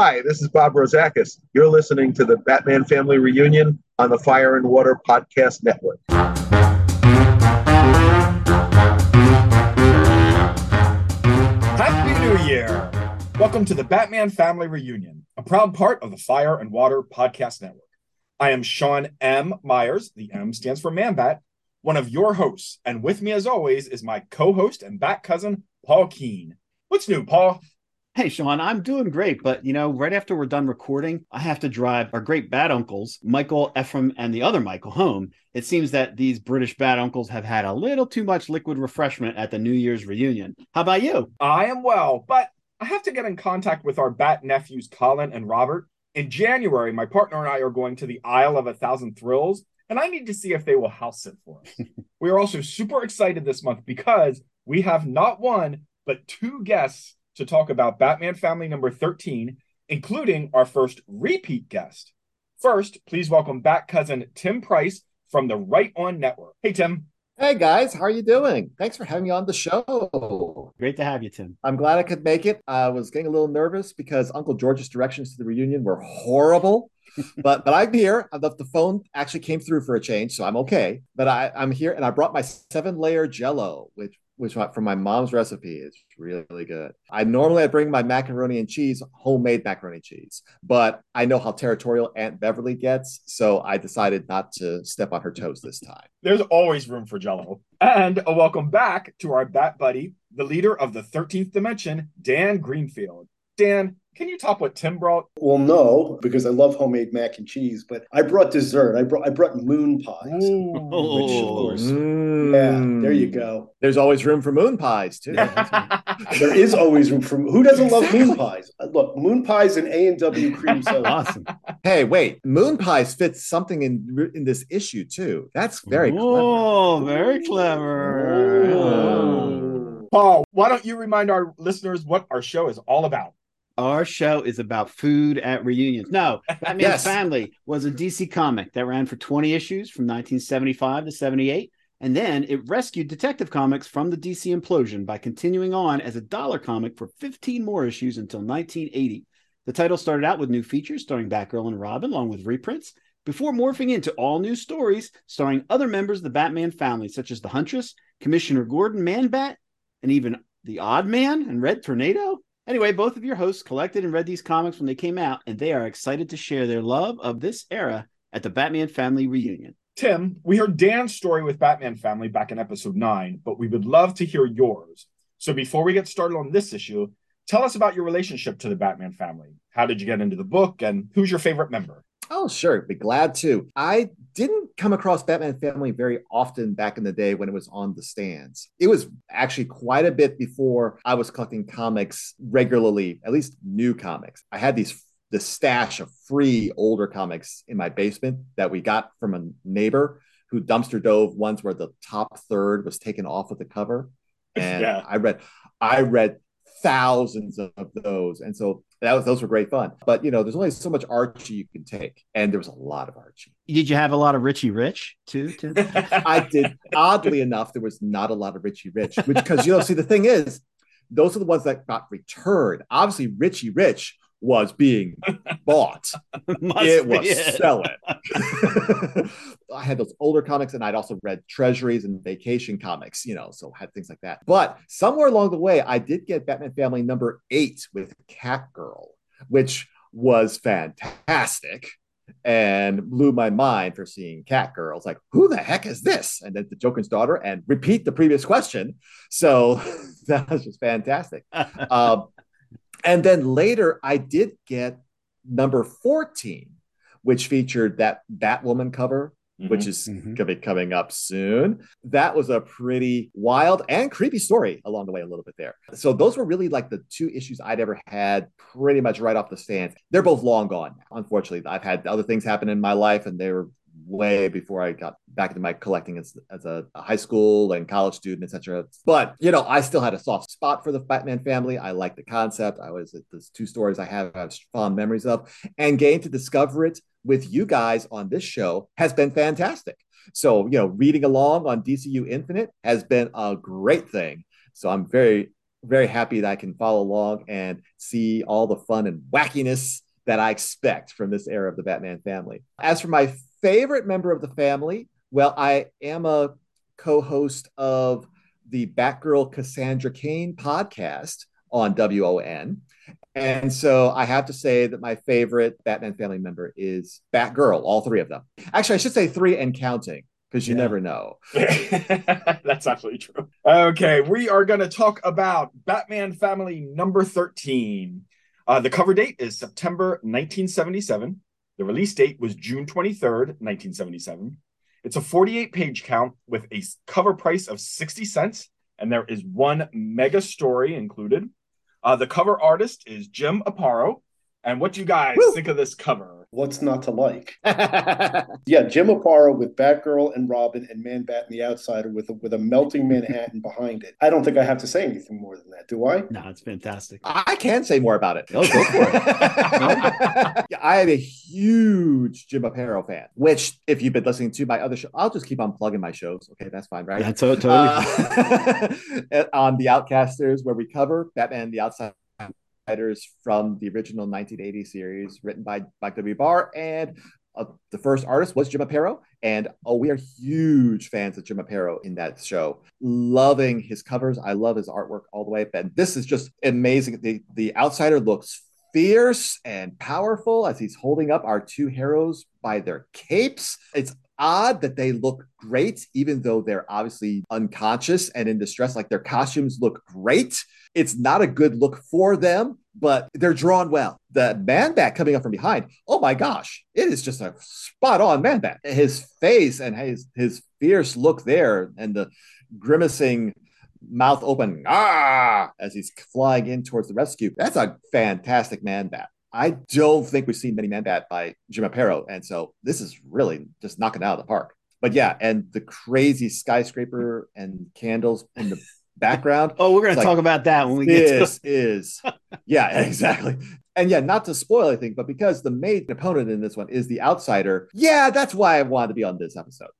Hi, this is Bob Rozakis. You're listening to the Batman Family Reunion on the Fire and Water Podcast Network. Happy New Year! Welcome to the Batman Family Reunion, a proud part of the Fire and Water Podcast Network. I am Sean M. Myers. The M stands for Manbat, one of your hosts. And with me, as always, is my co host and bat cousin, Paul Keene. What's new, Paul? Hey, Sean, I'm doing great. But, you know, right after we're done recording, I have to drive our great bad uncles, Michael, Ephraim, and the other Michael, home. It seems that these British bad uncles have had a little too much liquid refreshment at the New Year's reunion. How about you? I am well, but I have to get in contact with our bat nephews, Colin and Robert. In January, my partner and I are going to the Isle of a Thousand Thrills, and I need to see if they will house sit for us. we are also super excited this month because we have not one, but two guests to talk about Batman Family number 13, including our first repeat guest. First, please welcome back cousin Tim Price from the Right On Network. Hey, Tim. Hey guys, how are you doing? Thanks for having me on the show. Great to have you, Tim. I'm glad I could make it. I was getting a little nervous because Uncle George's directions to the reunion were horrible. but but I'm here. The, the phone actually came through for a change, so I'm okay. But I, I'm here and I brought my seven layer jello, which which from my mom's recipe is really good. I normally I bring my macaroni and cheese, homemade macaroni and cheese, but I know how territorial Aunt Beverly gets, so I decided not to step on her toes this time. There's always room for Jello. And a welcome back to our bat buddy, the leader of the 13th dimension, Dan Greenfield. Dan, can you top what Tim brought? Well, no, because I love homemade mac and cheese, but I brought dessert. I brought I brought moon pies. Ooh. Which, of course, mm. yeah, there you go. There's always room for moon pies too. there is always room for who doesn't love moon pies? Uh, look, moon pies and A and W cream soda. awesome. Hey, wait, moon pies fits something in in this issue too. That's very clever. Oh, very clever. Oh. Paul, why don't you remind our listeners what our show is all about? Our show is about food at reunions. No, Batman yes. Family was a DC comic that ran for 20 issues from 1975 to 78. And then it rescued Detective Comics from the DC implosion by continuing on as a dollar comic for 15 more issues until 1980. The title started out with new features starring Batgirl and Robin, along with reprints, before morphing into all new stories starring other members of the Batman family, such as the Huntress, Commissioner Gordon, Man Bat, and even the Odd Man and Red Tornado. Anyway, both of your hosts collected and read these comics when they came out, and they are excited to share their love of this era at the Batman Family reunion. Tim, we heard Dan's story with Batman Family back in episode nine, but we would love to hear yours. So before we get started on this issue, tell us about your relationship to the Batman family. How did you get into the book, and who's your favorite member? Oh, sure. Be glad to. I didn't come across Batman Family very often back in the day when it was on the stands. It was actually quite a bit before I was collecting comics regularly, at least new comics. I had these the stash of free older comics in my basement that we got from a neighbor who dumpster dove ones where the top third was taken off of the cover. And yeah. I read I read thousands of those. And so that was those were great fun. But you know, there's only so much Archie you can take, and there was a lot of Archie. Did you have a lot of Richie Rich too? too? I did. Oddly enough, there was not a lot of Richie Rich, which because you know, see, the thing is, those are the ones that got returned. Obviously, Richie Rich was being bought. it was it. selling. I had those older comics and I'd also read treasuries and vacation comics, you know, so had things like that. But somewhere along the way, I did get Batman Family number eight with Catgirl, which was fantastic and blew my mind for seeing Catgirl. It's like, who the heck is this? And then the Joker's daughter, and repeat the previous question. So that was just fantastic. um, and then later, I did get number 14, which featured that Batwoman cover, mm-hmm. which is mm-hmm. going to be coming up soon. That was a pretty wild and creepy story along the way, a little bit there. So, those were really like the two issues I'd ever had pretty much right off the stand. They're both long gone. Unfortunately, I've had other things happen in my life and they were way before I got back into my collecting as, as a, a high school and college student, etc. But you know, I still had a soft spot for the Batman family. I like the concept. I was there's two stories I have, I have fond memories of, and getting to discover it with you guys on this show has been fantastic. So you know, reading along on DCU Infinite has been a great thing. So I'm very very happy that I can follow along and see all the fun and wackiness that I expect from this era of the Batman family. As for my favorite member of the family, well, I am a co host of the Batgirl Cassandra Cain podcast on WON. And so I have to say that my favorite Batman family member is Batgirl, all three of them. Actually, I should say three and counting because you yeah. never know. That's absolutely true. Okay, we are going to talk about Batman Family number 13. Uh, the cover date is September 1977. The release date was June 23rd, 1977. It's a 48 page count with a cover price of 60 cents, and there is one mega story included. Uh, the cover artist is Jim Aparo. And what do you guys Woo! think of this cover? What's not to like? yeah, Jim Aparo with Batgirl and Robin and Man Bat and the Outsider with a, with a melting Manhattan behind it. I don't think I have to say anything more than that, do I? No, it's fantastic. I can say more about it. Oh, go for it. I am a huge Jim Aparo fan, which if you've been listening to my other show, I'll just keep on plugging my shows. Okay, that's fine, right? That's totally uh, on the Outcasters, where we cover Batman the Outsider writers from the original 1980 series written by Mike W. Barr. And uh, the first artist was Jim Aparo. And oh, we are huge fans of Jim Aparo in that show. Loving his covers. I love his artwork all the way. And this is just amazing. The, the outsider looks fierce and powerful as he's holding up our two heroes by their capes. It's odd that they look great, even though they're obviously unconscious and in distress. Like their costumes look great. It's not a good look for them, but they're drawn well. The man bat coming up from behind, oh my gosh, it is just a spot on man bat. His face and his, his fierce look there and the grimacing mouth open ah as he's flying in towards the rescue. That's a fantastic man bat. I don't think we've seen many Man Bat by Jim Aparo. And so this is really just knocking out of the park. But yeah, and the crazy skyscraper and candles and the background. oh, we're going to talk about that when we get to this is yeah, exactly. And yeah, not to spoil anything, but because the main opponent in this one is the outsider, yeah, that's why I wanted to be on this episode.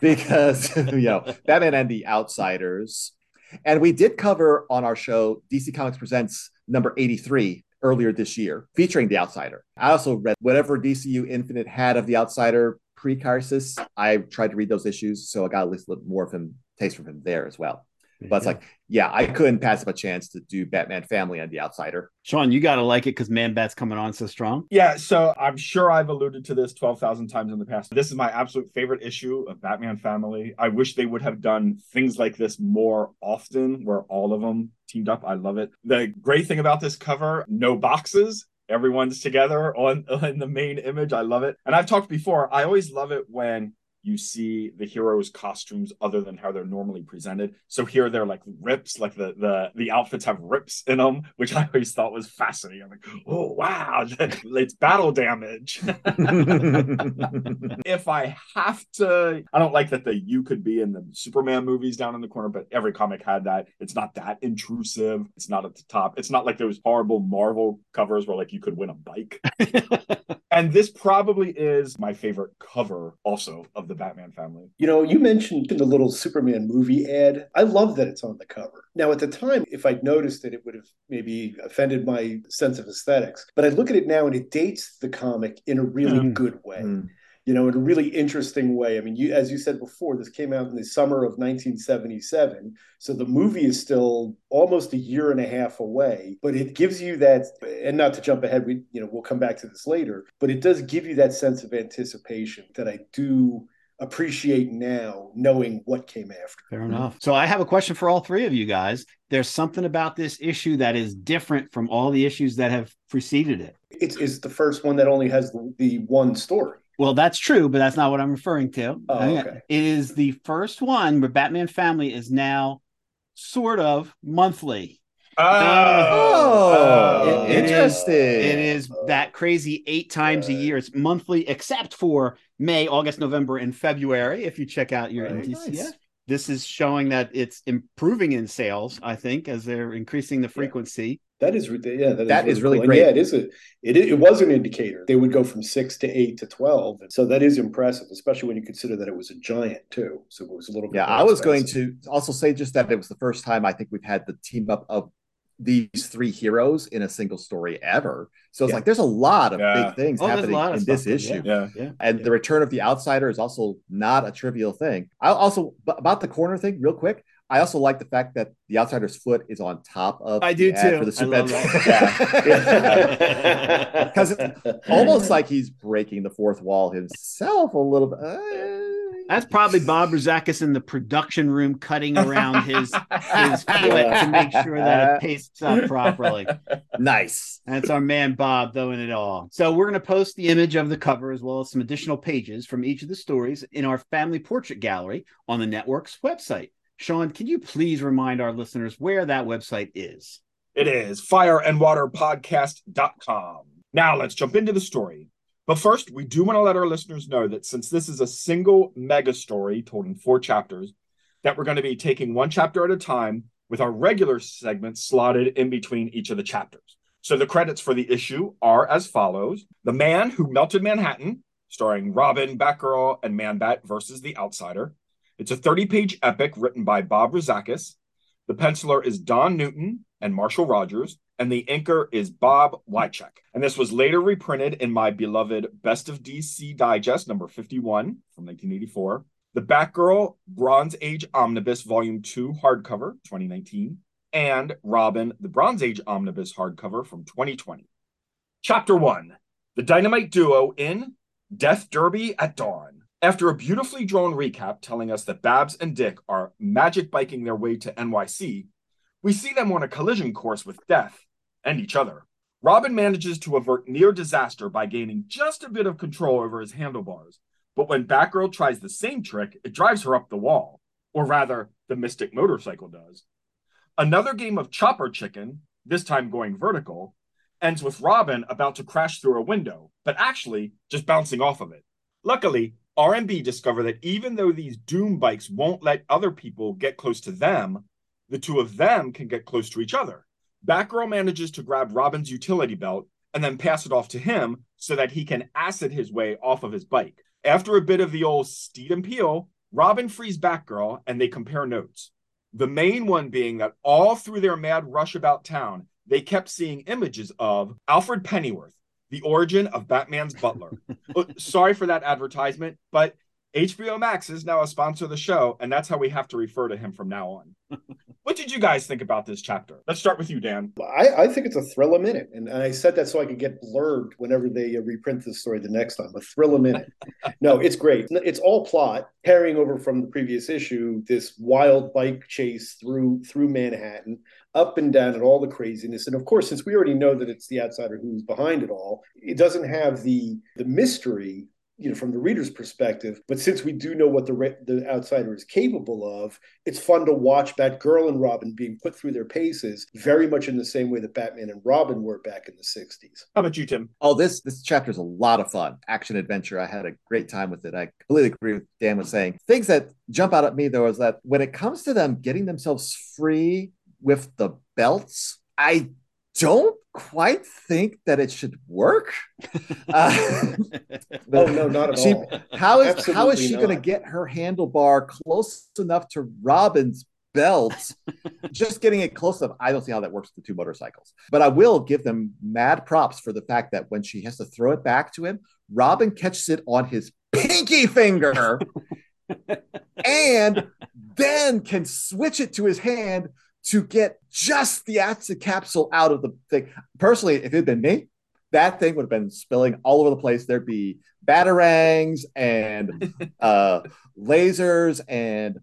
Because you know, Batman and the Outsiders. And we did cover on our show DC Comics Presents number 83 earlier this year, featuring The Outsider. I also read whatever DCU Infinite had of The Outsider pre-crisis. I tried to read those issues, so I got at least a little more of him taste from him there as well. But it's like, yeah, I couldn't pass up a chance to do Batman Family and The Outsider. Sean, you got to like it because Man Bat's coming on so strong. Yeah, so I'm sure I've alluded to this 12,000 times in the past. This is my absolute favorite issue of Batman Family. I wish they would have done things like this more often, where all of them teamed up. I love it. The great thing about this cover no boxes everyone's together on, on the main image. I love it. And I've talked before, I always love it when you see the heroes' costumes other than how they're normally presented. So here they're like rips, like the the the outfits have rips in them, which I always thought was fascinating. I'm like, oh wow, it's battle damage. if I have to, I don't like that the you could be in the Superman movies down in the corner, but every comic had that. It's not that intrusive. It's not at the top. It's not like those horrible Marvel covers where like you could win a bike. and this probably is my favorite cover also of the Batman family. You know, you mentioned the little Superman movie ad. I love that it's on the cover. Now, at the time, if I'd noticed it, it would have maybe offended my sense of aesthetics. But I look at it now and it dates the comic in a really mm. good way. Mm you know, in a really interesting way. I mean, you, as you said before, this came out in the summer of 1977. So the movie is still almost a year and a half away, but it gives you that, and not to jump ahead, we, you know, we'll come back to this later, but it does give you that sense of anticipation that I do appreciate now knowing what came after. Fair enough. So I have a question for all three of you guys. There's something about this issue that is different from all the issues that have preceded it. It's, it's the first one that only has the, the one story. Well, that's true, but that's not what I'm referring to. Oh, okay. It is the first one where Batman Family is now sort of monthly. Oh, uh, oh it, interesting. it is that crazy eight times a year. It's monthly, except for May, August, November, and February. If you check out your right. NTCF, nice. this is showing that it's improving in sales. I think as they're increasing the frequency. That is, yeah, that, that is, really, is really great. Yeah, it is a, it, it was an indicator. They would go from six to eight to twelve, so that is impressive, especially when you consider that it was a giant too. So it was a little. bit. Yeah, I was expensive. going to also say just that it was the first time I think we've had the team up of these three heroes in a single story ever. So it's Yeah. like there's a lot of Yeah. big things Oh, happening in this stuff, issue. Yeah. Yeah. And the return of the outsider is also not a trivial thing. I also b- about the corner thing, real quick. I also like the fact that the outsider's foot is on top of. I the do too. For the I super love that. because it's almost like he's breaking the fourth wall himself a little bit. Uh, That's probably Bob Rozakis in the production room cutting around his his foot to make sure that it pastes up properly. nice. That's our man Bob doing it all. So we're going to post the image of the cover as well as some additional pages from each of the stories in our family portrait gallery on the network's website. Sean, can you please remind our listeners where that website is? It is fireandwaterpodcast.com. Now let's jump into the story. But first, we do want to let our listeners know that since this is a single mega story told in four chapters, that we're going to be taking one chapter at a time with our regular segments slotted in between each of the chapters. So the credits for the issue are as follows The Man Who Melted Manhattan, starring Robin, Batgirl, and Man-Bat versus the Outsider. It's a 30 page epic written by Bob Rozakis. The penciler is Don Newton and Marshall Rogers, and the inker is Bob Wiacek. And this was later reprinted in my beloved Best of DC Digest number 51 from 1984. The Batgirl Bronze Age Omnibus Volume 2 hardcover 2019, and Robin the Bronze Age Omnibus hardcover from 2020. Chapter 1 The Dynamite Duo in Death Derby at Dawn. After a beautifully drawn recap telling us that Babs and Dick are magic biking their way to NYC, we see them on a collision course with death and each other. Robin manages to avert near disaster by gaining just a bit of control over his handlebars, but when Batgirl tries the same trick, it drives her up the wall, or rather, the Mystic motorcycle does. Another game of chopper chicken, this time going vertical, ends with Robin about to crash through a window, but actually just bouncing off of it. Luckily, RMB discover that even though these doom bikes won't let other people get close to them, the two of them can get close to each other. Batgirl manages to grab Robin's utility belt and then pass it off to him so that he can acid his way off of his bike. After a bit of the old steed and peel, Robin frees Batgirl and they compare notes. The main one being that all through their mad rush about town, they kept seeing images of Alfred Pennyworth, the origin of Batman's butler. Oh, Sorry for that advertisement, but HBO Max is now a sponsor of the show, and that's how we have to refer to him from now on. what did you guys think about this chapter? Let's start with you, Dan. I, I think it's a thrill a minute, and, and I said that so I could get blurred whenever they uh, reprint this story the next time. A thrill a minute. no, it's great. It's all plot carrying over from the previous issue. This wild bike chase through through Manhattan, up and down, and all the craziness. And of course, since we already know that it's the outsider who's behind it all, it doesn't have the the mystery you know from the reader's perspective but since we do know what the re- the outsider is capable of it's fun to watch batgirl and robin being put through their paces very much in the same way that batman and robin were back in the 60s How about you, Tim? Oh, this this chapter is a lot of fun. Action adventure. I had a great time with it. I completely agree with Dan was saying. Things that jump out at me though is that when it comes to them getting themselves free with the belts, I don't quite think that it should work. Uh, oh no not at she, all how is how is she going to get her handlebar close enough to Robin's belt? Just getting it close enough. I don't see how that works with the two motorcycles. But I will give them mad props for the fact that when she has to throw it back to him, Robin catches it on his pinky finger and then can switch it to his hand to get just the acid capsule out of the thing. Personally, if it had been me, that thing would have been spilling all over the place. There'd be batarangs and uh, lasers and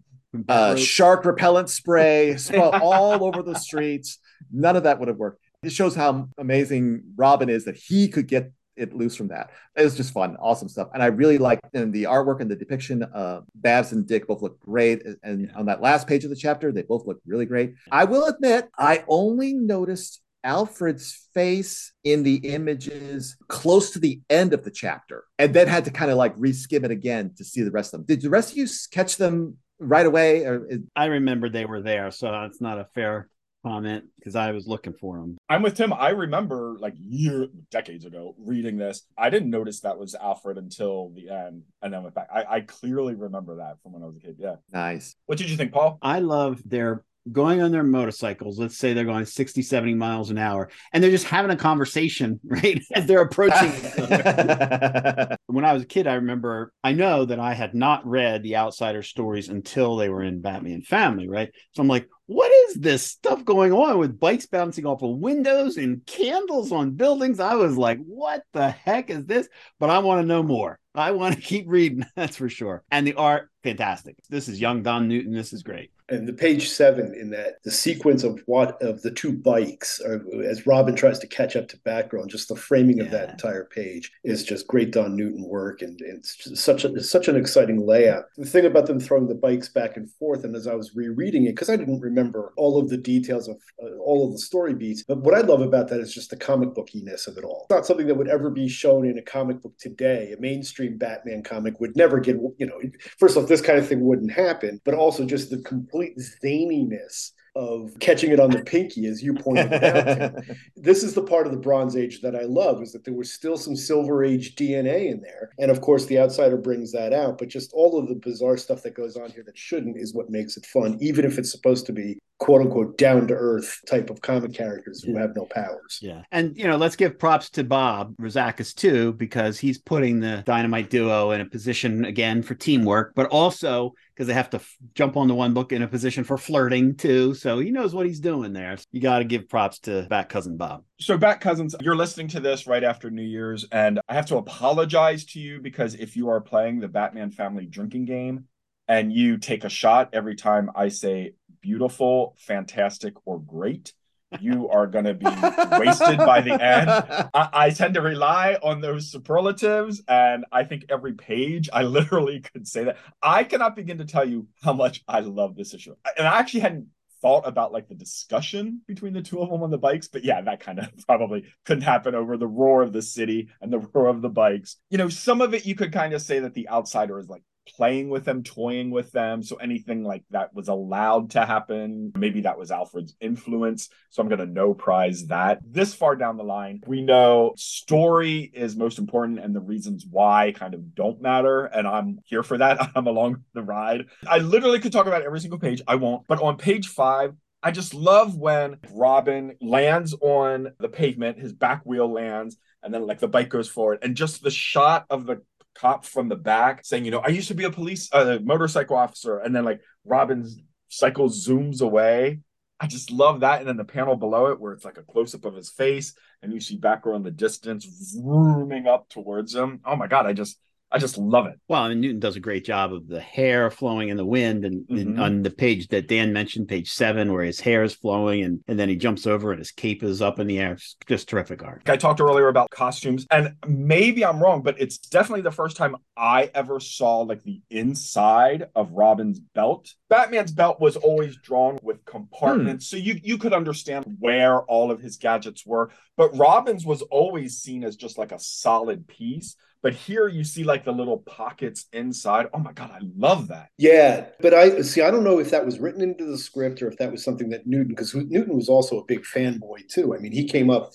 uh, shark repellent spray spray all over the streets. None of that would have worked. It shows how amazing Robin is that he could get it loose from that. It was just fun, awesome stuff. And I really like in the artwork and the depiction. Uh, Babs and Dick both look great. And on that last page of the chapter, they both look really great. I will admit, I only noticed Alfred's face in the images close to the end of the chapter, and then had to kind of like reskim it again to see the rest of them. Did the rest of you catch them right away? Or is- I remember they were there, so it's not a fair comment because I was looking for them. I'm with Tim. I remember like year decades ago reading this. I didn't notice that was Alfred until the end, and then went back. I, I clearly remember that from when I was a kid. Yeah. nice. What did you think, Paul? I love their going on their motorcycles. Let's say they're going 60, 70 miles an hour, and they're just having a conversation, right? As they're approaching. when I was a kid, I remember, I know that I had not read the Outsider stories until they were in Batman Family, right? So I'm like, what is this stuff going on with bikes bouncing off of windows and candles on buildings? I was like, what the heck is this? But I want to know more. I want to keep reading, that's for sure. And the art, fantastic. This is young Don Newton. This is great and the page seven in that the sequence of what of the two bikes or, as robin tries to catch up to batgirl just the framing yeah. of that entire page is just great don newton work and, and it's such a such an exciting layout. The thing about them throwing the bikes back and forth and as i was rereading it because i didn't remember all of the details of uh, all of the story beats but what i love about that is just the comic bookiness of it all. It's not something that would ever be shown in a comic book today. A mainstream batman comic would never get you know first off this kind of thing wouldn't happen but also just the complete zaniness of catching it on the pinky, as you pointed out. this is the part of the Bronze Age that I love, is that there was still some Silver Age DNA in there. And of course, the outsider brings that out, but just all of the bizarre stuff that goes on here that shouldn't is what makes it fun, even if it's supposed to be quote unquote down to earth type of comic characters who have no powers. Yeah. And, you know, let's give props to Bob Rozakis too, because he's putting the dynamite duo in a position again for teamwork, but also because they have to f- jump on the one book in a position for flirting too. So he knows what he's doing there. You got to give props to Bat Cousin Bob. So, Bat Cousins, you're listening to this right after New Year's, and I have to apologize to you because if you are playing the Batman family drinking game and you take a shot every time I say beautiful, fantastic, or great, you are going to be wasted by the end. I, I, tend to rely on those superlatives, and I think every page I literally could say that. I cannot begin to tell you how much I love this issue, and I actually hadn't thought about like the discussion between the two of them on the bikes but yeah that kind of probably couldn't happen over the roar of the city and the roar of the bikes you know some of it you could kind of say that the outsider is like playing with them, toying with them. So anything like that was allowed to happen. Maybe that was Alfred's influence. So I'm going to no prize that. This far down the line, we know story is most important and the reasons why kind of don't matter. And I'm here for that. I'm along the ride. I literally could talk about every single page. I won't. But on page five, I just love when Robin lands on the pavement, his back wheel lands, and then like the bike goes forward, and just the shot of the cop from the back saying, you know, I used to be a police, a uh, motorcycle officer, and then like Robin's cycle zooms away. I just love that. And then the panel below it, where it's like a close up of his face, and you see Batgirl in the distance, zooming up towards him. Oh my god, I just I just love it. Well, I mean, Newton does a great job of the hair flowing in the wind, and, mm-hmm. and, on the page that Dan mentioned, page seven, where his hair is flowing, and and then he jumps over and his cape is up in the air. It's just terrific art. I talked earlier about costumes, and maybe I'm wrong, but it's definitely the first time I ever saw like the inside of Robin's belt. Batman's belt was always drawn with compartments, hmm. so you you could understand where all of his gadgets were, but Robin's was always seen as just like a solid piece. But here you see like the little pockets inside. Oh my God, I love that. Yeah. But I see, I don't know if that was written into the script or if that was something that Newton, because Newton was also a big fanboy too. I mean, he came up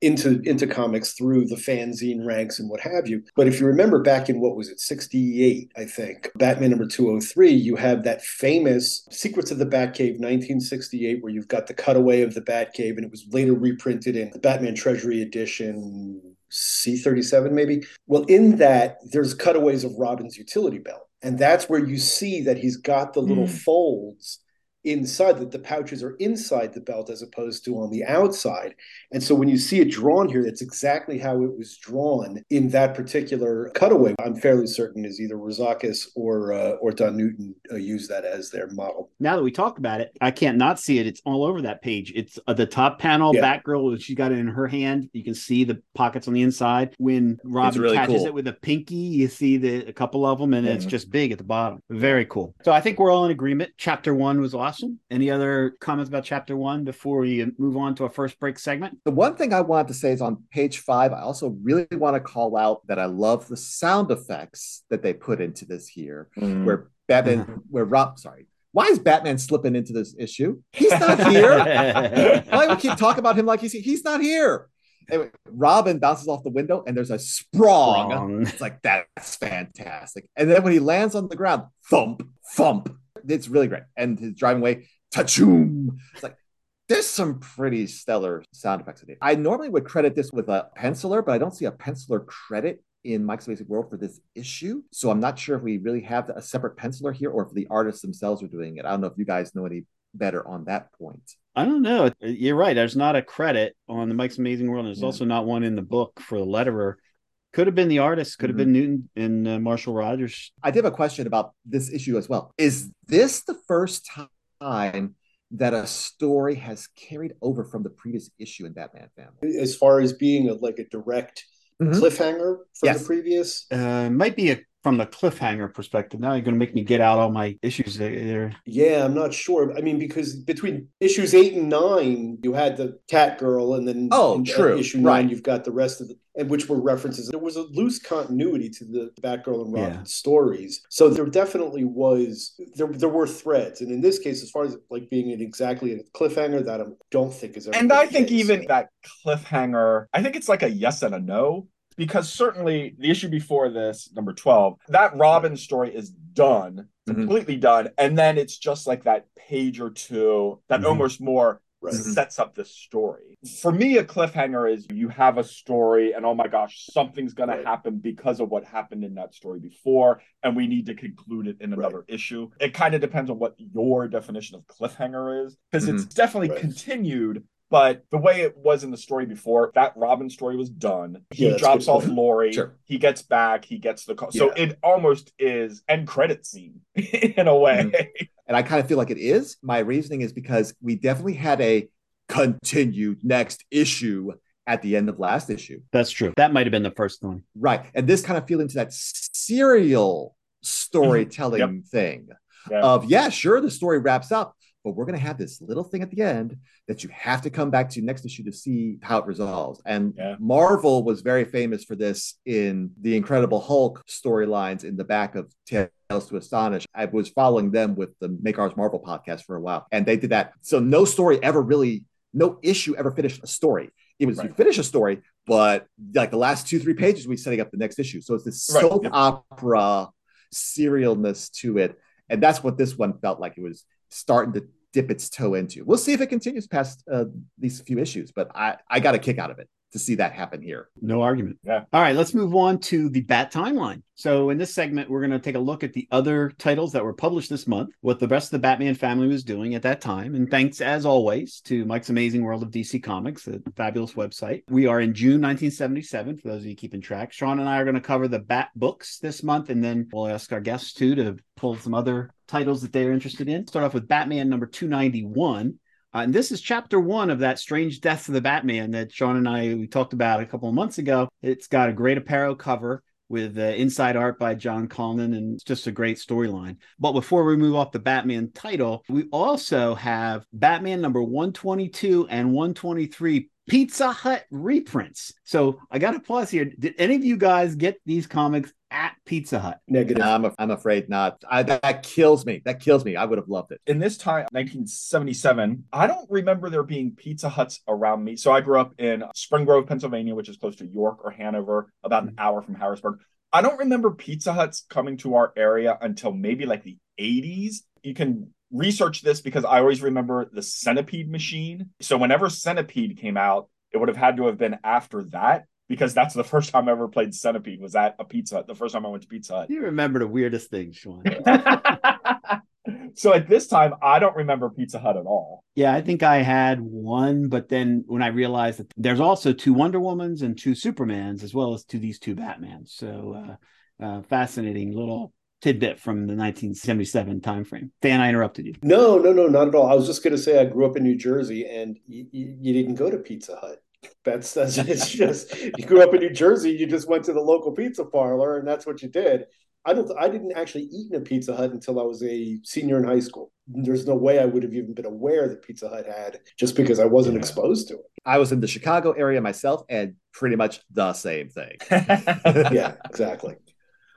into, into comics through the fanzine ranks and what have you. But if you remember back in what was it, 68, I think, Batman number 203, you have that famous Secrets of the Batcave 1968, where you've got the cutaway of the Batcave and it was later reprinted in the Batman Treasury edition C37 maybe. Well, in that, there's cutaways of Robin's utility belt. And that's where you see that he's got the little mm. folds inside that the pouches are inside the belt as opposed to on the outside. And so when you see it drawn here that's exactly how it was drawn in that particular cutaway. I'm fairly certain is either rozakis or uh, or don newton uh, used that as their model. Now that we talked about it i can't not see it. It's all over that page. It's uh, the top panel yeah. batgirl she's got it in her hand. You can see the pockets on the inside. When robin really catches cool. it with a pinky you see the a couple of them and it's just big at the bottom. Very cool. So i think we're all in agreement. Chapter one was awesome awesome. Any other comments about chapter one before we move on to our first break segment? The one thing I wanted to say is on page five, I also really want to call out that I love the sound effects that they put into this here, mm. where Batman, mm-hmm. where Rob, sorry, why is Batman slipping into this issue? He's not here. Why we keep talking about him like he's he's not here? Anyway, Robin bounces off the window and there's a sprong. sprong. It's like that's fantastic. And then when he lands on the ground, thump, thump, it's really great. And his driving away, tachoom. It's like there's some pretty stellar sound effects in it. I normally would credit this with a penciler, but I don't see a penciler credit in Mike's Amazing World for this issue. So I'm not sure if we really have a separate penciler here or if the artists themselves are doing it. I don't know if you guys know any better on that point. I don't know. You're right. There's not a credit on the Mike's Amazing World. And there's yeah. also not one in the book for the letterer. Could have been the artist. Could have mm-hmm. been Newton and uh, Marshall Rogers. I did have a question about this issue as well. Is this the first time that a story has carried over from the previous issue in Batman Family? As far as being a, like a direct mm-hmm. cliffhanger from yes. the previous, uh, might be a from the cliffhanger perspective. Now you're going to make me get out all my issues there. Yeah, I'm not sure. I mean, because between issues eight and nine, you had the cat girl, and then oh, in, true, issue nine, right. you've got the rest of the and which were references. There was a loose continuity to the Batgirl and Robin yeah. stories, so there definitely was there there were threads, and in this case, as far as like being an exactly a cliffhanger, that I don't think is. And I think even that cliffhanger, I think it's like a yes and a no because certainly the issue before this, number 12, that Robin story is done, mm-hmm. completely done. And then it's just like that page or two that mm-hmm. almost more right. sets up the story. For me, a cliffhanger is you have a story and oh my gosh, something's going right. to happen because of what happened in that story before. And we need to conclude it in another right. issue. It kind of depends on what your definition of cliffhanger is because mm-hmm. it's definitely continued but the way it was in the story before, that Robin story was done. He yeah, drops off Lori. Sure. He gets back. He gets the call. Yeah. So it almost is end credit scene in a way. Mm-hmm. And I kind of feel like it is. My reasoning is because we definitely had a continued next issue at the end of last issue. That's true. That might have been the first one. Right. And this kind of feel into that serial storytelling yep. thing yeah. of, yeah, sure, the story wraps up, but we're going to have this little thing at the end that you have to come back to next issue to see how it resolves. And yeah. Marvel was very famous for this in the Incredible Hulk storylines in the back of Tales to Astonish. I was following them with the Make Ours Marvel podcast for a while, and they did that. So no story ever really, no issue ever finished a story. It was right. you finish a story, but like the last two, three pages, we setting up the next issue. So it's this right. soap opera serialness to it. And that's what this one felt like. It was starting to dip its toe into. We'll see if it continues past uh, these few issues, but I, I got a kick out of it to see that happen here. No argument. Yeah. All right, let's move on to the Bat timeline. So, in this segment, we're going to take a look at the other titles that were published this month, what the rest of the Batman family was doing at that time. And thanks, as always, to Mike's Amazing World of DC Comics, a fabulous website. We are in June 1977, for those of you keeping track. Sean and I are going to cover the Bat books this month, and then we'll ask our guests too to pull some other titles that they're interested in. Start off with Batman number 291. Uh, and this is chapter one of that strange death of the Batman that Sean and I we talked about a couple of months ago. It's got a great Aparo cover with uh, inside art by John Calnan, and it's just a great storyline. But before we move off the Batman title, we also have Batman number 122 and 123 Pizza Hut reprints. So I got to pause here. Did any of you guys get these comics at Pizza Hut? Negative. I'm, a, I'm afraid not. I, that kills me. That kills me. I would have loved it. In this time, 1977, I don't remember there being Pizza Huts around me. So I grew up in Spring Grove, Pennsylvania, which is close to York or Hanover, about an mm-hmm. hour from Harrisburg. I don't remember Pizza Huts coming to our area until maybe like the 80s. You can research this because I always remember the Centipede machine. So whenever Centipede came out, it would have had to have been after that because that's the first time I ever played Centipede was at a Pizza Hut. The first time I went to Pizza Hut. You remember the weirdest things, Sean. so at this time, I don't remember Pizza Hut at all. Yeah, I think I had one, but then when I realized that there's also two Wonder Womans and two Supermans, as well as to these two Batmans. So uh, uh, fascinating little tidbit from the 1977 timeframe. Dan, I interrupted you. No, no, no, not at all. I was just going to say I grew up in New Jersey, and you, you, you didn't go to Pizza Hut. That's that's it's just you grew up in New Jersey. You just went to the local pizza parlor, and that's what you did. I don't. I didn't actually eat in a Pizza Hut until I was a senior in high school. There's no way I would have even been aware that Pizza Hut had just because I wasn't yeah. exposed to it. I was in the Chicago area myself, and pretty much the same thing. yeah, exactly.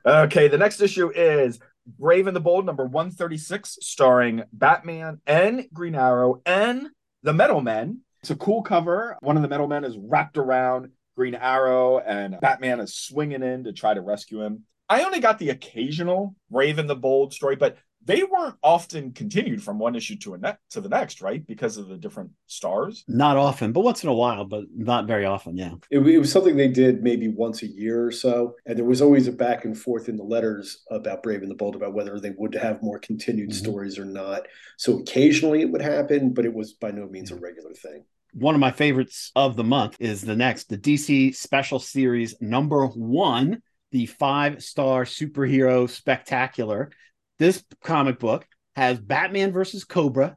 Okay, the next issue is Brave and the Bold, number 136, starring Batman and Green Arrow and the Metal Men. It's a cool cover. One of the Metal Men is wrapped around Green Arrow, and Batman is swinging in to try to rescue him. I only got the occasional Brave and the Bold story, but they weren't often continued from one issue to a ne- to the next, right? Because of the different stars. Not often, but once in a while, but not very often. Yeah, it, it, was something they did maybe once a year or so, and there was always a back and forth in the letters about Brave and the Bold about whether they would have more continued mm-hmm. stories or not. So occasionally it would happen, but it was by no means a regular thing one of my favorites of the month is the next, the DC Special Series number one, the five star superhero spectacular. This comic book has Batman versus Kobra,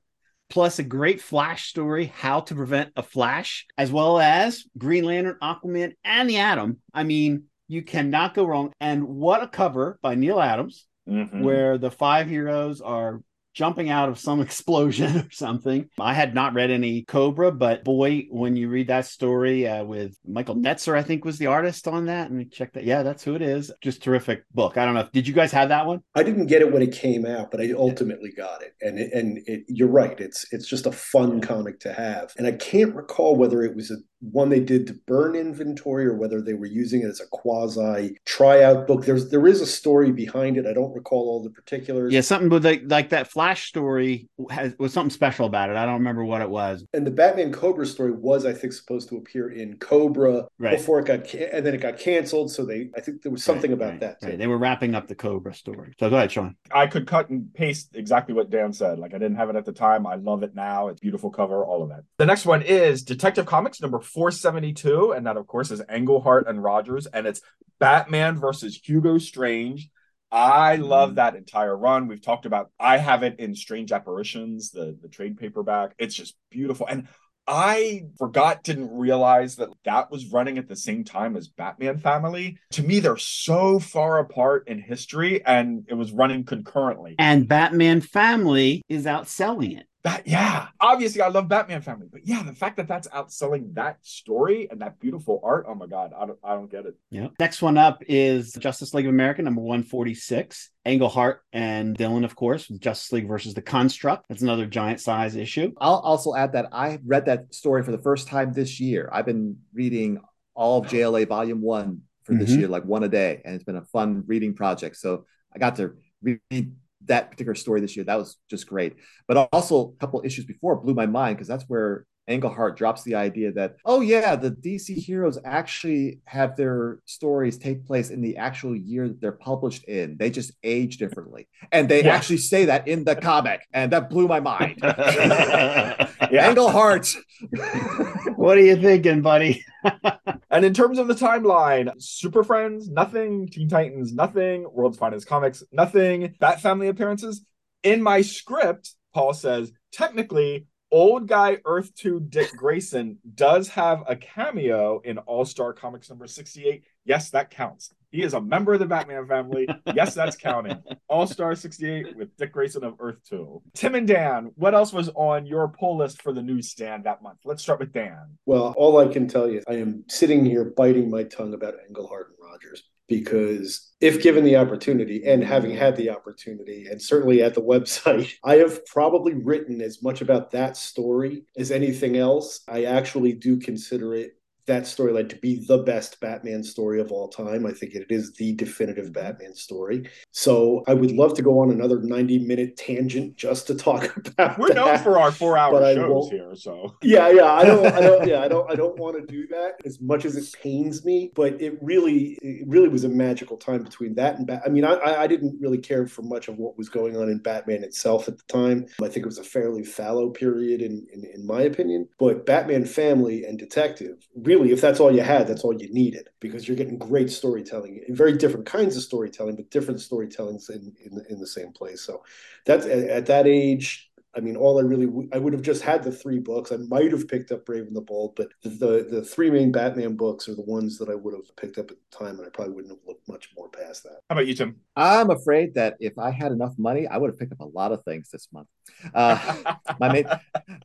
plus a great Flash story, How to Prevent a Flash, as well as Green Lantern, Aquaman, and the Atom. I mean, you cannot go wrong. And what a cover by Neal Adams, mm-hmm. where the five heroes are jumping out of some explosion or something. I had not read any Kobra, but boy, when you read that story uh, with Michael Netzer, I think was the artist on that. And check that. Yeah, that's who it is. Just terrific book. I don't know. Did you guys have that one? I didn't get it when it came out, but I ultimately got it. And it, and it, you're right. It's it's just a fun comic to have. And I can't recall whether it was a one they did to burn inventory or whether they were using it as a quasi tryout book. There's there is a story behind it. I don't recall all the particulars. Yeah, something with like, like that Flash story has was something special about it. I don't remember what it was. And the Batman Kobra story was, I think, supposed to appear in Kobra right. before it got and then it got canceled. So they, I think there was something right, about right, that. Too. They were wrapping up the Kobra story. So go ahead, Sean. I could cut and paste exactly what Dan said. Like I didn't have it at the time. I love it now. It's beautiful cover, all of that. The next one is Detective Comics number 472. And that, of course, is Englehart and Rogers. And it's Batman versus Hugo Strange. I love mm. that entire run. We've talked about I have it in Strange Apparitions, the the trade paperback. It's just beautiful. And I forgot, didn't realize that that was running at the same time as Batman Family. To me, they're so far apart in history, and it was running concurrently. And Batman Family is outselling it that yeah. Obviously i love batman family but yeah the fact that that's outselling that story and that beautiful art oh my god i don't, I don't get it. Yeah. Next one up is justice league of america number 146 englehart and Dillin of course justice league versus the construct. That's another giant size issue. I'll also add that i read that story for the first time this year. I've been reading all of jla volume one for mm-hmm. this year like one a day and it's been a fun reading project. So i got to read that particular story this year. That was just great. But also a couple issues before blew my mind because that's where Englehart drops the idea that, oh yeah, the DC heroes actually have their stories take place in the actual year that they're published in. They just age differently. And they yeah. actually say that in the comic. And that blew my mind. Englehart. what are you thinking, buddy? and in terms of the timeline, Super Friends, nothing. Teen Titans, nothing. World's Finest Comics, nothing. Bat Family appearances. In my script, Paul says, technically, old guy Earth 2 Dick Grayson does have a cameo in All Star Comics number 68. Yes, that counts. He is a member of the Batman family. Yes, that's counting. All Star 68 with Dick Grayson of Earth 2. Tim and Dan, what else was on your pull list for the newsstand that month? Let's start with Dan. Well, all I can tell you, I am sitting here biting my tongue about Englehart and Rogers because if given the opportunity and having had the opportunity and certainly at the website i have probably written as much about that story as anything else i actually do consider it that storyline to be the best Batman story of all time. I think it is the definitive mm-hmm. Batman story. So I would love to go on another 90 minute tangent just to talk about We're that, known for our four hour shows here, so Yeah, yeah. I don't I don't yeah, I don't I don't want to do that as much as it pains me, but it really it really was a magical time between that and Bat- I mean, I I didn't really care for much of what was going on in Batman itself at the time. I think it was a fairly fallow period in in, in my opinion, but Batman Family and Detective really really, if that's all you had, that's all you needed because you're getting great storytelling, very different kinds of storytelling, but different storytellings in in, in the same place. So that's at, at that age. I mean, all I really I would have just had the three books. I might have picked up Brave and the Bold, but the, the, the three main Batman books are the ones that I would have picked up at the time, and I probably wouldn't have looked much more past that. How about you, Tim? I'm afraid that if I had enough money, I would have picked up a lot of things this month. Uh, my main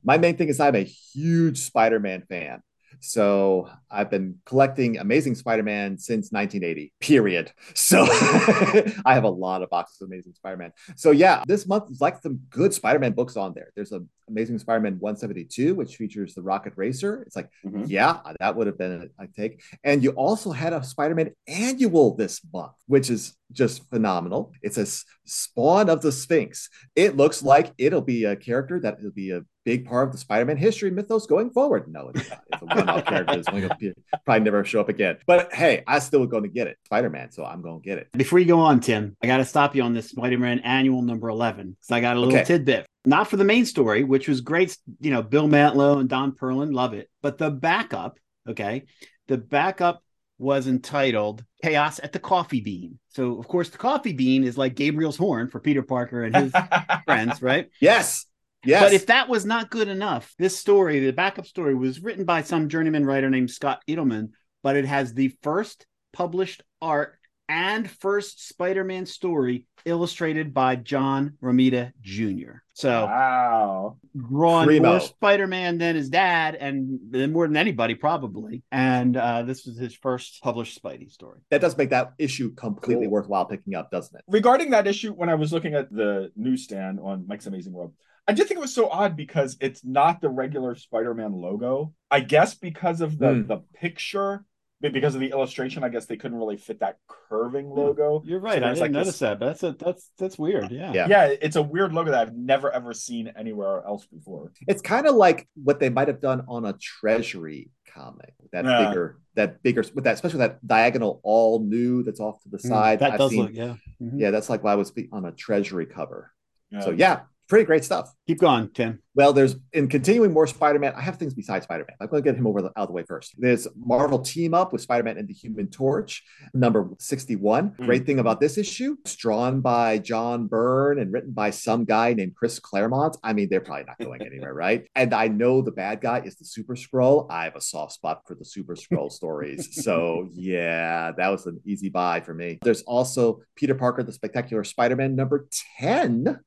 my main thing is I'm a huge Spider-Man fan. So I've been collecting Amazing Spider-Man since 1980, period. So I have a lot of boxes of Amazing Spider-Man. So yeah, this month is like some good Spider-Man books on there. There's a Amazing Spider-Man 172, which features the Rocket Racer. It's like, mm-hmm. yeah, that would have been a, a take. And you also had a Spider-Man annual this month, which is just phenomenal. It's a spawn of the Sphinx. It looks like it'll be a character that will be a big part of the Spider-Man history mythos going forward. No, it's not. It's a one-off character. It's going to probably never show up again. But hey, I still going to get it, Spider-Man. So I'm going to get it. Before you go on, Tim, I got to stop you on this Spider-Man annual number eleven because I got a little okay. tidbit. Not for the main story, which was great. You know, Bill Mantlo and Don Perlin, love it. But the backup, okay, the backup was entitled Chaos at the Coffee Bean. So, of course, the coffee bean is like Gabriel's horn for Peter Parker and his friends, right? Yes. Yes. But if that was not good enough, this story, the backup story, was written by some journeyman writer named Scott Edelman, but it has the first published art and first Spider-Man story illustrated by John Romita Jr. So wow, drawn Primo. more Spider-Man than his dad, and then more than anybody probably. And uh, this was his first published Spidey story. That does make that issue completely cool. worthwhile picking up, doesn't it? Regarding that issue, when I was looking at the newsstand on Mike's Amazing World. I did think it was so odd because it's not the regular Spider-Man logo. I guess because of the mm. the picture because of the illustration, I guess they couldn't really fit that curving logo. You're right. So I didn't like notice this... that. That's a, that's that's weird. Yeah. yeah. Yeah. It's a weird logo that I've never ever seen anywhere else before. It's kind of like what they might have done on a treasury comic. That yeah. bigger, that bigger with that, especially that diagonal all new that's off to the hmm, side. Mm, that I've does seen, look, yeah. Mm-hmm. Yeah, that's like why I was on a treasury cover. Yeah. So yeah, pretty great stuff. Keep going, Tim. Well, there's in continuing more Spider-Man. I have things besides Spider-Man. I'm going to get him over the, out of the way first. There's Marvel team up with Spider-Man and the Human Torch, number 61. Mm. Great thing about this issue, it's drawn by John Byrne and written by some guy named Chris Claremont. I mean, they're probably not going anywhere, right? And I know the bad guy is the Super-Skrull. I have a soft spot for the Super-Skrull stories. So yeah, that was an easy buy for me. There's also Peter Parker, the Spectacular Spider-Man, number 10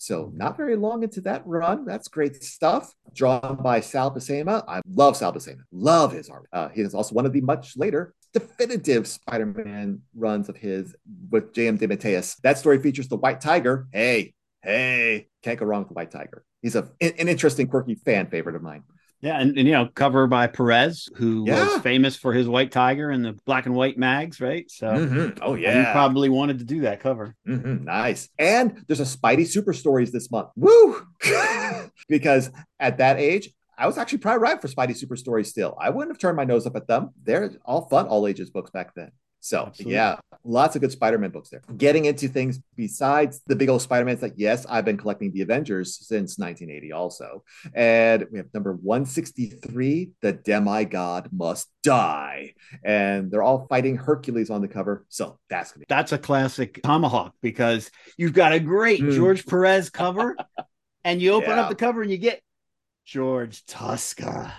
so not very long into that run. That's great stuff. Drawn by Sal Buscema. I love Sal Buscema. Love his art. Uh, he is also one of the much later definitive Spider-Man runs of his with J.M. DeMatteis. That story features the White Tiger. Hey, hey, can't go wrong with the White Tiger. He's a, an interesting, quirky fan favorite of mine. Yeah, and, and, you know, cover by Perez, who yeah. was famous for his white tiger and the black and white mags, right? So, mm-hmm. oh yeah, he probably wanted to do that cover. Mm-hmm. Nice. And there's a Spidey Super Stories this month. Woo! because at that age, I was actually probably right for Spidey Super Stories. Still, I wouldn't have turned my nose up at them. They're all fun, all ages books back then. So Absolutely. yeah, lots of good Spider-Man books there. Getting into things besides the big old Spider-Mans that yes, I've been collecting the Avengers since 1980 also. And we have number 163, The Demigod Must Die. And they're all fighting Hercules on the cover. So that's gonna be That's a classic tomahawk because you've got a great mm. George Perez cover and you open yeah. up the cover and you get George Tuska.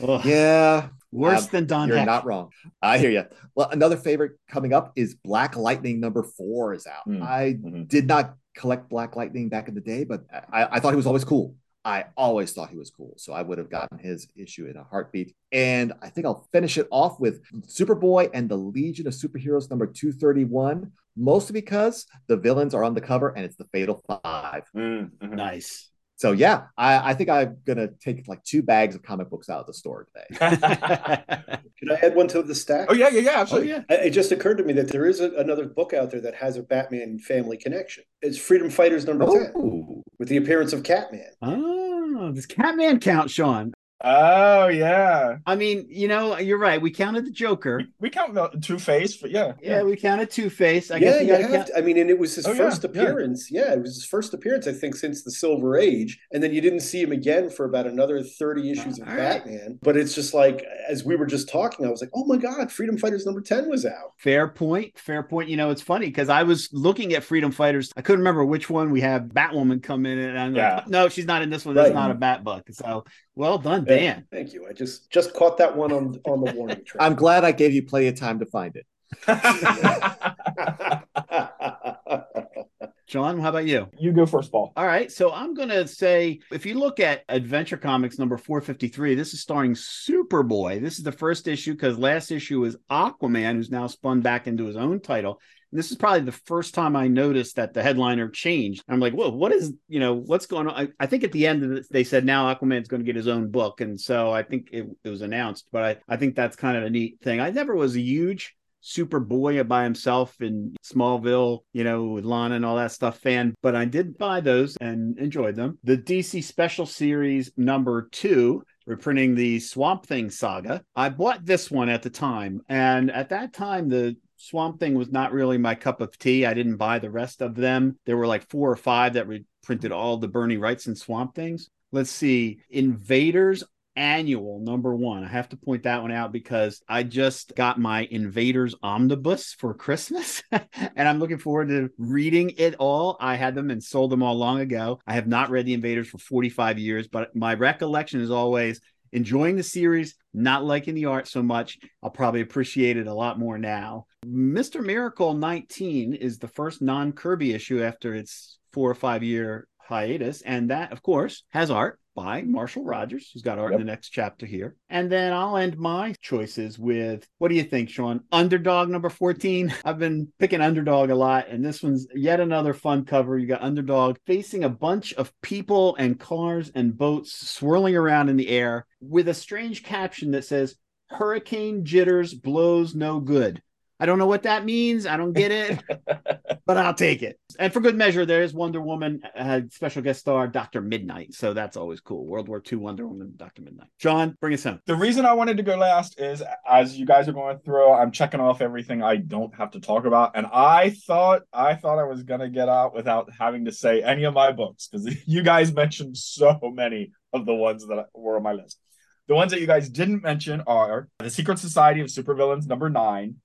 Ugh. Yeah, Worse uh, than Don. You're Heck. not wrong. I hear you. Well, another favorite coming up is Black Lightning number four is out. Mm. I mm-hmm. did not collect Black Lightning back in the day, but I, I, thought he was always cool. I always thought he was cool. So I would have gotten his issue in a heartbeat. And I think I'll finish it off with Superboy and the Legion of Superheroes number 231, mostly because the villains are on the cover and it's the Fatal 5 mm-hmm. Nice. So yeah, I, I, think I'm gonna take like two bags of comic books out of the store today. Can I add one to the stack? Oh yeah, yeah, yeah, absolutely. Oh, yeah. It just occurred to me that there is a, another book out there that has a Batman family connection. It's Freedom Fighters number oh. ten, with the appearance of Catman. Oh, does Catman count, Sean? Oh yeah. I mean, you know, you're right. We counted the Joker. We, we count Two Face, but yeah, yeah, yeah, we counted Two Face. I yeah, guess you count... I mean, and it was his oh, first yeah, appearance. Yeah. yeah. it was his first appearance, I think, since the Silver Age, and then you didn't see him again for about another thirty issues of All Batman. Right. But it's just like, as we were just talking, I was like, oh my god, Freedom Fighters number ten was out. Fair point. Fair point. You know, it's funny because I was looking at Freedom Fighters. I couldn't remember which one we have Batwoman come in, and I'm like, no, she's not in this one. That's right. not a Bat book. So well done, Dan. Thank you. I just just caught that one on on the warning track. I'm glad I gave you plenty of time to find it. John, how about you? You go first, Paul. All right. So I'm going to say if you look at Adventure Comics number 453, this is starring Superboy. This is the first issue because last issue was Aquaman, who's now spun back into his own title this is probably the first time I noticed that the headliner changed. I'm like, whoa, what is, you know, what's going on? I, I think at the end of it, they said now Aquaman's going to get his own book. And so I think it, it was announced, but I, I think that's kind of a neat thing. I never was a huge Superboy by himself in Smallville, you know, with Lana and all that stuff fan, but I did buy those and enjoyed them. The DC Special Series number two reprinting the Swamp Thing saga. I bought this one at the time, and at that time, the Swamp Thing was not really my cup of tea. I didn't buy the rest of them. There were like four or five that reprinted all the Bernie Wrightson and Swamp Things. Let's see, Invaders annual number one. I have to point that one out because I just got my Invaders omnibus for Christmas and I'm looking forward to reading it all. I had them and sold them all long ago. I have not read the Invaders for 45 years, but my recollection is always enjoying the series, not liking the art so much. I'll probably appreciate it a lot more now. Mr. Miracle 19 is the first non Kirby issue after its four or five year hiatus. And that, of course, has art by Marshall Rogers, who's got art yep. in the next chapter here. And then I'll end my choices with what do you think, Sean? Underdog number 14. I've been picking Underdog a lot, and this one's yet another fun cover. You got Underdog facing a bunch of people and cars and boats swirling around in the air with a strange caption that says, Hurricane jitters blows no good. I don't know what that means. I don't get it, but I'll take it. And for good measure, there is Wonder Woman, had special guest star Dr. Midnight. So that's always cool. World War II Wonder Woman, Dr. Midnight. John, bring us home. The reason I wanted to go last is as you guys are going through, I'm checking off everything I don't have to talk about. And I thought I thought I was gonna get out without having to say any of my books because you guys mentioned so many of the ones that were on my list. The ones that you guys didn't mention are The Secret Society of Supervillains number nine,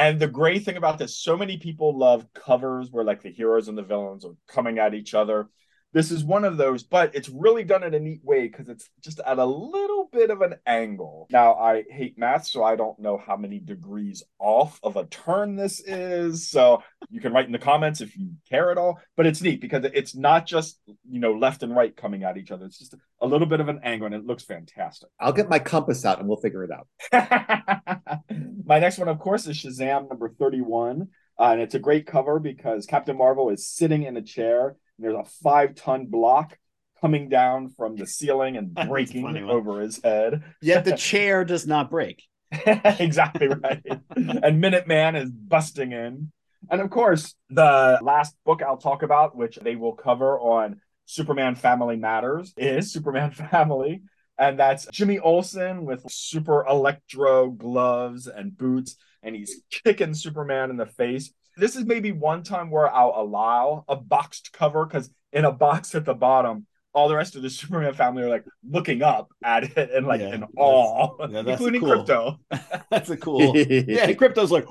and the great thing about this, so many people love covers where like the heroes and the villains are coming at each other. This is one of those, but it's really done in a neat way because it's just at a little bit of an angle. Now, I hate math, so I don't know how many degrees off of a turn this is. So you can write in the comments if you care at all. But it's neat because it's not just, you know, left and right coming at each other. It's just a little bit of an angle and it looks fantastic. I'll get my compass out and we'll figure it out. my next one, of course, is Shazam number 31. Uh, and it's a great cover because Captain Marvel is sitting in a chair there's a five ton block coming down from the ceiling and breaking over his head. Yet the chair does not break. exactly right. and Minuteman is busting in. And of course, the last book I'll talk about, which they will cover on Superman Family Matters, is Superman Family. And that's Jimmy Olsen with super electro gloves and boots. And he's kicking Superman in the face this is maybe one time where I'll allow a boxed cover because in a box at the bottom, all the rest of the Superman family are like looking up at it and like yeah, in awe, yeah, including cool. Krypto. that's a cool. yeah, Krypto's like,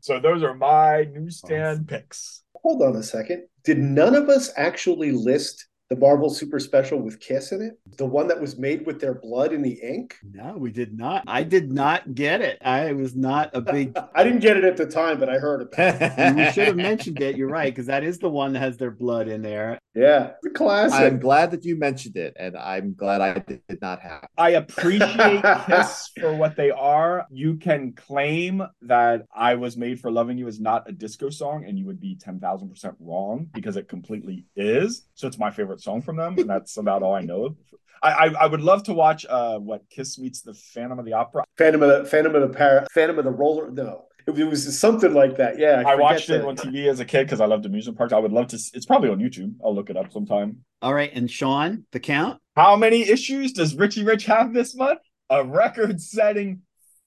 so those are my newsstand awesome. picks. Hold on a second. Did none of us actually list the Marvel Super Special with Kiss in it? The one that was made with their blood in the ink? No, we did not. I did not get it. I was not a big. I didn't get it at the time, but I heard about it. we should have mentioned it. You're right, because that is the one that has their blood in there. Yeah, the classic. I'm glad that you mentioned it, and I'm glad I did not have. I appreciate Kiss for what they are. You can claim that "I Was Made for Loving You" is not a disco song, and you would be ten thousand percent wrong because it completely is. So it's my favorite song from them, and that's about all I know. I, I, I would love to watch uh what Kiss meets the Phantom of the Opera. Phantom of the Phantom of the Par- Phantom of the Roller. No, it, it was something like that. Yeah, I, I watched it on TV as a kid because I loved amusement parks. I would love to. It's probably on YouTube. I'll look it up sometime. All right, and Sean, the count. How many issues does Richie Rich have this month? A record-setting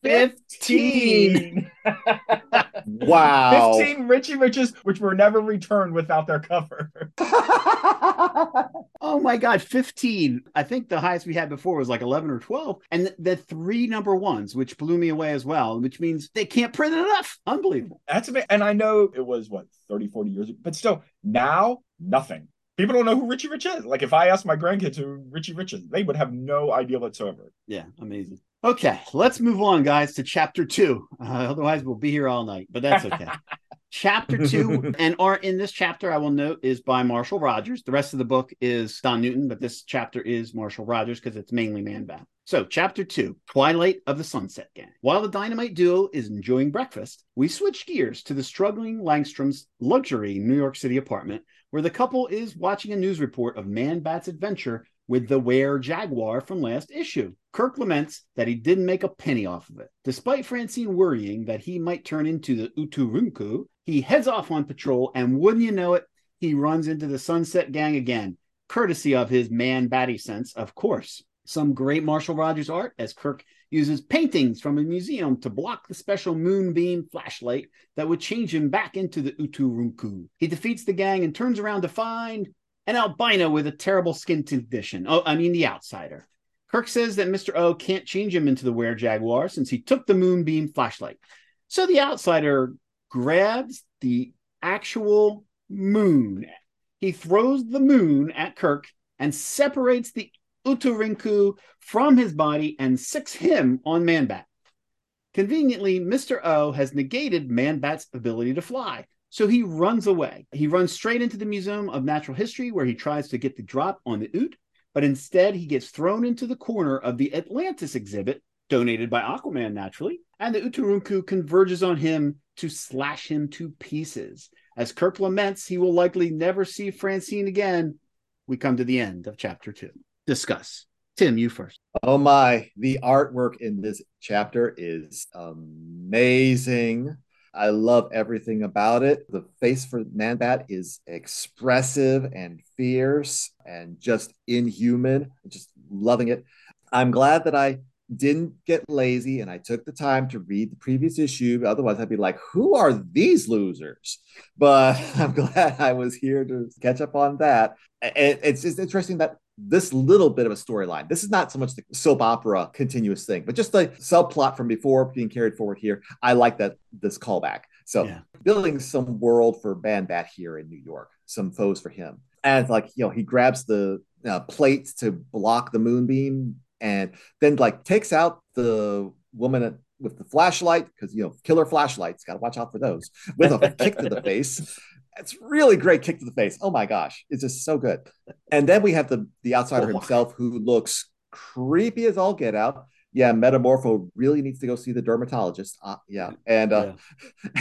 15. wow. 15 Richie Riches, which were never returned without their cover. oh my God, 15. I think the highest we had before was like 11 or 12. And the, the three number ones, which blew me away as well, which means they can't print enough. Unbelievable. That's amazing. And I know it was what, 30, 40 years ago, but still, now, nothing. People don't know who Richie Rich is. Like if I asked my grandkids who Richie Rich is, they would have no idea whatsoever. Yeah, amazing. Okay, let's move on, guys, to chapter two. Uh, otherwise, we'll be here all night, but that's okay. chapter two, and art in this chapter, I will note, is by Marshall Rogers. The rest of the book is Don Newton, but this chapter is Marshall Rogers because it's mainly man bound. So, chapter two Twilight of the Sunset Gang. While the dynamite duo is enjoying breakfast, we switch gears to the struggling Langstrom's luxury New York City apartment, where the couple is watching a news report of Man Bat's adventure with the Were Jaguar from last issue. Kirk laments that he didn't make a penny off of it. Despite Francine worrying that he might turn into the Uturunku, he heads off on patrol, and wouldn't you know it, he runs into the Sunset Gang again, courtesy of his man batty sense, of course. Some great Marshall Rogers art as Kirk uses paintings from a museum to block the special moonbeam flashlight that would change him back into the Uturunku. He defeats the gang and turns around to find an albino with a terrible skin condition. Oh, I mean, the outsider. Kirk says that Mr. O can't change him into the Were Jaguar since he took the moonbeam flashlight. So the outsider grabs the actual moon. He throws the moon at Kirk and separates the Uturunku from his body and sicks him on Manbat. Conveniently, Mr. O has negated Manbat's ability to fly, so he runs away. He runs straight into the Museum of Natural History where he tries to get the drop on the Ut, but instead he gets thrown into the corner of the Atlantis exhibit, donated by Aquaman naturally, and the Uturunku converges on him to slash him to pieces. As Kirk laments he will likely never see Francine again, we come to the end of chapter two. Discuss. Tim, you first. Oh my, the artwork in this chapter is amazing. I love everything about it. The face for Manbat is expressive and fierce and just inhuman. Just loving it. I'm glad that I didn't get lazy and I took the time to read the previous issue. Otherwise, I'd be like, who are these losers? But I'm glad I was here to catch up on that. It's just interesting that this little bit of a storyline. This is not so much the soap opera continuous thing, but just the subplot from before being carried forward here. I like that this callback. So yeah. building some world for Manbat here in New York, some foes for him. And like, you know, he grabs the uh, plate to block the moonbeam and then like takes out the woman with the flashlight because you know killer flashlights got to watch out for those with a kick to the face it's really great kick to the face. Oh my gosh, it's just so good. And then we have the the outsider oh himself who looks creepy as all get out. Yeah, Metamorpho really needs to go see the dermatologist. Uh, yeah, and uh,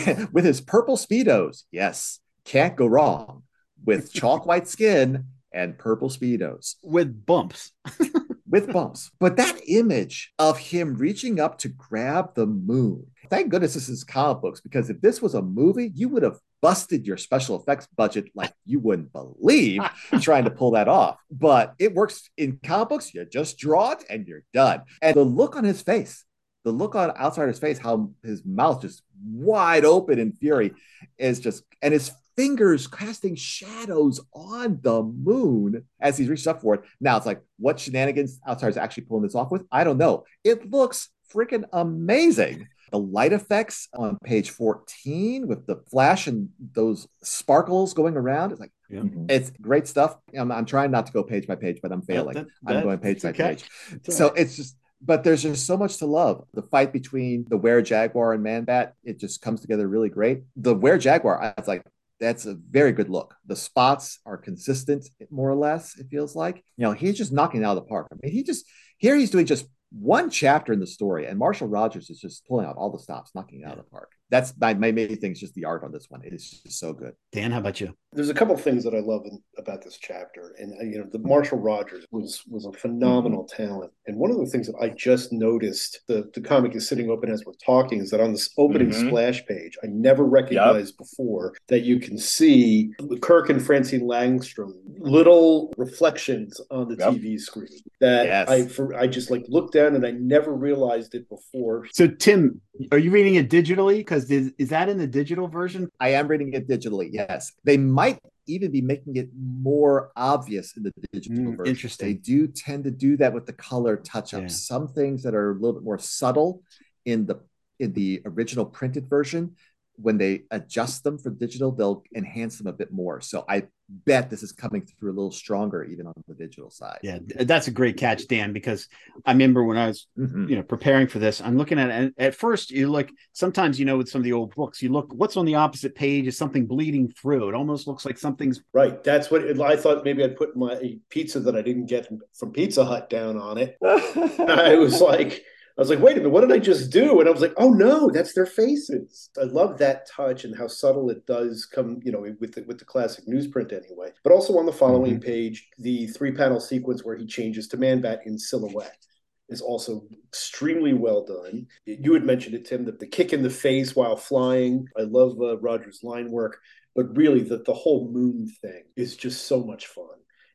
yeah. with his purple speedos, yes, can't go wrong with chalk white skin and purple speedos with bumps. with bumps. But that image of him reaching up to grab the moon. Thank goodness this is comic books because if this was a movie, you would have busted your special effects budget like you wouldn't believe trying to pull that off. But it works in comic books. You just draw it and you're done. And the look on his face, the look on Outsider's face, how his mouth just wide open in fury is just, and his fingers casting shadows on the moon as he's reached up for it. Now it's like, what shenanigans Outsider's actually pulling this off with? I don't know. It looks freaking amazing the light effects on page 14 with the flash and those sparkles going around. It's like, yeah. Mm-hmm. it's great stuff. I'm, I'm, trying not to go page by page, but I'm failing. That, that, I'm going page by okay. page. so it's just, but there's just so much to love. The fight between the Were Jaguar and Manbat, it just comes together really great. The Were Jaguar, I was like, that's a very good look. The spots are consistent, more or less, it feels like. You know, he's just knocking out of the park. I mean, he just, here he's doing just one chapter in the story, and Marshall Rogers is just pulling out all the stops, knocking out of the park. That's my, my main thing is just the art on this one. It is just so good. Dan, how about you? There's a couple of things that I love in, about this chapter, and uh, you know, the Marshall Rogers was was a phenomenal mm-hmm. talent. And one of the things that I just noticed, the the comic is sitting open as we're talking, is that on this opening mm-hmm. splash page, I never recognized yep. before that you can see Kirk and Francine Langstrom little reflections on the yep. TV screen that yes. I for, I just like looked down and I never realized it before. So Tim, are you reading it digitally? Because is, is that in the digital version? I am reading it digitally. Yes, they might even be making it more obvious in the digital mm, version. Interesting. They do tend to do that with the color touch ups. Yeah. Some things that are a little bit more subtle in the in the original printed version when they adjust them for digital, they'll enhance them a bit more. So I bet this is coming through a little stronger even on the digital side. Yeah, that's a great catch, Dan, because I remember when I was, mm-hmm. you know, preparing for this, I'm looking at it, and at first you look, sometimes, you know, with some of the old books, you look, what's on the opposite page is something bleeding through. It almost looks like something's. Right. That's what it, I thought maybe I'd put my pizza that I didn't get from Pizza Hut down on it. I was like, I was like, wait a minute, what did I just do? And I was like, oh no, that's their faces. I love that touch and how subtle it does come, you know, with the, with the classic newsprint anyway. But also on the following mm-hmm. page, the three panel sequence where he changes to Man Bat in silhouette. is also extremely well done. You had mentioned it, Tim, that the kick in the face while flying. I love uh, Rogers' line work, but really that the whole moon thing is just so much fun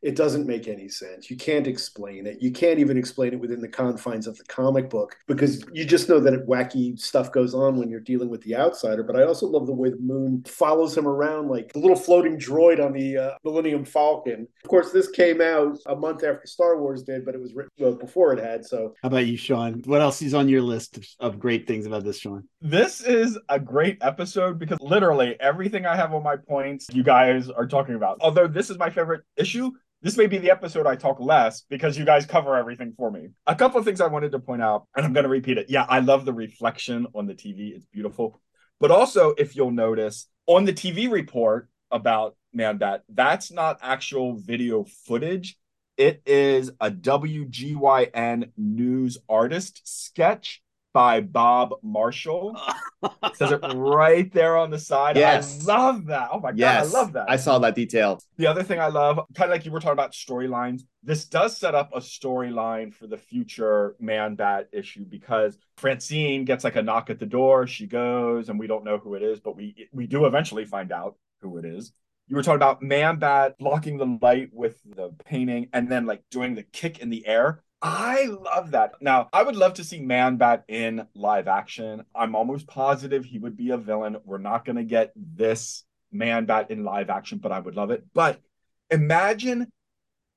it doesn't make any sense. You can't explain it. You can't even explain it within the confines of the comic book because you just know that wacky stuff goes on when you're dealing with the outsider. But I also love the way the moon follows him around like the little floating droid on the uh, Millennium Falcon. Of course, this came out a month after Star Wars did, but it was written before it had. So, how about you, Sean? What else is on your list of great things about this, Sean? This is a great episode because literally everything I have on my points, you guys are talking about. Although this is my favorite issue, this may be the episode I talk less because you guys cover everything for me. A couple of things I wanted to point out, and I'm going to repeat it. Yeah, I love the reflection on the TV, it's beautiful. But also, if you'll notice, on the TV report about Man Bat, that's not actual video footage. It is a WGYN news artist sketch by Bob Marshall. it says it right there on the side. Yes. I love that. Oh my yes. god, I love that. I saw that detail. The other thing I love, kind of like you were talking about storylines, this does set up a storyline for the future Man Bat issue because Francine gets like a knock at the door. She goes, and we don't know who it is, but we we do eventually find out who it is. You were talking about Man Bat blocking the light with the painting and then like doing the kick in the air. I love that. Now, I would love to see Man Bat in live action. I'm almost positive he would be a villain. We're not going to get this Man Bat in live action, but I would love it. But imagine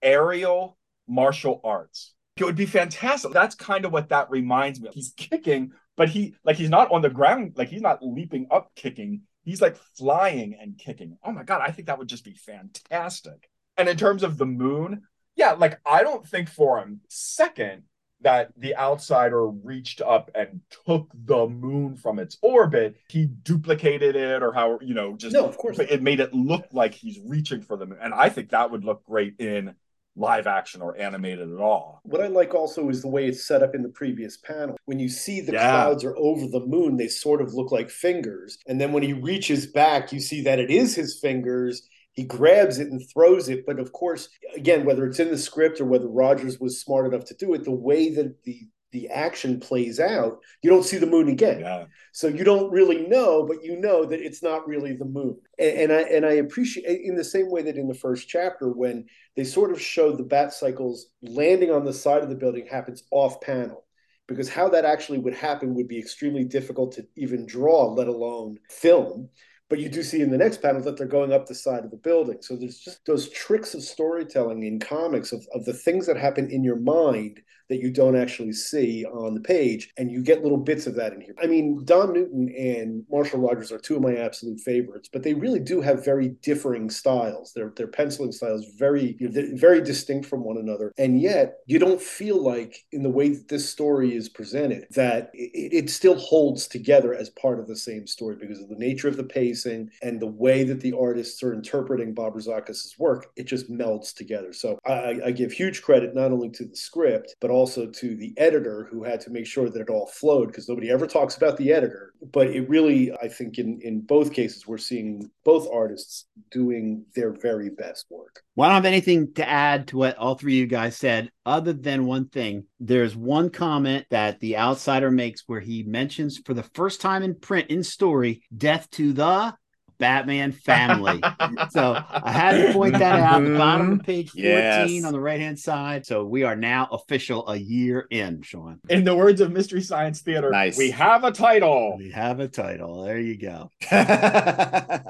aerial martial arts. It would be fantastic. That's kind of what that reminds me of. He's kicking, but he like he's not on the ground, like he's not leaping up kicking. He's like flying and kicking. Oh my god, I think that would just be fantastic. And in terms of the moon, yeah, like I don't think for a second that the outsider reached up and took the moon from its orbit. He duplicated it or how, you know, just no, of course. It made it look like he's reaching for the moon. And I think that would look great in live action or animated at all. What I like also is the way it's set up in the previous panel. When you see the yeah. clouds are over the moon, they sort of look like fingers. And then when he reaches back, you see that it is his fingers he grabs it and throws it. But of course, again, whether it's in the script or whether Rogers was smart enough to do it, the way that the the action plays out, you don't see the moon again. Yeah. So you don't really know, but you know that it's not really the moon. And, and I and I appreciate in the same way that in the first chapter when they sort of show the bat cycles landing on the side of the building happens off panel because how that actually would happen would be extremely difficult to even draw, let alone film. But you do see in the next panel that they're going up the side of the building. So there's just those tricks of storytelling in comics of, of the things that happen in your mind that you don't actually see on the page. And you get little bits of that in here. I mean, Don Newton and Marshall Rogers are two of my absolute favorites, but they really do have very differing styles. Their, their penciling styles very, very distinct from one another. And yet you don't feel like in the way that this story is presented that it, it still holds together as part of the same story because of the nature of the pacing and the way that the artists are interpreting Bob Rozakis' work. It just melds together. So I, I give huge credit not only to the script, but also to the editor who had to make sure that it all flowed because nobody ever talks about the editor. But it really, I think, in in both cases, we're seeing both artists doing their very best work. Well, I don't have anything to add to what all three of you guys said, other than one thing. There's one comment that the outsider makes where he mentions for the first time in print in story, death to the Batman family. so I had to point that out the bottom of page 14 yes. on the right hand side. So we are now official a year in, Sean. In the words of Mystery Science Theater, nice. we have a title. We have a title. There you go.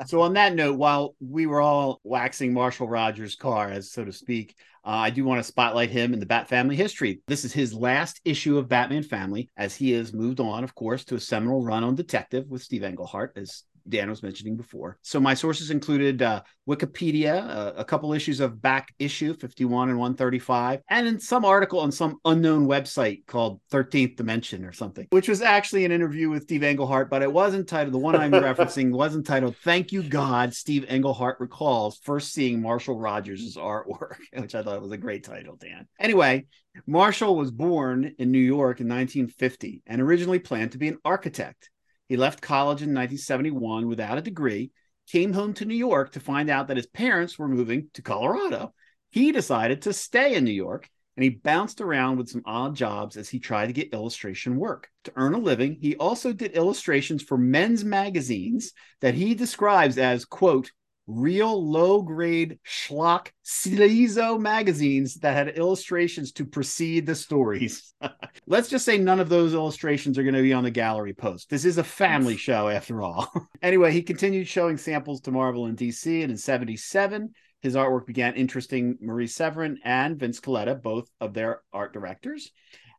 so on that note, while we were all waxing Marshall Rogers' car, as so to speak, uh, I do want to spotlight him in the Bat Family history. This is his last issue of Batman Family, as he has moved on, of course, to a seminal run on Detective with Steve Englehart, as Dan was mentioning before. So my sources included uh, Wikipedia, uh, a couple issues of back issue 51 and 135, and in some article on some unknown website called 13th Dimension or something, which was actually an interview with Steve Englehart, but it wasn't titled, the one I'm referencing wasn't titled, Thank You God, Steve Englehart recalls first seeing Marshall Rogers' artwork, which I thought was a great title, Dan. Anyway, Marshall was born in New York in 1950 and originally planned to be an architect. He left college in 1971 without a degree, came home to New York to find out that his parents were moving to Colorado. He decided to stay in New York and he bounced around with some odd jobs as he tried to get illustration work. To earn a living, he also did illustrations for men's magazines that he describes as, quote, real low grade schlock sleazo magazines that had illustrations to precede the stories. Let's just say none of those illustrations are going to be on the gallery post. This is a family show after all. anyway, he continued showing samples to Marvel in DC and in 77 his artwork began interesting Marie Severin and Vince Colletta, both of their art directors.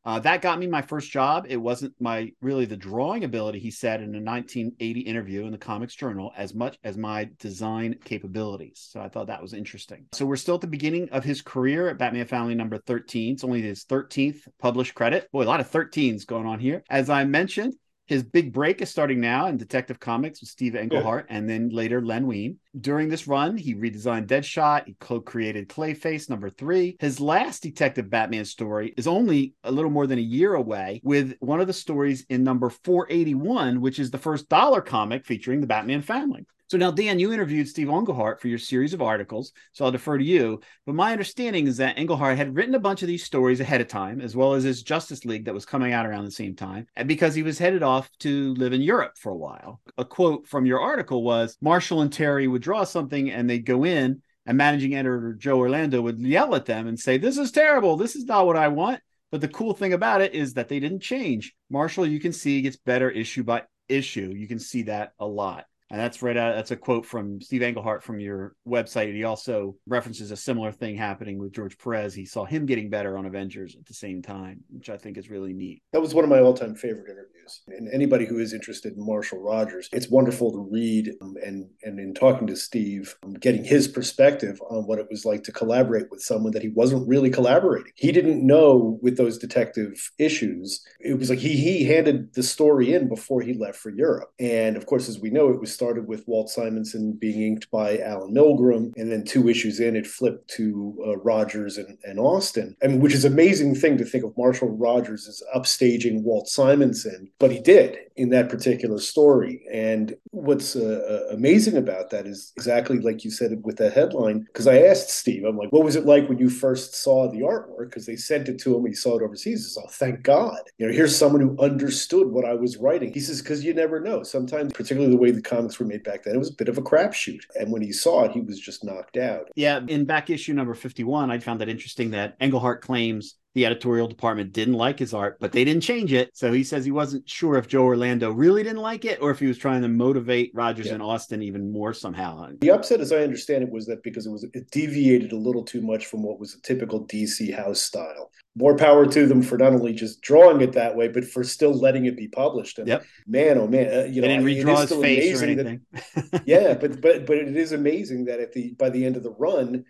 Uh, that got me my first job. It wasn't my really the drawing ability, he said in a 1980 interview in the Comics Journal, as much as my design capabilities. So I thought that was interesting. So we're still at the beginning of his career at Batman Family number 13. It's only his 13th published credit. Boy, a lot of 13s going on here. As I mentioned, his big break is starting now in Detective Comics with Steve Englehart and then later Len Wein. During this run, he redesigned Deadshot. He co created Clayface number three. His last Detective Batman story is only a little more than a year away with one of the stories in number 481, which is the first dollar comic featuring the Batman family. So now, Dan, you interviewed Steve Englehart for your series of articles, so I'll defer to you. But my understanding is that Englehart had written a bunch of these stories ahead of time, as well as his Justice League that was coming out around the same time, and because he was headed off to live in Europe for a while. A quote from your article was Marshall and Terry would draw something and they'd go in, and managing editor Joe Orlando would yell at them and say, This is terrible. This is not what I want. But the cool thing about it is that they didn't change. Marshall, you can see, gets better issue by issue. You can see that a lot. And that's right out, that's a quote from Steve Englehart from your website. He also references a similar thing happening with George Perez. He saw him getting better on Avengers at the same time, which I think is really neat. That was one of my all time favorite interviews. And anybody who is interested in Marshall Rogers, it's wonderful to read um, and, and in talking to Steve, um, getting his perspective on what it was like to collaborate with someone that he wasn't really collaborating. He didn't know with those detective issues. It was like he, he handed the story in before he left for Europe. And of course, as we know, it was started with Walt Simonson being inked by Alan Milgrom, and then two issues in, it flipped to uh, Rogers and, and Austin. I mean, which is amazing thing to think of Marshall Rogers as upstaging Walt Simonson, but he did in that particular story. And what's uh, uh amazing about that is exactly like you said with that headline. Because I asked Steve, I'm like, what was it like when you first saw the artwork? Because they sent it to him, he saw it overseas. He says, oh, thank God. You know, here's someone who understood what I was writing. He says, because you never know. Sometimes, particularly the way the comics comics were made back then. It was a bit of a crapshoot. And when he saw it, he was just knocked out. Yeah. In back issue number 51, I found that interesting that Englehart claims the editorial department didn't like his art, but they didn't change it. So he says he wasn't sure if Joe Orlando really didn't like it or if he was trying to motivate Rogers yeah. and Austin even more somehow. The upset, as I understand it, was that because it was it deviated a little too much from what was a typical DC house style. More power to them for not only just drawing it that way, but for still letting it be published. And yep. man, oh man, uh, you know, didn't redraw his face or anything. That, yeah, but but but it is amazing that at the by the end of the run,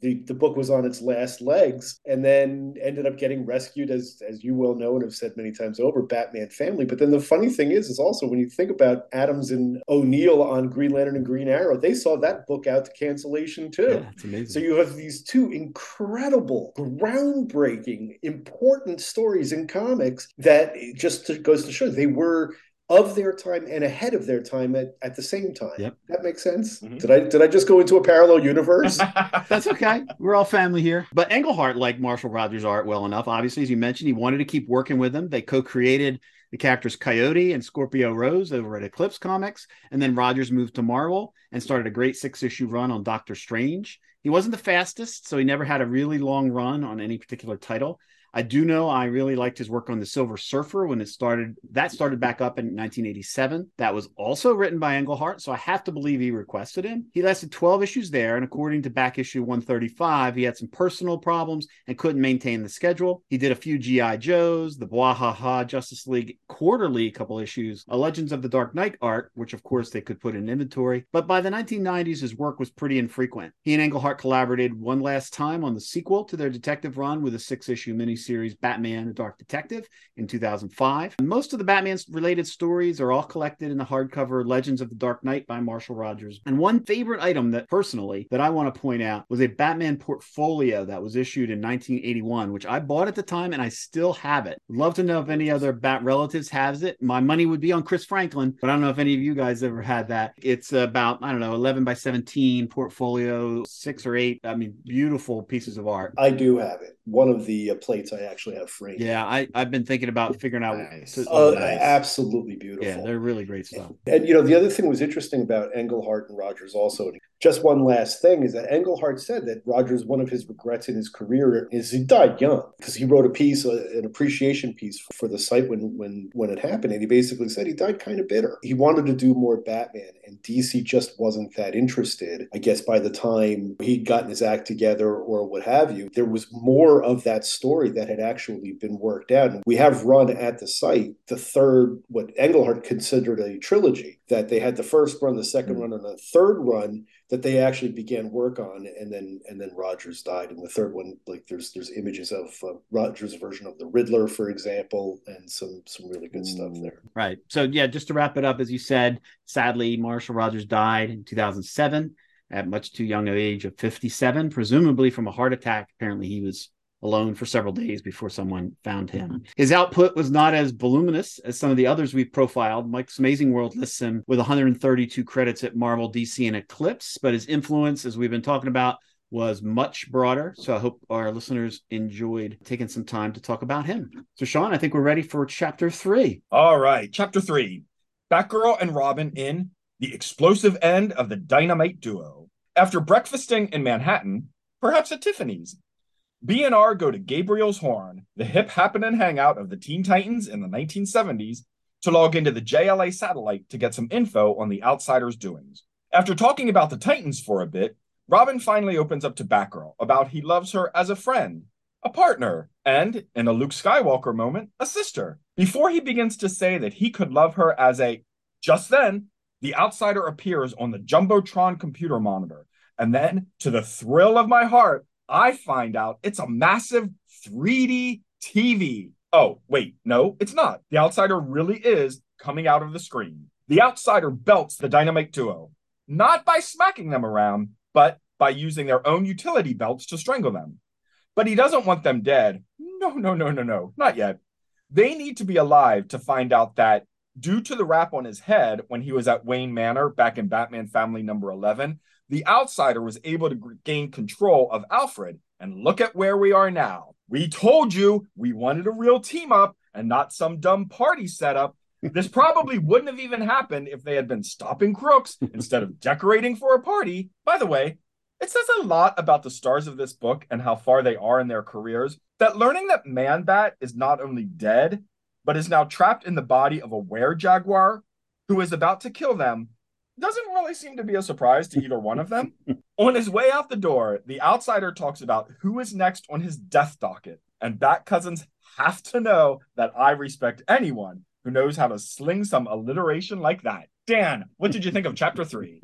the, the book was on its last legs and then ended up getting rescued as as you well know and have said many times over batman family. But then the funny thing is is also when you think about adams and o'neill on green lantern and green arrow they saw that book out to cancellation too. Yeah, so you have these two incredible groundbreaking important stories in comics that just goes to show they were of their time and ahead of their time at, at the same time. Yep. That makes sense. Mm-hmm. Did I did I just go into a parallel universe? That's okay. We're all family here. But Englehart liked Marshall Rogers' art well enough. Obviously, as you mentioned, he wanted to keep working with him. They co-created the characters Coyote and Scorpio Rose over at Eclipse Comics. And then Rogers moved to Marvel and started a great six-issue run on Doctor Strange. He wasn't the fastest, so he never had a really long run on any particular title. I do know I really liked his work on the Silver Surfer when it started. That started back up in 1987. That was also written by Englehart, so I have to believe he requested him. He lasted 12 issues there, and according to back issue 135, he had some personal problems and couldn't maintain the schedule. He did a few GI Joes, the Bwahaha Justice League quarterly couple issues, a Legends of the Dark Knight art, which of course they could put in inventory. But by the 1990s, his work was pretty infrequent. He and Englehart collaborated one last time on the sequel to their detective run with a six-issue miniseries series Batman: The Dark Detective in 2005. And most of the Batman related stories are all collected in the hardcover Legends of the Dark Knight by Marshall Rogers. And one favorite item that personally that I want to point out was a Batman portfolio that was issued in 1981, which I bought at the time and I still have it. Love to know if any other Bat relatives has it. My money would be on Chris Franklin, but I don't know if any of you guys ever had that. It's about I don't know 11 by 17 portfolio, six or eight. I mean, beautiful pieces of art. I do have it one of the uh, plates I actually have framed. Yeah, I, I've been thinking about figuring out. Nice. To, oh, nice. Absolutely beautiful. Yeah, they're really great stuff. And, and, you know, the other thing was interesting about Englehart and Rogers also. Just one last thing is that Englehart said that Rogers, one of his regrets in his career is he died young because he wrote a piece, uh, an appreciation piece for the site when when when it happened, and he basically said he died kind of bitter. He wanted to do more Batman, and DC just wasn't that interested. I guess by the time he'd gotten his act together or what have you, there was more of that story that had actually been worked out. And we have run at the site the third, what Englehart considered a trilogy, that they had the first run, the 2nd mm-hmm. run, and the third run that they actually began work on, and then and then Rogers died. And the third one, like there's there's images of uh, Rogers' version of the Riddler, for example, and some some really good stuff there. Right. So yeah, just to wrap it up, as you said, sadly Marshall Rogers died in 2007 at much too young an age of 57, presumably from a heart attack. Apparently, he was alone for several days before someone found him. Mm-hmm. His output was not as voluminous as some of the others we've profiled. Mike's Amazing World lists him with 132 credits at Marvel, DC, and Eclipse, but his influence, as we've been talking about, was much broader. So I hope our listeners enjoyed taking some time to talk about him. So, Sean, I think we're ready for chapter three. All right. Chapter three Batgirl and Robin in The Explosive End of the Dynamite Duo. After breakfasting in Manhattan, perhaps at Tiffany's, B&R go to Gabriel's Horn, the hip happening hangout of the Teen Titans in the 1970s, to log into the JLA satellite to get some info on the Outsider's doings. After talking about the Titans for a bit, Robin finally opens up to Batgirl about he loves her as a friend, a partner, and, in a Luke Skywalker moment, a sister. Before he begins to say that he could love her as a just then, the outsider appears on the Jumbotron computer monitor. And then, to the thrill of my heart, I find out it's a massive 3D TV. Oh, wait, no, it's not. The outsider really is coming out of the screen. The outsider belts the dynamite duo, not by smacking them around, but by using their own utility belts to strangle them. But he doesn't want them dead. No, no, no, no, no, not yet. They need to be alive to find out that due to the rap on his head when he was at Wayne Manor back in Batman Family number 11, the outsider was able to gain control of Alfred. And look at where we are now. We told you we wanted a real team up and not some dumb party setup. This probably wouldn't have even happened if they had been stopping crooks instead of decorating for a party. By the way, it says a lot about the stars of this book and how far they are in their careers that learning that Man Bat is not only dead, but is now trapped in the body of a were jaguar who is about to kill them doesn't really seem to be a surprise to either one of them. on his way out the door, the outsider talks about who is next on his death docket, and Bat Cousins have to know that I respect anyone who knows how to sling some alliteration like that. Dan, what did you think of chapter three?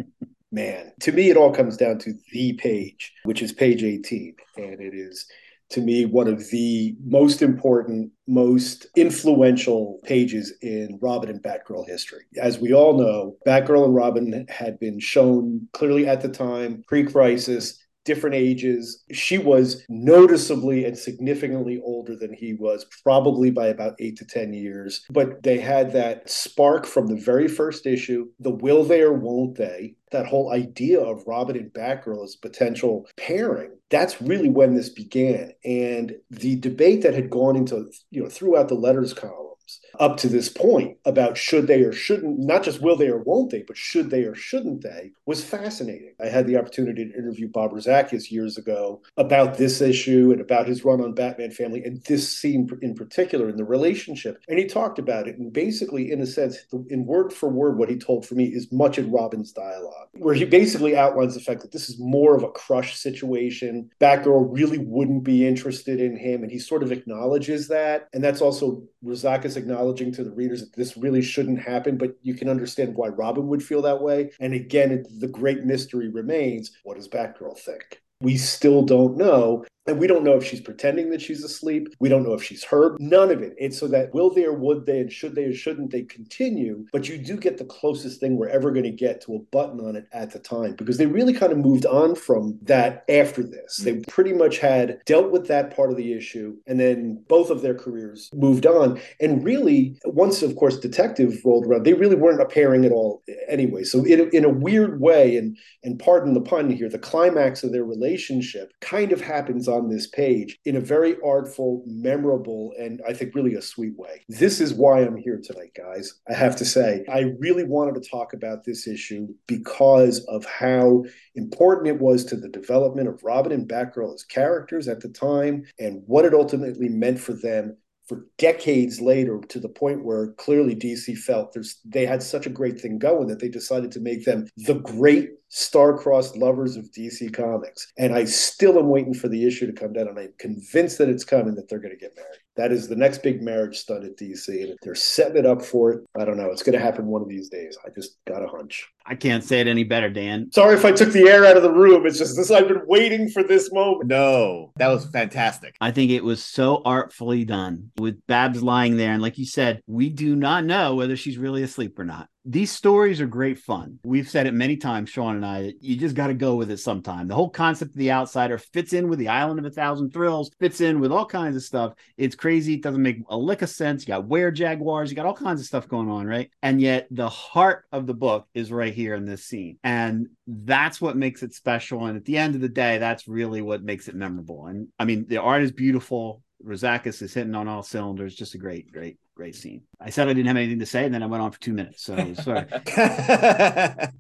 Man, to me, it all comes down to the page, which is page 18. And it is to me one of the most important, most influential pages in Robin and Batgirl history. As we all know, Batgirl and Robin had been shown clearly at the time, pre crisis, different ages. She was noticeably and significantly older than he was, probably by about eight to 10 years. But they had that spark from the very first issue the will they or won't they? That whole idea of Robin and Batgirl as potential pairing. That's really when this began. And the debate that had gone into, you know, throughout the letters column up to this point about should they or shouldn't, not just will they or won't they, but should they or shouldn't they, was fascinating. I had the opportunity to interview Bob Rozakis years ago about this issue and about his run on Batman Family and this scene in particular in the relationship. And he talked about it. And basically, in a sense, in word for word, what he told for me is much in Robin's dialogue, where he basically outlines the fact that this is more of a crush situation. Batgirl really wouldn't be interested in him. And he sort of acknowledges that. And that's also Rozakis acknowledging to the readers that this really shouldn't happen, but you can understand why Robin would feel that way. And again, the great mystery remains what does Batgirl think? We still don't know. And we don't know if she's pretending that she's asleep. We don't know if she's hurt. None of it. It's so that will they or would they and should they or shouldn't they continue. But you do get the closest thing we're ever going to get to a button on it at the time because they really kind of moved on from that after this. They pretty much had dealt with that part of the issue and then both of their careers moved on. And really, once, of course, Detective rolled around, they really weren't a pairing at all anyway, so in a, in a weird way, and and pardon the pun here, the climax of their relationship kind of happens on this page in a very artful, memorable, and I think really a sweet way. This is why I'm here tonight, guys. I have to say, I really wanted to talk about this issue because of how important it was to the development of Robin and Batgirl as characters at the time and what it ultimately meant for them for decades later to the point where clearly DC felt they had such a great thing going that they decided to make them the great star-crossed lovers of DC Comics. And I still am waiting for the issue to come down and I'm convinced that it's coming that they're going to get married. That is the next big marriage stunt at DC and they're setting it up for it. I don't know, it's going to happen one of these days. I just got a hunch. I can't say it any better, Dan. Sorry if I took the air out of the room. It's just this I've been waiting for this moment. No, that was fantastic. I think it was so artfully done with Babs lying there. And like you said, we do not know whether she's really asleep or not these stories are great fun. We've said it many times, Sean and I, you just got to go with it sometime. The whole concept of the outsider fits in with the island of a thousand thrills, fits in with all kinds of stuff. It's crazy. It doesn't make a lick of sense. You got were jaguars, you got all kinds of stuff going on, right? And yet the heart of the book is right here in this scene. And that's what makes it special. And at the end of the day, that's really what makes it memorable. And I mean, the art is beautiful. Rozakis is hitting on all cylinders. Just a great, great, great scene. I said I didn't have anything to say, and then I went on for two minutes. So sorry.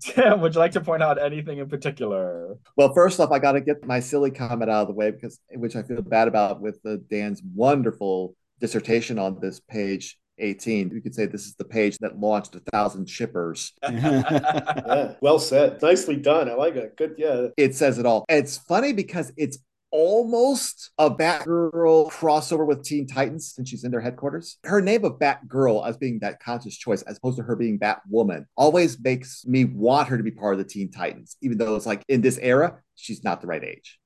Tim, would you like to point out anything in particular? Well, first off, I got to get my silly comment out of the way because, which I feel bad about with the Dan's wonderful dissertation on this page 18. You could say this is the page that launched a thousand shippers. yeah, well said. Nicely done. I like it. Good. Yeah. It says it all. It's funny because it's almost a Batgirl crossover with Teen Titans since she's in their headquarters. Her name of Batgirl as being that conscious choice, as opposed to her being Batwoman, always makes me want her to be part of the Teen Titans, even though it's like in this era, she's not the right age.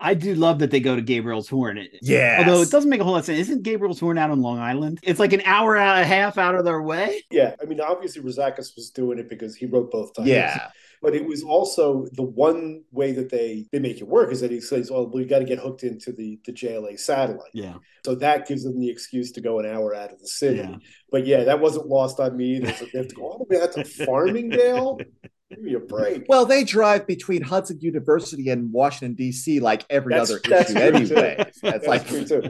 I do love that they go to Gabriel's Horn. Yeah. Although it doesn't make a whole lot of sense. Isn't Gabriel's Horn out on Long Island? It's like an hour and a half out of their way. Yeah. I mean, obviously Rozakis was doing it because he wrote both times. Yeah but it was also the one way that they they make it work is that he says, "Well, we've got to get hooked into the the JLA satellite." Yeah. So that gives them the excuse to go an hour out of the city. Yeah. But yeah, that wasn't lost on me. They have to go all the way out to Farmingdale. Give me a break. Well, they drive between Hudson University and Washington D.C. like every That's- other that's issue, true, anyway. too. That's, That's like true too.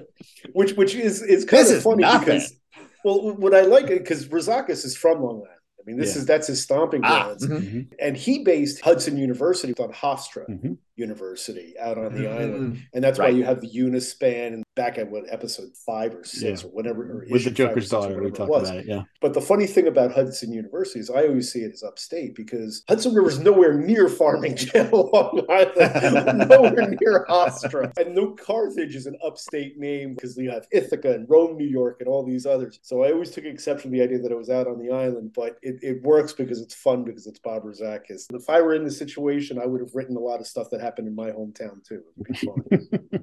Which which is is kind This of funny nothing. because well, what I like it because Rozakis is from Long Island. I mean, this Yeah. is that's his stomping Ah, grounds, mhm. and he based Hudson University on Hofstra Mhm. University out on the Mhm. island, and that's why you have the Unispan and back at what episode five or six Yeah. or whatever. Or With the issue five or Joker's daughter, we talked about it. Yeah. But the funny thing about Hudson University is I always see it as upstate because Hudson River is nowhere near Farmington, Long Island, nowhere near Hofstra. And no Carthage is an upstate name because you have Ithaca and Rome, New York, and all these others. So I always took exception to the idea that it was out on the island, but it, it works because it's fun because it's Bob Rozakis. If I were in the situation, I would have written a lot of stuff that happened in my hometown too. It would be fun.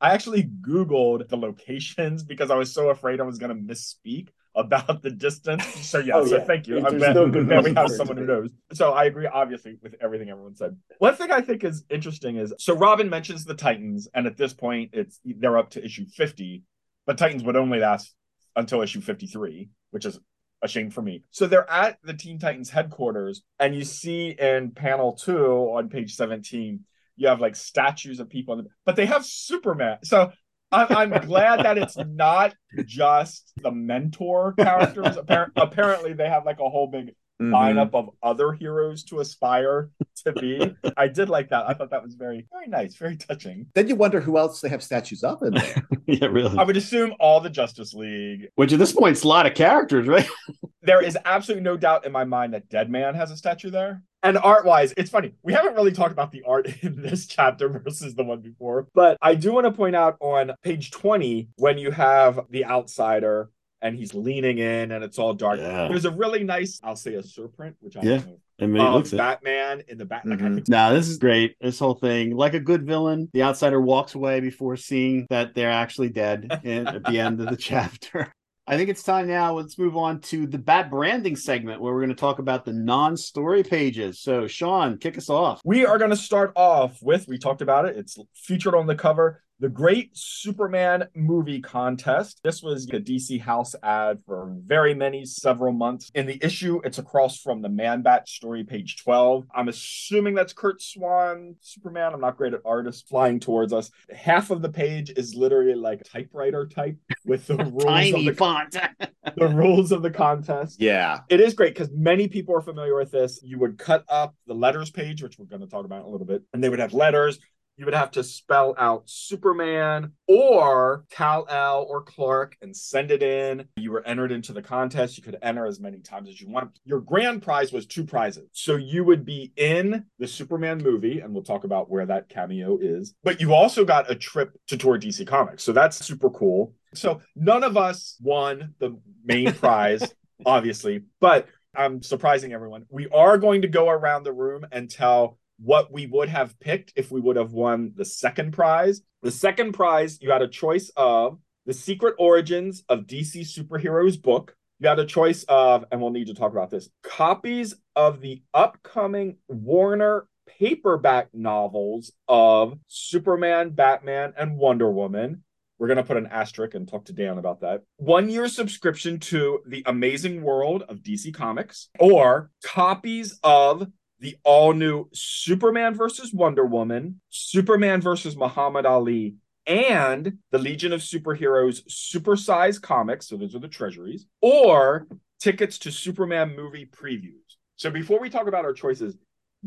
I actually Googled the locations because I was so afraid I was going to misspeak about the distance. So, yeah, Oh, so yeah. thank you. I'm glad, no good glad we have someone who knows. So, I agree, obviously, with everything everyone said. One thing I think is interesting is so Robin mentions the Titans, and at this point, it's they're up to issue 50, but Titans would only last until issue 53, which is a shame for me. So they're at the Teen Titans headquarters, and you see in panel two on page 17, you have like statues of people, but they have Superman. So I'm, I'm glad that it's not just the mentor characters. Appar- apparently, they have like a whole big Mhm. lineup of other heroes to aspire to be. I did like that. I thought that was very, very nice, very touching. Then you wonder who else they have statues of in there. yeah, really. I would assume all the Justice League. Which at this point, it's a lot of characters, right? There is absolutely no doubt in my mind that Dead Man has a statue there. And art wise, it's funny. We haven't really talked about the art in this chapter versus the one before. But I do want to point out on page 20, when you have the outsider and he's leaning in and it's all dark, Yeah. there's a really nice, I'll say a surprint, which I Yeah. I mean, it of looks it. Batman in the back. Like, I Mhm. think No, this is great. This whole thing, like a good villain, the outsider walks away before seeing that they're actually dead in, at the end of the chapter. I think it's time now. Let's move on to the Bat branding segment where we're going to talk about the non story pages. So, Sean, kick us off. We are going to start off with, we talked about it, it's featured on the cover, the Great Superman Movie Contest. This was a DC House ad for very many, several months. In the issue, it's across from the Man Bat story, page 12. I'm assuming that's Curt Swan, Superman. I'm not great at artists flying towards us. Half of the page is literally like typewriter type with the rules Tiny of the, font. the rules of the contest. Yeah. It is great because many people are familiar with this. You would cut up the letters page, which we're going to talk about in a little bit, and they would have letters. You would have to spell out Superman or Kal El or Clark and send it in. You were entered into the contest. You could enter as many times as you want. Your grand prize was two prizes. So you would be in the Superman movie, and we'll talk about where that cameo is. But you also got a trip to tour DC Comics. So that's super cool. So none of us won the main prize, obviously, but I'm surprising everyone. We are going to go around the room and tell what we would have picked if we would have won the second prize. The second prize, you had a choice of The Secret Origins of DC Superheroes book. You had a choice of, and we'll need to talk about this, copies of the upcoming Warner paperback novels of Superman, Batman, and Wonder Woman. We're going to put an asterisk and talk to Dan about that. One year subscription to The Amazing World of DC Comics, or copies of the all new Superman versus Wonder Woman, Superman versus Muhammad Ali, and the Legion of Superheroes supersize comics. So those are the treasuries, or tickets to Superman movie previews. So before we talk about our choices,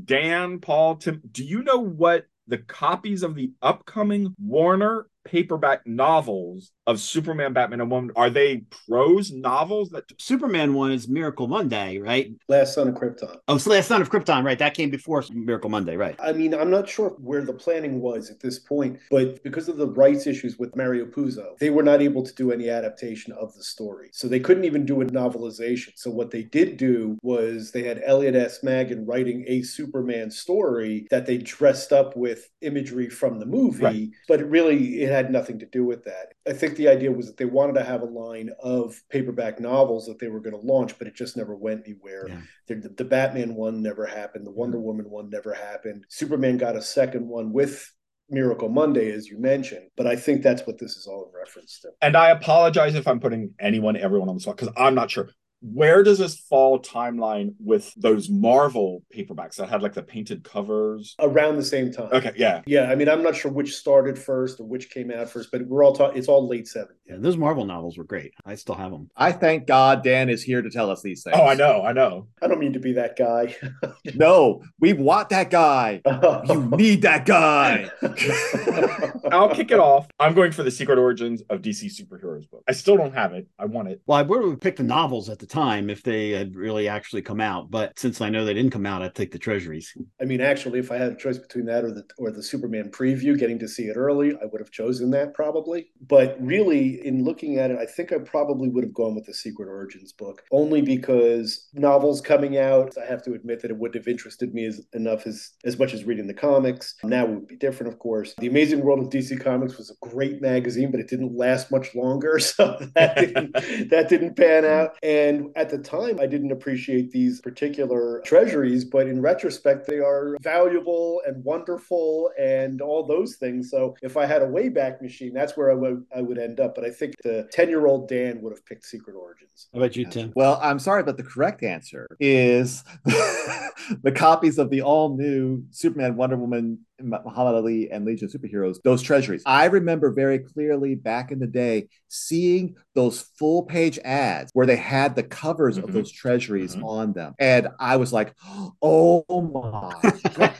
Dan, Paul, Tim, do you know what the copies of the upcoming Warner paperback novels of Superman, Batman, and Woman are they prose novels that Superman one is Miracle Monday, right? Last Son of Krypton. Oh, it's Last Son of Krypton, right? That came before Miracle Monday, right? I mean, I'm not sure where the planning was at this point, but because of the rights issues with Mario Puzo, they were not able to do any adaptation of the story. So they couldn't even do a novelization. So what they did do was they had Elliot S. Maggin writing a Superman story that they dressed up with imagery from the movie, Right. but it really it had nothing to do with that. I think the idea was that they wanted to have a line of paperback novels that they were going to launch, but it just never went anywhere. Yeah. The, the Batman one never happened. The Wonder Woman one never happened. Superman got a second one with Miracle Monday, as you mentioned, but I think that's what this is all in reference to. and I apologize if I'm putting anyone, everyone on the spot because I'm not sure. Where does this fall timeline with those Marvel paperbacks that had like the painted covers? Around the same time. Okay, yeah. Yeah, I mean, I'm not sure which started first or which came out first, but we're all talking. It's all late '70s. Yeah, those Marvel novels were great. I still have them. I thank God Dan is here to tell us these things. Oh, I know, I know. I don't mean to be that guy. No, we want that guy. You need that guy. I'll kick it off. I'm going for the Secret Origins of DC Superheroes book. I still don't have it. I want it. Well, I would have picked the novels at the time if they had really actually come out, but since I know they didn't come out, I'd take the treasuries. I mean, actually, if I had a choice between that or the or the Superman preview, getting to see it early, I would have chosen that probably. But really, in looking at it, I think I probably would have gone with the Secret Origins book, only because novels coming out, I have to admit that it wouldn't have interested me as enough as as much as reading the comics. Now it would be different, of course. The Amazing World of DC Comics was a great magazine, but it didn't last much longer, so that didn't that didn't pan out. And at the time, I didn't appreciate these particular treasuries, but in retrospect, they are valuable and wonderful and all those things. So if I had a Wayback Machine, that's where I would I would end up. But I think the ten year old Dan would have picked Secret Origins. How about you, Tim? Well, I'm sorry, but the correct answer is the copies of the all new Superman, Wonder Woman, Muhammad Ali, and Legion of Superheroes, those treasuries. I remember very clearly back in the day seeing those full page ads where they had the covers of Mhm. those treasuries Mhm. on them. And I was like, oh my.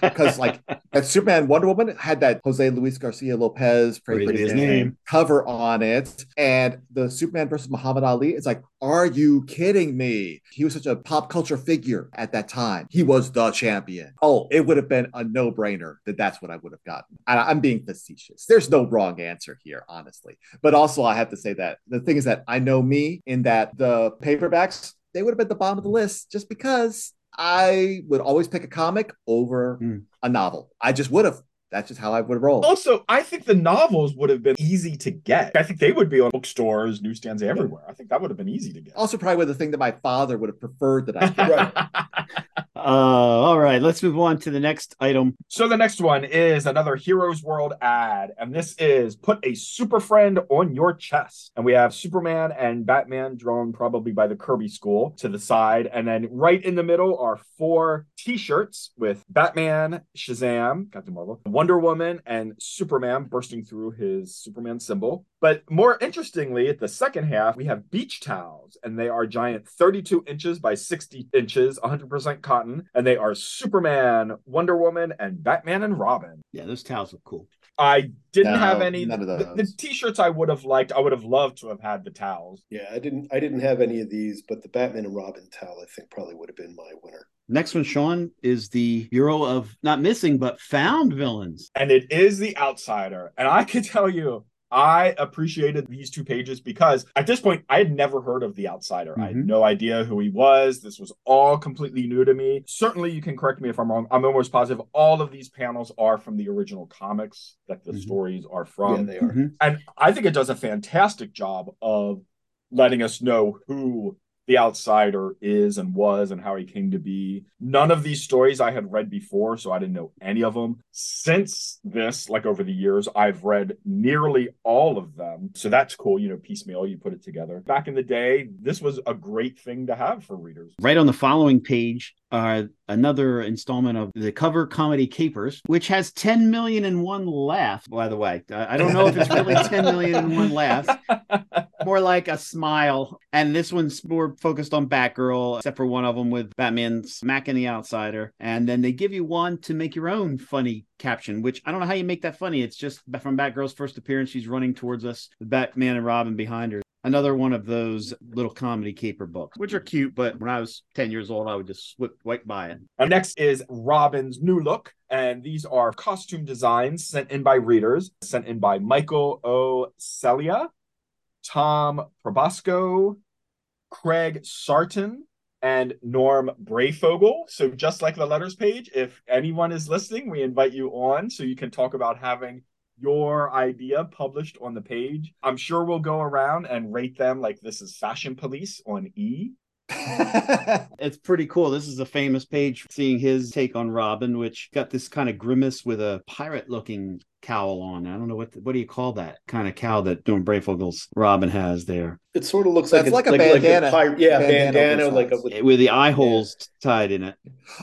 Because, like, that Superman, Wonder Woman had that Jose Luis Garcia Lopez, pray Praise for his his name, name. cover on it. And the Superman versus Muhammad Ali, it's like, are you kidding me? He was such a pop culture figure at that time. He was the champion. Oh, it would have been a no brainer that that that's what I would have gotten. And I'm being facetious. There's no wrong answer here, honestly. But also, I have to say that the thing is that I know me in that the paperbacks, they would have been at the bottom of the list just because I would always pick a comic over Hmm. a novel. I just would have. That's just how I would roll. Also, I think the novels would have been easy to get. I think they would be on bookstores, newsstands everywhere. I think that would have been easy to get. Also, probably the thing that my father would have preferred that I get. Right. Uh, all right. right, let's move on to the next item. So the next one is another Heroes World ad, and this is put a super friend on your chest. And we have Superman and Batman drawn probably by the Kirby school to the side, and then right in the middle are four T-shirts with Batman, Shazam, Captain Marvel, Wonder Woman, and Superman bursting through his Superman symbol. But more interestingly, at the second half, we have beach towels, and they are giant 32 inches by 60 inches, 100% cotton, and they are Superman, Wonder Woman, and Batman and Robin. Yeah, those towels look cool. I didn't No, have any. none of The, the t-shirts I would have liked. I would have loved to have had the towels. Yeah, I didn't I didn't have any of these, but the Batman and Robin towel I think probably would have been my winner. Next one, Sean, is the Bureau of not missing but found villains. and it is the outsider. And I can tell you, I appreciated these two pages because at this point, I had never heard of the outsider. I had Mhm. no idea who he was. This was all completely new to me. Certainly, you can correct me if I'm wrong. I'm almost positive all of these panels are from the original comics that the Mhm. stories are yeah, from. they are. Mhm. and I think it does a fantastic job of letting us know who the outsider is and was and how he came to be. None of these stories I had read before, so I didn't know any of them. Since this, like over the years, I've read nearly all of them. So that's cool. You know, piecemeal, you put it together. Back in the day, this was a great thing to have for readers. Right on the following page are another installment of the cover comedy Capers, which has 10 million and one laugh, by the way. I don't know if it's really 10 million and one laughs. More like a smile. And this one's more focused on Batgirl, except for one of them with Batman smacking the outsider. And then they give you one to make your own funny caption, which I don't know how you make that funny. It's just from Batgirl's first appearance. She's running towards us Batman and Robin behind her. Another one of those little comedy caper books, which are cute, but when I was 10 years old, I would just whip right by it. And next is Robin's new look. And these are costume designs sent in by readers, sent in by Michael O. Celia, Tom Probasco, Craig Sarton, and Norm Breyfogle. So just like the letters page, if anyone is listening, we invite you on so you can talk about having your idea published on the page. I'm sure we'll go around and rate them like this is Fashion Police on E. It's pretty cool. This is a famous page seeing his take on Robin, which got this kind of grimace with a pirate looking cowl on. I don't know what what do you call that kind of cowl that Norm Breyfogle's Robin has there It sort of looks That's like, like a bandana. pirate- yeah, Bandana bandana, like a, with, with the eye holes tied in it.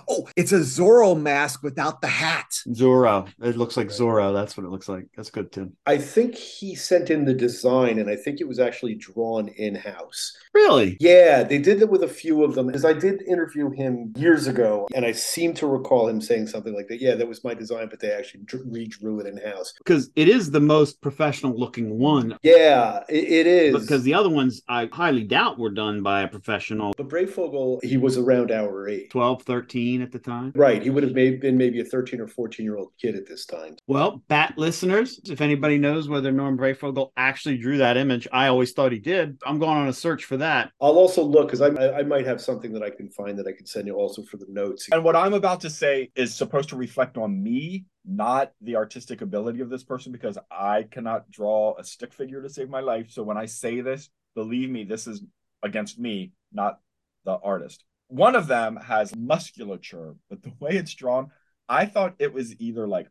oh, it's a Zorro mask without the hat. Zorro. It looks like Zorro. That's what it looks like. That's good, Tim. I think he sent in the design, and I think it was actually drawn in house. Really? Yeah, they did it with a few of them. Because I did interview him years ago, and I seem to recall him saying something like that. Yeah, that was my design, but they actually redrew it in house. Because it is the most professional looking one. Yeah, it, it is. Because the other ones I highly doubt were done by a professional but Breyfogle, he was around our age. 12, 13 at the time. Right, he would have may- been maybe a 13 or 14 year old kid at this time. Well, bat listeners, if anybody knows whether Norm Breyfogle actually drew that image, I always thought he did. I'm going on a search for that. I'll also look because I, I I might have something that I can find that I can send you also for the notes. And what I'm about to say is supposed to reflect on me, not the artistic ability of this person, because I cannot draw a stick figure to save my life. So when I say this, believe me, this is against me, not the artist. One of them has musculature, but the way it's drawn, I thought it was either like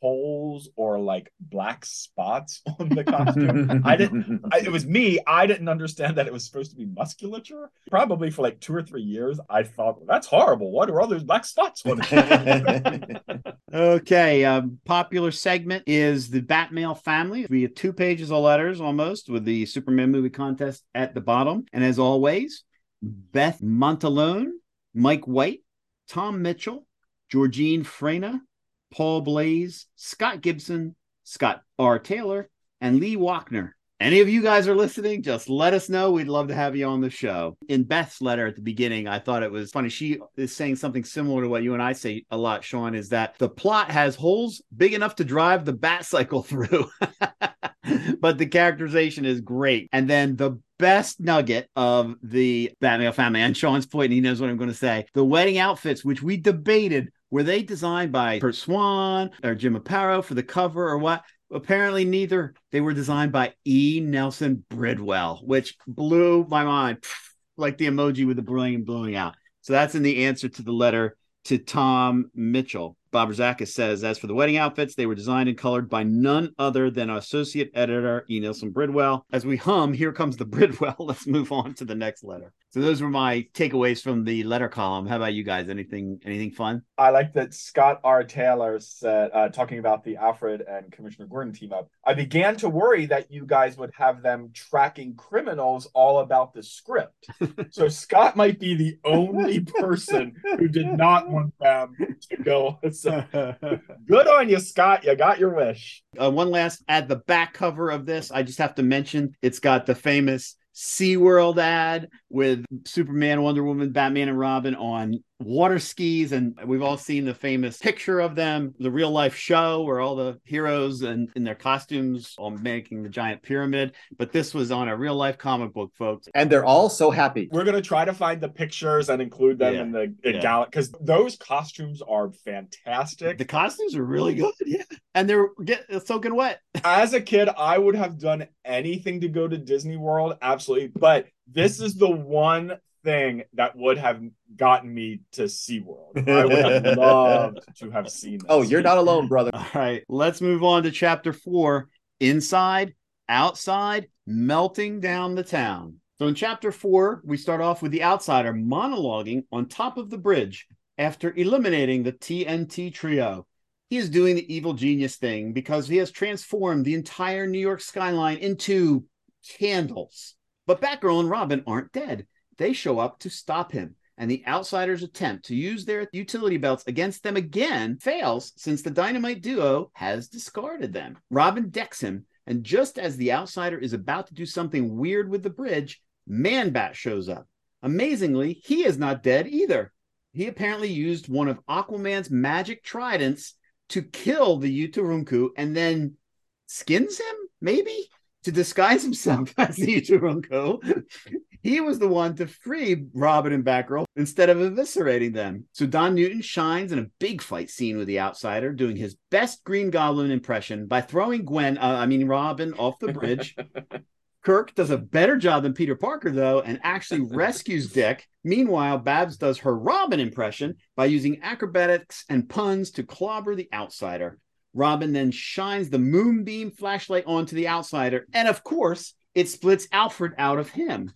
holes or like black spots on the costume. I didn't I, it was me. I didn't understand that it was supposed to be musculature. Probably for like two or three years, I thought well, that's horrible. What are all those black spots on? Okay, um, popular segment is the Batmail family. We have two pages of letters almost with the Superman movie contest at the bottom. And as always, Beth Montalone, Mike White, Tom Mitchell, Georgine Freyna, Paul Blaze, Scott Gibson, Scott R. Taylor, and Lee Wachner. Any of you guys are listening, just let us know. We'd love to have you on the show. In Beth's letter at the beginning, I thought it was funny. She is saying something similar to what you and I say a lot, Sean, is that the plot has holes big enough to drive the bat cycle through. but the characterization is great. And then the best nugget of the Batman family, and Sean's point, and he knows what I'm going to say. The wedding outfits, which we debated, were they designed by Curt Swan or Jim Aparo for the cover or what? Apparently, neither. They were designed by E. Nelson Bridwell, which blew my mind, like the emoji with the brain blowing out. So that's in the answer to the letter to Tom Mitchell. Bob Rozakis says, as for the wedding outfits, they were designed and colored by none other than our associate editor E. Nelson Bridwell. As we hum, here comes the Bridwell. Let's move on to the next letter. So those were my takeaways from the letter column. How about you guys? Anything anything fun? I like that Scott R. Taylor said, uh, talking about the Alfred and Commissioner Gordon team up. I began to worry that you guys would have them tracking criminals all about the script. so Scott might be the only person who did not want them to go. So good on you, Scott. You got your wish. Uh, one last at the back cover of this, I just have to mention it's got the famous SeaWorld ad with Superman, Wonder Woman, Batman, and Robin on water skis. And we've all seen the famous picture of them, the real life show where all the heroes and in their costumes all making the giant pyramid. But this was on a real life comic book, folks. And they're all so happy. We're going to try to find the pictures and include them Yeah. in the in Yeah. Gallic because those costumes are fantastic. The costumes are really good. Yeah. And they're get soaking wet. As a kid, I would have done anything to go to Disney World, absolutely. But this is the one thing that would have gotten me to SeaWorld. I would have loved to have seen this. Oh, you're not alone, brother. All right, let's move on to chapter four inside, outside, melting down the town. So, in chapter four, we start off with the outsider monologuing on top of the bridge after eliminating the TNT trio. He is doing the evil genius thing because he has transformed the entire New York skyline into candles. But Batgirl and Robin aren't dead. They show up to stop him and the outsiders' attempt to use their utility belts against them again fails since the dynamite duo has discarded them. Robin decks him, and just as the outsider is about to do something weird with the bridge, Man-Bat shows up. Amazingly, he is not dead either. He apparently used one of Aquaman's magic tridents to kill the Uturunku and then skins him, maybe, to disguise himself as the Uturunku. He was the one to free Robin and Batgirl instead of eviscerating them. So Don Newton shines in a big fight scene with the outsider, doing his best Green Goblin impression by throwing Gwen, uh, I mean Robin, off the bridge. Kirk does a better job than Peter Parker, though, and actually rescues Dick. Meanwhile, Babs does her Robin impression by using acrobatics and puns to clobber the outsider. Robin then shines the moonbeam flashlight onto the outsider, and of course, it splits Alfred out of him.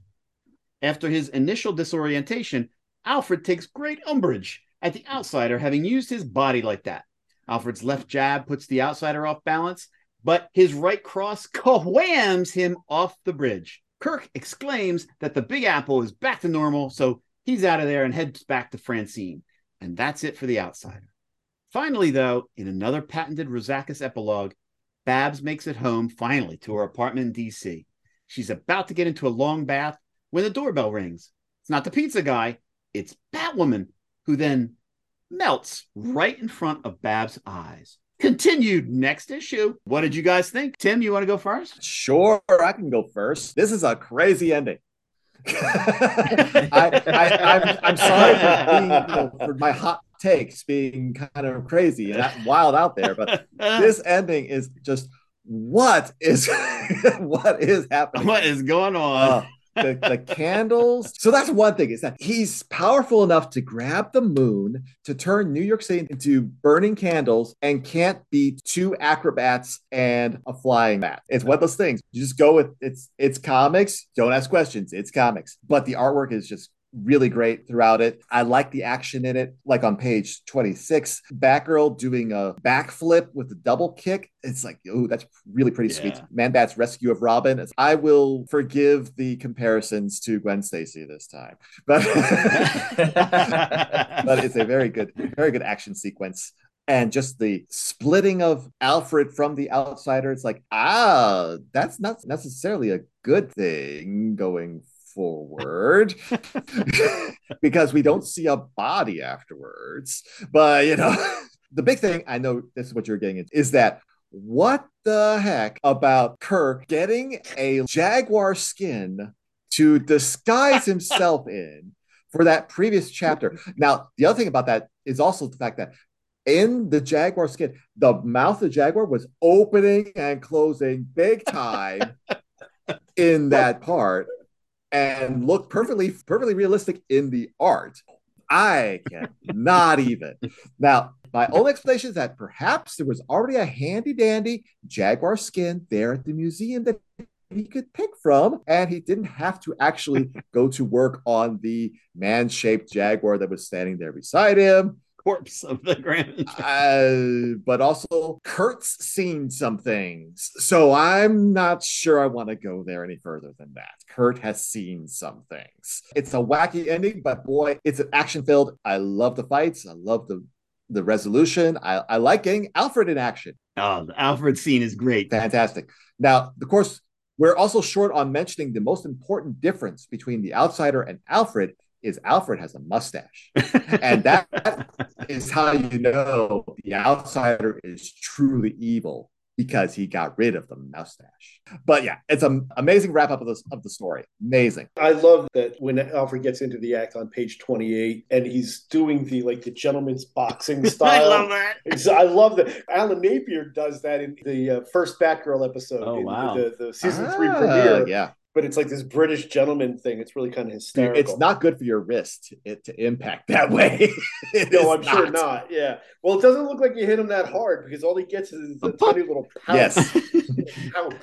After his initial disorientation, Alfred takes great umbrage at the outsider having used his body like that. Alfred's left jab puts the outsider off balance, but his right cross whams him off the bridge. Kirk exclaims that the Big Apple is back to normal, so he's out of there and heads back to Francine. And that's it for the outsider. Finally, though, in another patented Rozakis epilogue, Babs makes it home finally to her apartment in DC. She's about to get into a long bath when the doorbell rings. It's not the pizza guy, it's Batwoman, who then melts right in front of Babs' eyes. Continued next issue. What did you guys think? Tim, you want to go first? Sure, I can go first. This is a crazy ending. I, I, I'm, I'm sorry for, being, you know, for my hot takes being kind of crazy and wild out there, but this ending is just what is what is happening? what is going on? Uh, the, the candles. So that's one thing is that he's powerful enough to grab the moon to turn New York City into burning candles and can't beat two acrobats and a flying mat. It's one of those things. You just go with it's it's comics. Don't ask questions. It's comics. But the artwork is just really great throughout it. I like the action in it. Like on page 26, Batgirl doing a backflip with a double kick. It's like, oh, that's really pretty sweet. Man-Bat's rescue of Robin. I will forgive the comparisons to Gwen Stacy this time. But but it's a very good, very good action sequence. And just the splitting of Alfred from the outsider, it's like, ah, that's not necessarily a good thing going forward because we don't see a body afterwards. But you know, the big thing I know this is what you're getting at is that what the heck about Kirk getting a jaguar skin to disguise himself in for that previous chapter? Now, the other thing about that is also the fact that in the jaguar skin, the mouth of the jaguar was opening and closing big time in that part and looked perfectly perfectly realistic in the art. I cannot even. Now, my only explanation is that perhaps there was already a handy dandy Jaguar skin there at the museum that he could pick from, and he didn't have to actually go to work on the man shaped Jaguar that was standing there beside him corpse of the grand. Uh, but also, Kurt's seen some things. So I'm not sure I want to go there any further than that. Kurt has seen some things. It's a wacky ending, but boy, it's an action filled. I love the fights. I love the the resolution. I, I like getting Alfred in action. Oh, the Alfred scene is great. Fantastic. Now, of course, we're also short on mentioning the most important difference between the outsider and Alfred is Alfred has a mustache. and that is how you know the outsider is truly evil because he got rid of the mustache. But yeah, it's an amazing wrap up of this of the story. Amazing. I love that when Alfred gets into the act on page 28 and he's doing the like the gentleman's boxing style. I love that. I love that. Alan Napier does that in the uh, first Batgirl episode oh, in wow. the, the, the season ah, three premiere. Yeah but it's like this British gentleman thing. It's really kind of hysterical. It's not good for your wrist it, to impact that way. no, I'm not. sure not. Yeah. Well, it doesn't look like you hit him that hard because all he gets is a tiny little pout, yes. pout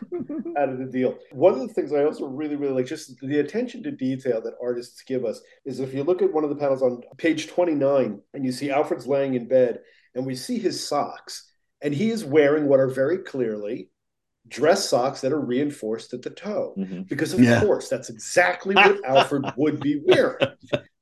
out of the deal. One of the things I also really, really like, just the attention to detail that artists give us, is if you look at one of the panels on page 29 and you see Alfred's laying in bed and we see his socks, and he is wearing what are very clearly dress socks that are reinforced at the toe. Mm-hmm. Because, of yeah. course, that's exactly what Alfred would be wearing.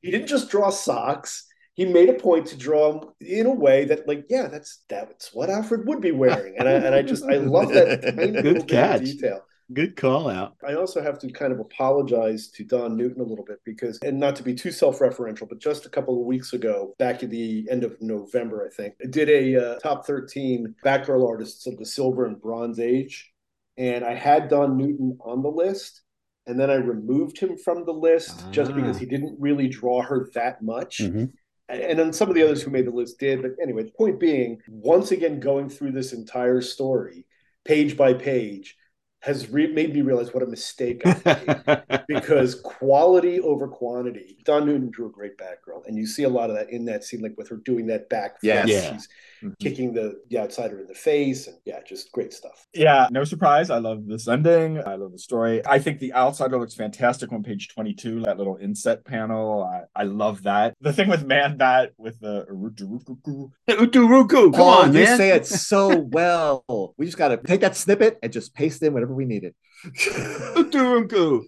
He didn't just draw socks. He made a point to draw them in a way that, like, yeah, that's that's what Alfred would be wearing, and I and I just I love that tiny good catch detail. Good call out. I also have to kind of apologize to Don Newton a little bit because, and not to be too self referential, but just a couple of weeks ago, back at the end of November, I think, I did a uh, top 13 Batgirl artists of the Silver and Bronze Age. And I had Don Newton on the list. And then I removed him from the list ah. just because he didn't really draw her that much. Mm-hmm and then some of the others who made the list did. But anyway, the point being, once again, going through this entire story, page by page, has re- made me realize what a mistake I made because quality over quantity. Don Newton drew a great Batgirl, and you see a lot of that in that scene, like with her doing that back. Yes. Yeah, she's mm-hmm. kicking the, the outsider in the face, and yeah, just great stuff. Yeah, no surprise. I love this ending. I love the story. I think the outsider looks fantastic on page twenty-two. That little inset panel, I, I love that. The thing with Man Bat with the Uturuku. Uturuku, come oh, on, you man. say it so well. We just got to take that snippet and just paste in whatever whatever we needed.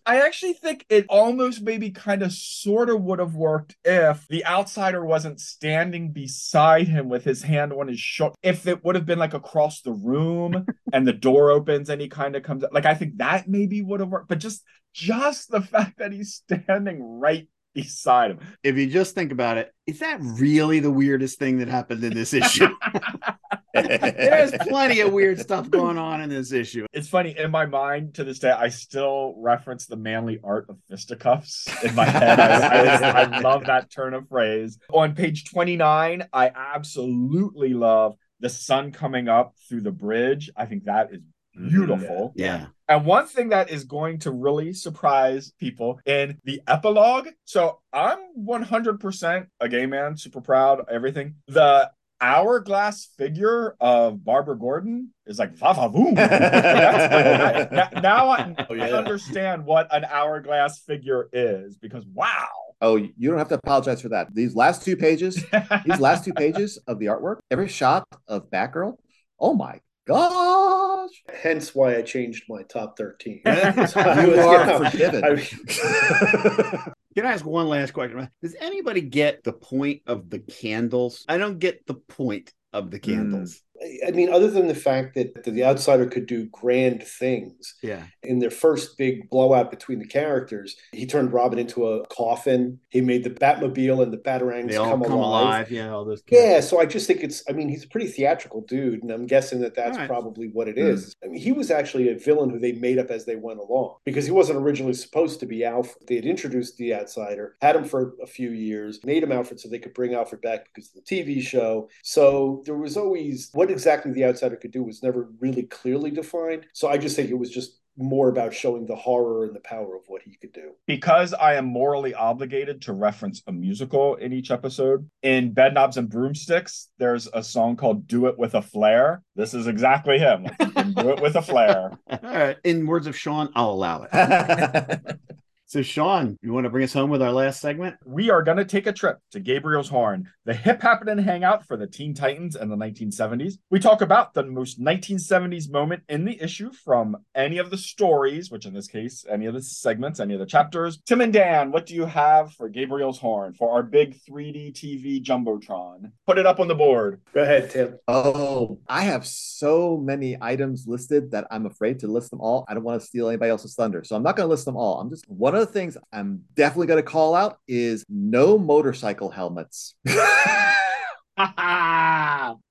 I actually think it almost maybe kind of sort of would have worked if the outsider wasn't standing beside him with his hand on his shoulder. If it would have been like across the room and the door opens and he kind of comes like I think that maybe would have worked. But just just the fact that he's standing right beside him. If you just think about it, is that really the weirdest thing that happened in this issue? There's plenty of weird stuff going on in this issue. It's funny in my mind to this day. I still reference the manly art of fisticuffs in my head. I, I, I love that turn of phrase. On page 29, I absolutely love the sun coming up through the bridge. I think that is beautiful. Mm-hmm. Yeah. And one thing that is going to really surprise people in the epilogue. So I'm 100% a gay man, super proud, everything. The hourglass figure of Barbara Gordon is like va va voom. now I, oh, yeah. I understand what an hourglass figure is because wow. Oh, you don't have to apologize for that. These last two pages, these last two pages of the artwork, every shot of Batgirl. Oh my gosh. Hence why I changed my top 13. you are forgiven. I Can I ask one last question? Does anybody get the point of the candles? I don't get the point of the candles. Mm. I mean, other than the fact that the outsider could do grand things. Yeah. In their first big blowout between the characters, he turned Robin into a coffin. He made the Batmobile and the Batarangs come, come, alive. alive. Yeah, all those. Characters. Yeah, so I just think it's. I mean, he's a pretty theatrical dude, and I'm guessing that that's right. probably what it is. Mm. I mean, he was actually a villain who they made up as they went along because he wasn't originally supposed to be Alfred. They had introduced the outsider, had him for a few years, made him Alfred so they could bring Alfred back because of the TV show. So there was always what exactly the outsider could do was never really clearly defined. So I just think it was just more about showing the horror and the power of what he could do. Because I am morally obligated to reference a musical in each episode, in Bedknobs and Broomsticks, there's a song called Do It With a Flair. This is exactly him. Like, you can do it with a flair. All right. In words of Sean, I'll allow it. So, Sean, you want to bring us home with our last segment? We are going to take a trip to Gabriel's Horn, the hip happening hangout for the Teen Titans in the 1970s. We talk about the most 1970s moment in the issue from any of the stories, which in this case, any of the segments, any of the chapters. Tim and Dan, what do you have for Gabriel's Horn for our big 3D TV Jumbotron? Put it up on the board. Go ahead, Tim. Oh, I have so many items listed that I'm afraid to list them all. I don't want to steal anybody else's thunder. So I'm not going to list them all. I'm just one of the things I'm definitely going to call out is no motorcycle helmets.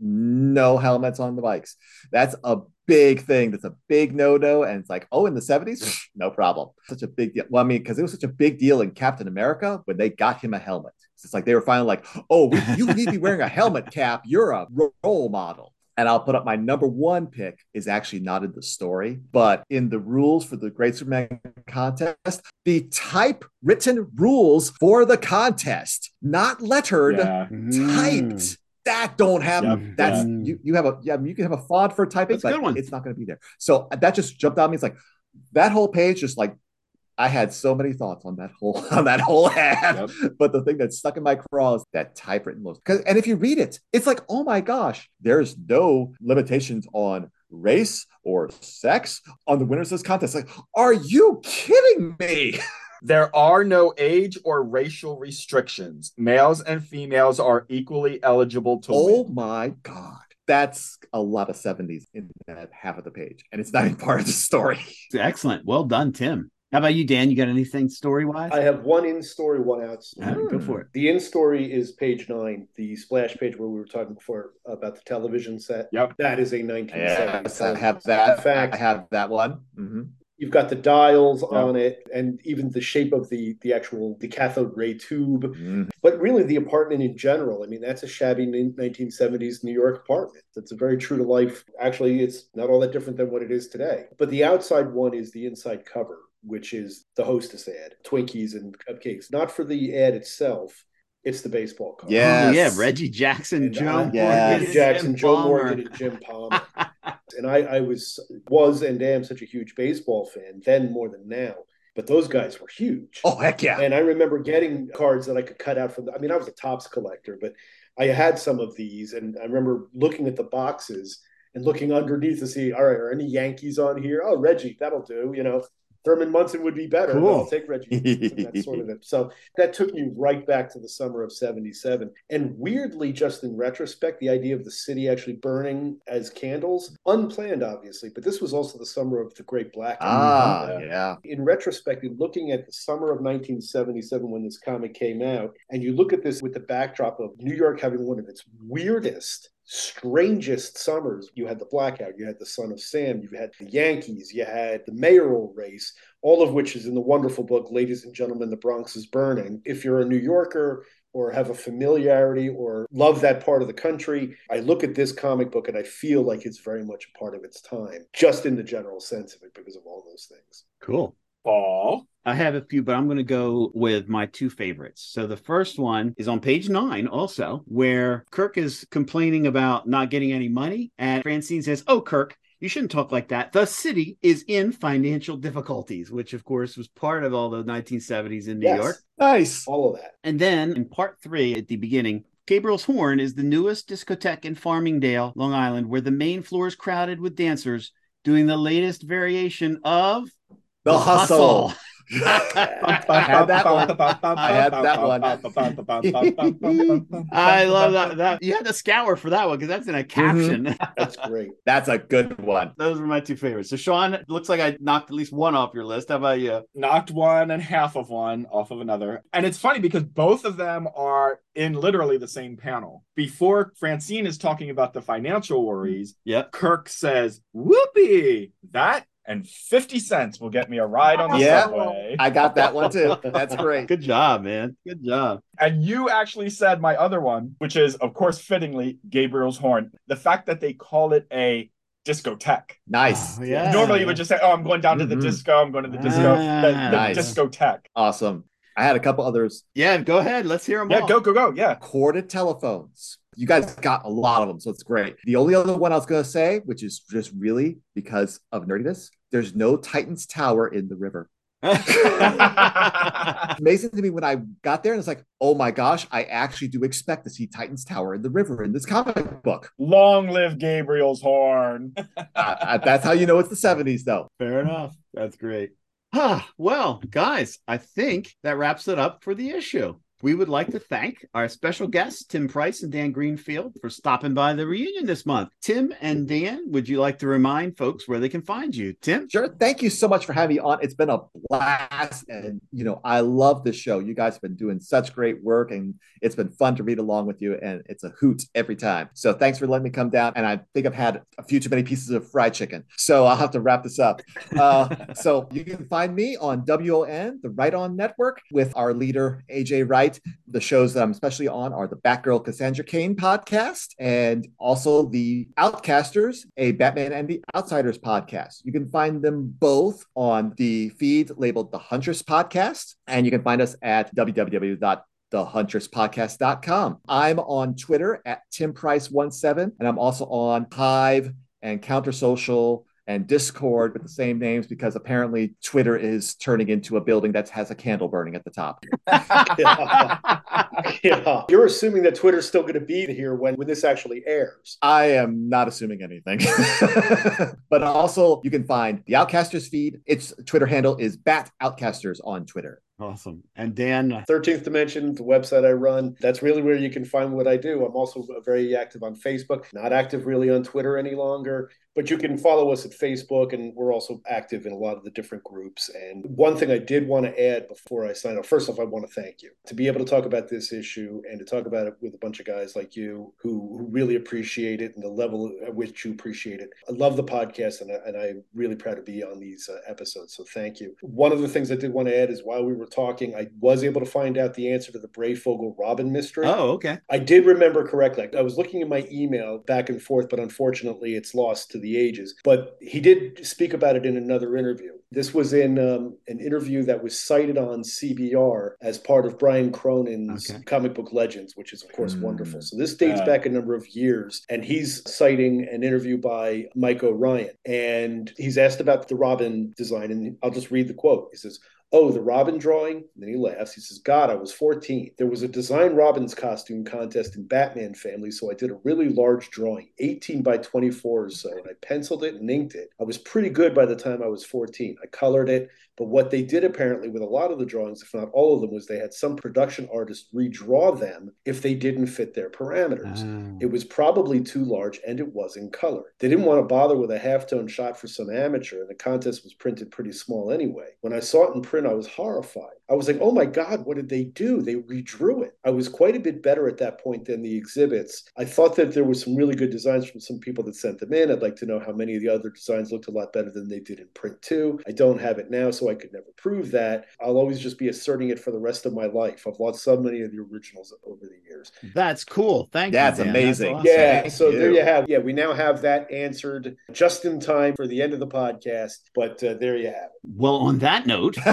no helmets on the bikes. That's a big thing. That's a big no no. And it's like, oh, in the 70s, no problem. Such a big deal. Well, I mean, because it was such a big deal in Captain America when they got him a helmet. It's like they were finally like, oh, you need to be wearing a helmet cap. You're a role model and I'll put up my number one pick is actually not in the story, but in the rules for the Great Superman contest, the typewritten rules for the contest, not lettered, yeah. typed. Mm. That don't have yep, that's yeah. you, you have a yeah you can have a font for typing, that's but it's not going to be there. So that just jumped out me. It's like that whole page just like I had so many thoughts on that whole on that whole ad, yep. but the thing that stuck in my craw is that typewritten most. Because and if you read it, it's like, oh my gosh, there's no limitations on race or sex on the winners of this contest. Like, are you kidding me? There are no age or racial restrictions. Males and females are equally eligible to oh win. my god that's a lot of 70s in that half of the page and it's not even part of the story excellent well done tim how about you, Dan? You got anything story wise? I have one in story, one out story. Right, go for it. The in story is page nine, the splash page where we were talking before about the television set. Yep. That is a 1970s. Yes, I have that. In fact, I have that one. Mm-hmm. You've got the dials yep. on it, and even the shape of the the actual the cathode ray tube. Mm-hmm. But really, the apartment in general. I mean, that's a shabby 1970s New York apartment. That's a very true to life. Actually, it's not all that different than what it is today. But the outside one is the inside cover which is the hostess ad, Twinkies and cupcakes. Not for the ad itself. It's the baseball card. Yeah, oh, yeah. Reggie Jackson, and, Joe uh, yes. Reggie Jackson, Jim Joe Palmer. Morgan, and Jim Palmer. and I, I was was and am such a huge baseball fan then more than now. But those guys were huge. Oh heck yeah! And I remember getting cards that I could cut out from. The, I mean, I was a Topps collector, but I had some of these, and I remember looking at the boxes and looking underneath to see, all right, are any Yankees on here? Oh, Reggie, that'll do. You know, Thurman Munson would be better. Cool. I'll take Reggie. that sort of it. So that took me right back to the summer of 77. And weirdly, just in retrospect, the idea of the city actually burning as candles, unplanned, obviously, but this was also the summer of the Great Blackout. Ah, yeah. In retrospect, looking at the summer of 1977 when this comic came out, and you look at this with the backdrop of New York having one of its weirdest strangest summers. You had the blackout, you had the Son of Sam, you had the Yankees, you had the mayoral race, all of which is in the wonderful book, Ladies and Gentlemen, The Bronx is Burning. If you're a New Yorker, or have a familiarity or love that part of the country. I look at this comic book and I feel like it's very much a part of its time, just in the general sense of it because of all those things. Cool. Paul. I have a few, but I'm going to go with my two favorites. So the first one is on page nine, also, where Kirk is complaining about not getting any money. And Francine says, Oh, Kirk, you shouldn't talk like that. The city is in financial difficulties, which of course was part of all the 1970s in New yes. York. Nice. All of that. And then in part three, at the beginning, Gabriel's Horn is the newest discotheque in Farmingdale, Long Island, where the main floor is crowded with dancers doing the latest variation of the, the hustle. hustle. I had that one. I had that one. I love that. That you had to scour for that one because that's in a caption. Mm-hmm. That's great. That's a good one. Those were my two favorites. So Sean, looks like I knocked at least one off your list. How about you? Knocked one and half of one off of another. And it's funny because both of them are in literally the same panel. Before Francine is talking about the financial worries, yep. Kirk says, Whoopee, that and 50 cents will get me a ride on the yeah, subway. I got that one too. That's great. Good job, man. Good job. And you actually said my other one, which is, of course, fittingly, Gabriel's Horn. The fact that they call it a discotheque. Nice. Oh, yeah. Normally, you would just say, "Oh, I'm going down to the Mhm. disco. I'm going to the disco." Ah, the, the nice. discotheque. Awesome. I had a couple others. Yeah, go ahead. Let's hear them Yeah, all. go, go, go. Yeah. Corded telephones. You guys got a lot of them, so it's great. The only other one I was going to say, which is just really because of nerdiness, there's no Titan's Tower in the river. Amazing to me when I got there, and it's like, oh my gosh, I actually do expect to see Titan's Tower in the river in this comic book. Long live Gabriel's horn. Uh, that's how you know it's the 70s, though. Fair enough. That's great. Ah, well, guys, I think that wraps it up for the issue. We would like to thank our special guests, Tim Price and Dan Greenfield, for stopping by the reunion this month. Tim and Dan, would you like to remind folks where they can find you? Tim? Sure. Thank you so much for having me on. It's been a blast. And, you know, I love this show. You guys have been doing such great work and it's been fun to read along with you. And it's a hoot every time. So thanks for letting me come down. And I think I've had a few too many pieces of fried chicken. So I'll have to wrap this up. Uh, so you can find me on WON, the Right On Network, with our leader, AJ Wright. The shows that I'm especially on are the Batgirl Cassandra Cain podcast and also the Outcasters, a Batman and the Outsiders podcast. You can find them both on the feed labeled the Huntress Podcast, and you can find us at www www.thehuntress.podcast.com. I'm on Twitter at TimPrice17, and I'm also on Hive and Counter Social and Discord with the same names because apparently Twitter is turning into a building that has a candle burning at the top. yeah. yeah. You're assuming that Twitter's still going to be here when, when this actually airs. I am not assuming anything. but also, you can find the Outcasters feed. Its Twitter handle is Bat Outcasters on Twitter. Awesome. And Dan, 13th Dimension, the website I run, that's really where you can find what I do. I'm also very active on Facebook, not active really on Twitter any longer, but you can follow us at Facebook, and we're also active in a lot of the different groups. And one thing I did want to add before I sign off first off, I want to thank you to be able to talk about this issue and to talk about it with a bunch of guys like you who, who really appreciate it and the level at which you appreciate it. I love the podcast, and, I, and I'm really proud to be on these uh, episodes. So thank you. One of the things I did want to add is while we were talking, I was able to find out the answer to the Breyfogle Robin mystery. oh, okay. I did remember correctly. I was looking in my email back and forth, but unfortunately, it's lost to the ages. But he did speak about it in another interview. This was in um, an interview that was cited on CBR as part of Brian Cronin's Okay. comic book legends, which is, of course, Mm. wonderful. So this dates Uh, back a number of years, and he's citing an interview by Mike O'Ryan. And he's asked about the Robin design, and I'll just read the quote. He says, Oh, the Robin drawing? And then he laughs. He says, God, I was 14. There was a design Robin's costume contest in Batman family, so I did a really large drawing, 18 by 24 or so, and I penciled it and inked it. I was pretty good by the time I was 14. I colored it, but what they did apparently with a lot of the drawings, if not all of them, was they had some production artist redraw them if they didn't fit their parameters. Ah. It was probably too large and it was in color. They didn't want to bother with a halftone shot for some amateur, and the contest was printed pretty small anyway. When I saw it in print, I was horrified. I was like, oh my God, what did they do? They redrew it. I was quite a bit better at that point than the exhibits. I thought that there were some really good designs from some people that sent them in. I'd like to know how many of the other designs looked a lot better than they did in print too. I don't have it now, so I could never prove that. I'll always just be asserting it for the rest of my life. I've lost so many of the originals over the years. That's cool. Thank That's you. Dan. amazing. awesome. Yeah, Thank so there you. you have. Yeah, we now have that answered just in time for the end of the podcast. But uh, there you have It. Well, on that note,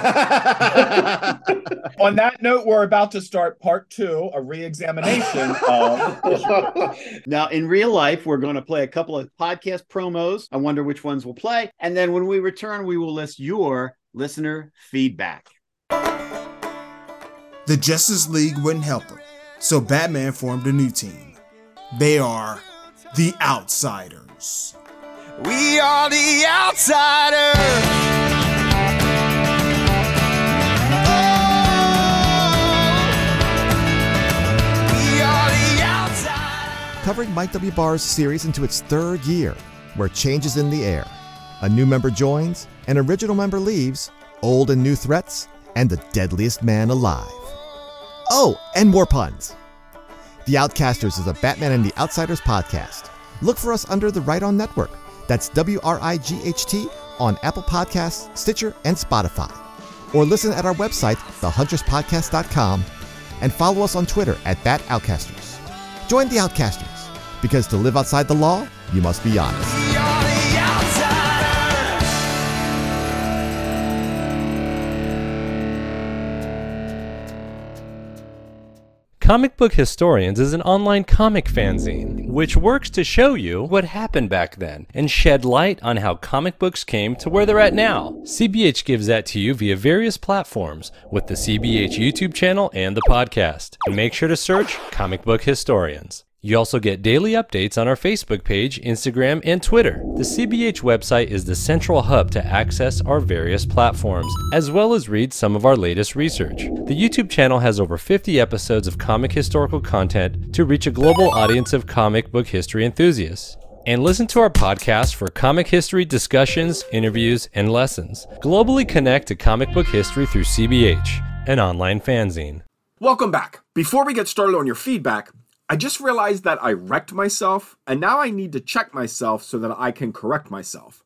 On that note, we're about to start part two, a re-examination of. now in real life, we're going to play a couple of podcast promos. I wonder which ones we'll play. And then when we return, we will list your listener feedback. The Justice League wouldn't help him, so Batman formed a new team. They are the Outsiders. We are the outsiders. We are the outsiders. covering Mike W. Barr's series into its third year, where change is in the air. A new member joins, an original member leaves, old and new threats, and the deadliest man alive. Oh, and more puns. The Outcasters is a Batman and the Outsiders podcast. Look for us under the Wright On Network. That's W R I G H T on Apple Podcasts, Stitcher, and Spotify. Or listen at our website, thehunterspodcast.com, and follow us on Twitter at Bat Outcasters. Join the Outcasters, because to live outside the law, you must be honest. Comic Book Historians is an online comic fanzine, which works to show you what happened back then and shed light on how comic books came to where they're at now. CBH gives that to you via various platforms with the CBH YouTube channel and the podcast. Make sure to search Comic Book Historians. You also get daily updates on our Facebook page, Instagram, and Twitter. The CBH website is the central hub to access our various platforms, as well as read some of our latest research. The YouTube channel has over 50 episodes of comic historical content to reach a global audience of comic book history enthusiasts. And listen to our podcast for comic history discussions, interviews, and lessons. Globally connect to comic book history through CBH, an online fanzine. Welcome back. Before we get started on your feedback, I just realized that I wrecked myself, and now I need to check myself so that I can correct myself.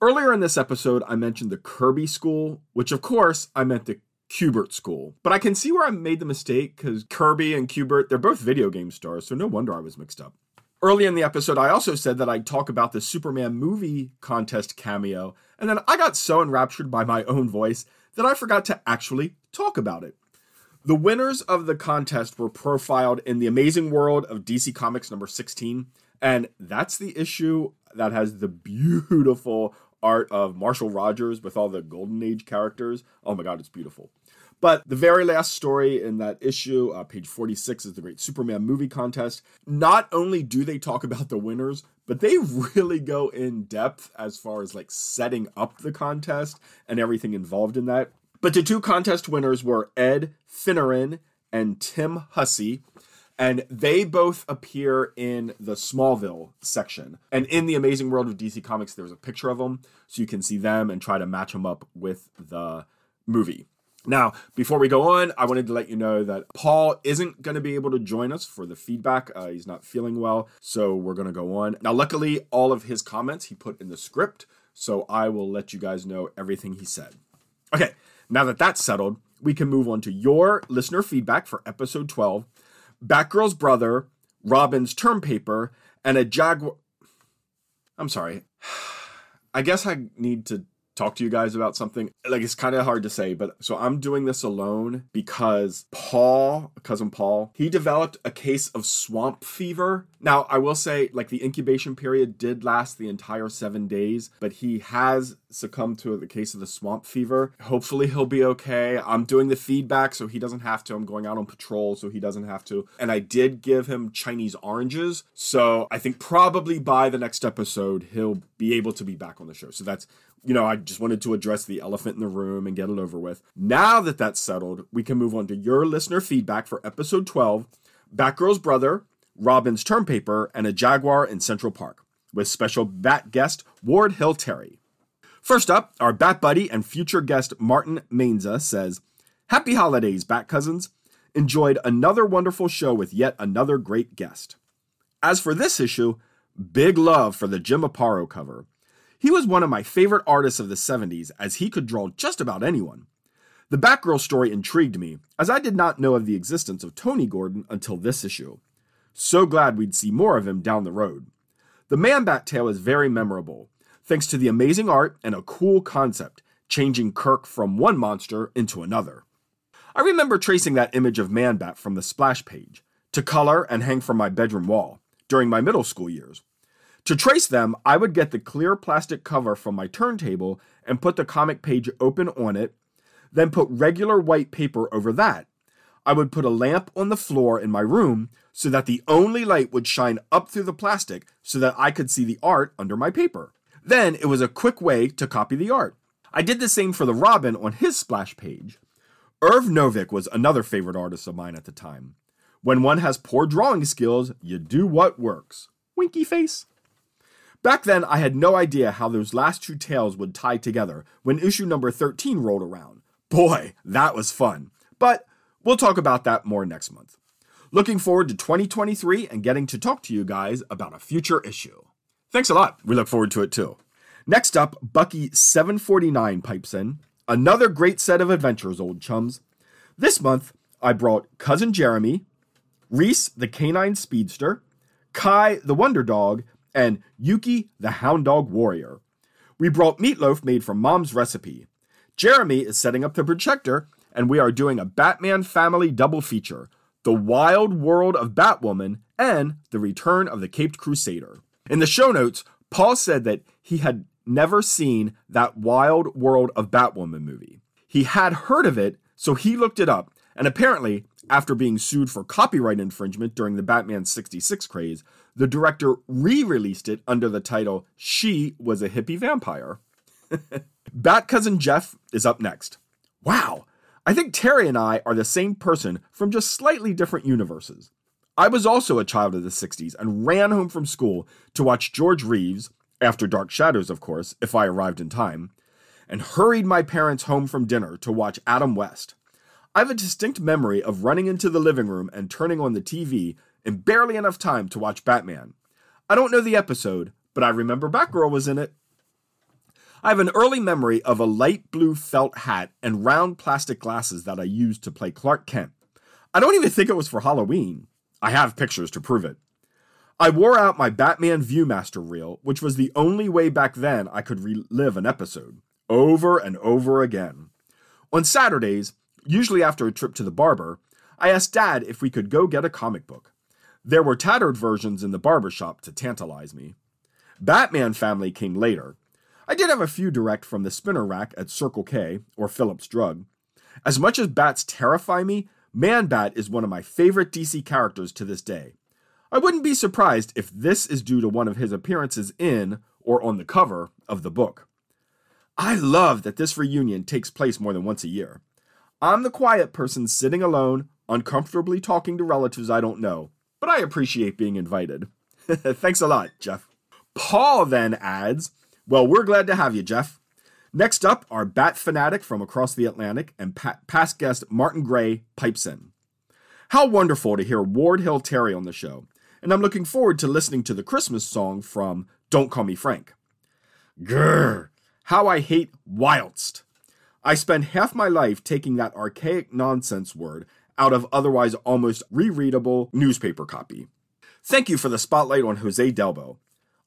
Earlier in this episode, I mentioned the Kirby School, which of course I meant the Kubert School. But I can see where I made the mistake because Kirby and Kubert, they're both video game stars, so no wonder I was mixed up. Early in the episode, I also said that I'd talk about the Superman movie contest cameo, and then I got so enraptured by my own voice that I forgot to actually talk about it. The winners of the contest were profiled in The Amazing World of DC Comics number 16, and that's the issue that has the beautiful art of Marshall Rogers with all the Golden Age characters. Oh my god, it's beautiful. But the very last story in that issue, uh, page 46, is the Great Superman Movie Contest. Not only do they talk about the winners, but they really go in depth as far as like setting up the contest and everything involved in that. But the two contest winners were Ed Finneran and Tim Hussey. And they both appear in the Smallville section. And in the Amazing World of DC Comics, there's a picture of them. So you can see them and try to match them up with the movie. Now, before we go on, I wanted to let you know that Paul isn't going to be able to join us for the feedback. Uh, he's not feeling well, so we're going to go on. Now, luckily, all of his comments he put in the script, so I will let you guys know everything he said. Okay, now that that's settled, we can move on to your listener feedback for episode 12 Batgirl's brother, Robin's term paper, and a Jaguar. I'm sorry. I guess I need to talk to you guys about something. Like it's kind of hard to say, but so I'm doing this alone because Paul, cousin Paul, he developed a case of swamp fever. Now, I will say like the incubation period did last the entire 7 days, but he has succumbed to the case of the swamp fever. Hopefully he'll be okay. I'm doing the feedback so he doesn't have to. I'm going out on patrol so he doesn't have to. And I did give him Chinese oranges, so I think probably by the next episode he'll be able to be back on the show. So that's you know, I just wanted to address the elephant in the room and get it over with. Now that that's settled, we can move on to your listener feedback for episode 12 Batgirl's Brother, Robin's Term Paper, and a Jaguar in Central Park, with special Bat guest Ward Hill Terry. First up, our Bat Buddy and future guest Martin Mainza says, Happy holidays, Bat Cousins. Enjoyed another wonderful show with yet another great guest. As for this issue, big love for the Jim Aparo cover. He was one of my favorite artists of the 70s, as he could draw just about anyone. The Batgirl story intrigued me, as I did not know of the existence of Tony Gordon until this issue. So glad we'd see more of him down the road. The Man Bat tale is very memorable, thanks to the amazing art and a cool concept, changing Kirk from one monster into another. I remember tracing that image of Man Bat from the splash page to color and hang from my bedroom wall during my middle school years. To trace them, I would get the clear plastic cover from my turntable and put the comic page open on it, then put regular white paper over that. I would put a lamp on the floor in my room so that the only light would shine up through the plastic so that I could see the art under my paper. Then it was a quick way to copy the art. I did the same for the Robin on his splash page. Irv Novick was another favorite artist of mine at the time. When one has poor drawing skills, you do what works. Winky face. Back then, I had no idea how those last two tales would tie together when issue number 13 rolled around. Boy, that was fun. But we'll talk about that more next month. Looking forward to 2023 and getting to talk to you guys about a future issue. Thanks a lot. We look forward to it too. Next up, Bucky749 pipes in. Another great set of adventures, old chums. This month, I brought Cousin Jeremy, Reese the Canine Speedster, Kai the Wonder Dog, and Yuki the Hound Dog Warrior. We brought meatloaf made from mom's recipe. Jeremy is setting up the projector, and we are doing a Batman family double feature The Wild World of Batwoman, and The Return of the Caped Crusader. In the show notes, Paul said that he had never seen that Wild World of Batwoman movie. He had heard of it, so he looked it up, and apparently, after being sued for copyright infringement during the Batman 66 craze, the director re released it under the title She Was a Hippie Vampire. Bat Cousin Jeff is up next. Wow, I think Terry and I are the same person from just slightly different universes. I was also a child of the 60s and ran home from school to watch George Reeves, after Dark Shadows, of course, if I arrived in time, and hurried my parents home from dinner to watch Adam West. I have a distinct memory of running into the living room and turning on the TV in barely enough time to watch Batman. I don't know the episode, but I remember Batgirl was in it. I have an early memory of a light blue felt hat and round plastic glasses that I used to play Clark Kent. I don't even think it was for Halloween. I have pictures to prove it. I wore out my Batman Viewmaster reel, which was the only way back then I could relive an episode, over and over again. On Saturdays, usually after a trip to the barber, I asked Dad if we could go get a comic book. There were tattered versions in the barber shop to tantalize me. Batman Family came later. I did have a few direct from the spinner rack at Circle K or Phillips Drug. As much as bats terrify me, Man Bat is one of my favorite DC characters to this day. I wouldn't be surprised if this is due to one of his appearances in or on the cover of the book. I love that this reunion takes place more than once a year. I'm the quiet person sitting alone, uncomfortably talking to relatives I don't know, but I appreciate being invited. Thanks a lot, Jeff. Paul then adds, Well, we're glad to have you, Jeff. Next up, our Bat fanatic from across the Atlantic and pa- past guest Martin Gray pipes in. How wonderful to hear Ward Hill Terry on the show, and I'm looking forward to listening to the Christmas song from Don't Call Me Frank. Grrr, how I hate whilst. I spend half my life taking that archaic nonsense word out of otherwise almost rereadable newspaper copy. Thank you for the spotlight on Jose Delbo.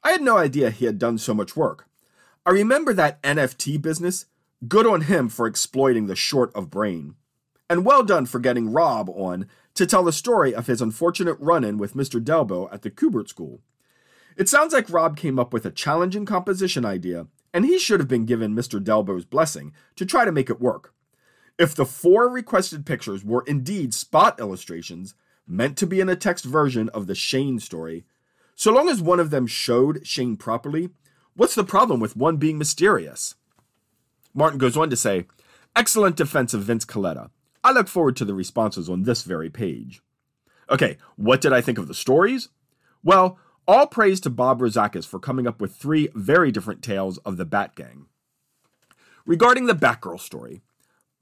I had no idea he had done so much work. I remember that NFT business. Good on him for exploiting the short of brain. And well done for getting Rob on to tell the story of his unfortunate run in with Mr. Delbo at the Kubert School. It sounds like Rob came up with a challenging composition idea, and he should have been given Mr. Delbo's blessing to try to make it work. If the four requested pictures were indeed spot illustrations, meant to be in a text version of the Shane story, so long as one of them showed Shane properly, what's the problem with one being mysterious? Martin goes on to say, Excellent defense of Vince Colletta. I look forward to the responses on this very page. Okay, what did I think of the stories? Well, all praise to Bob Rozakis for coming up with three very different tales of the Bat Gang. Regarding the Batgirl story,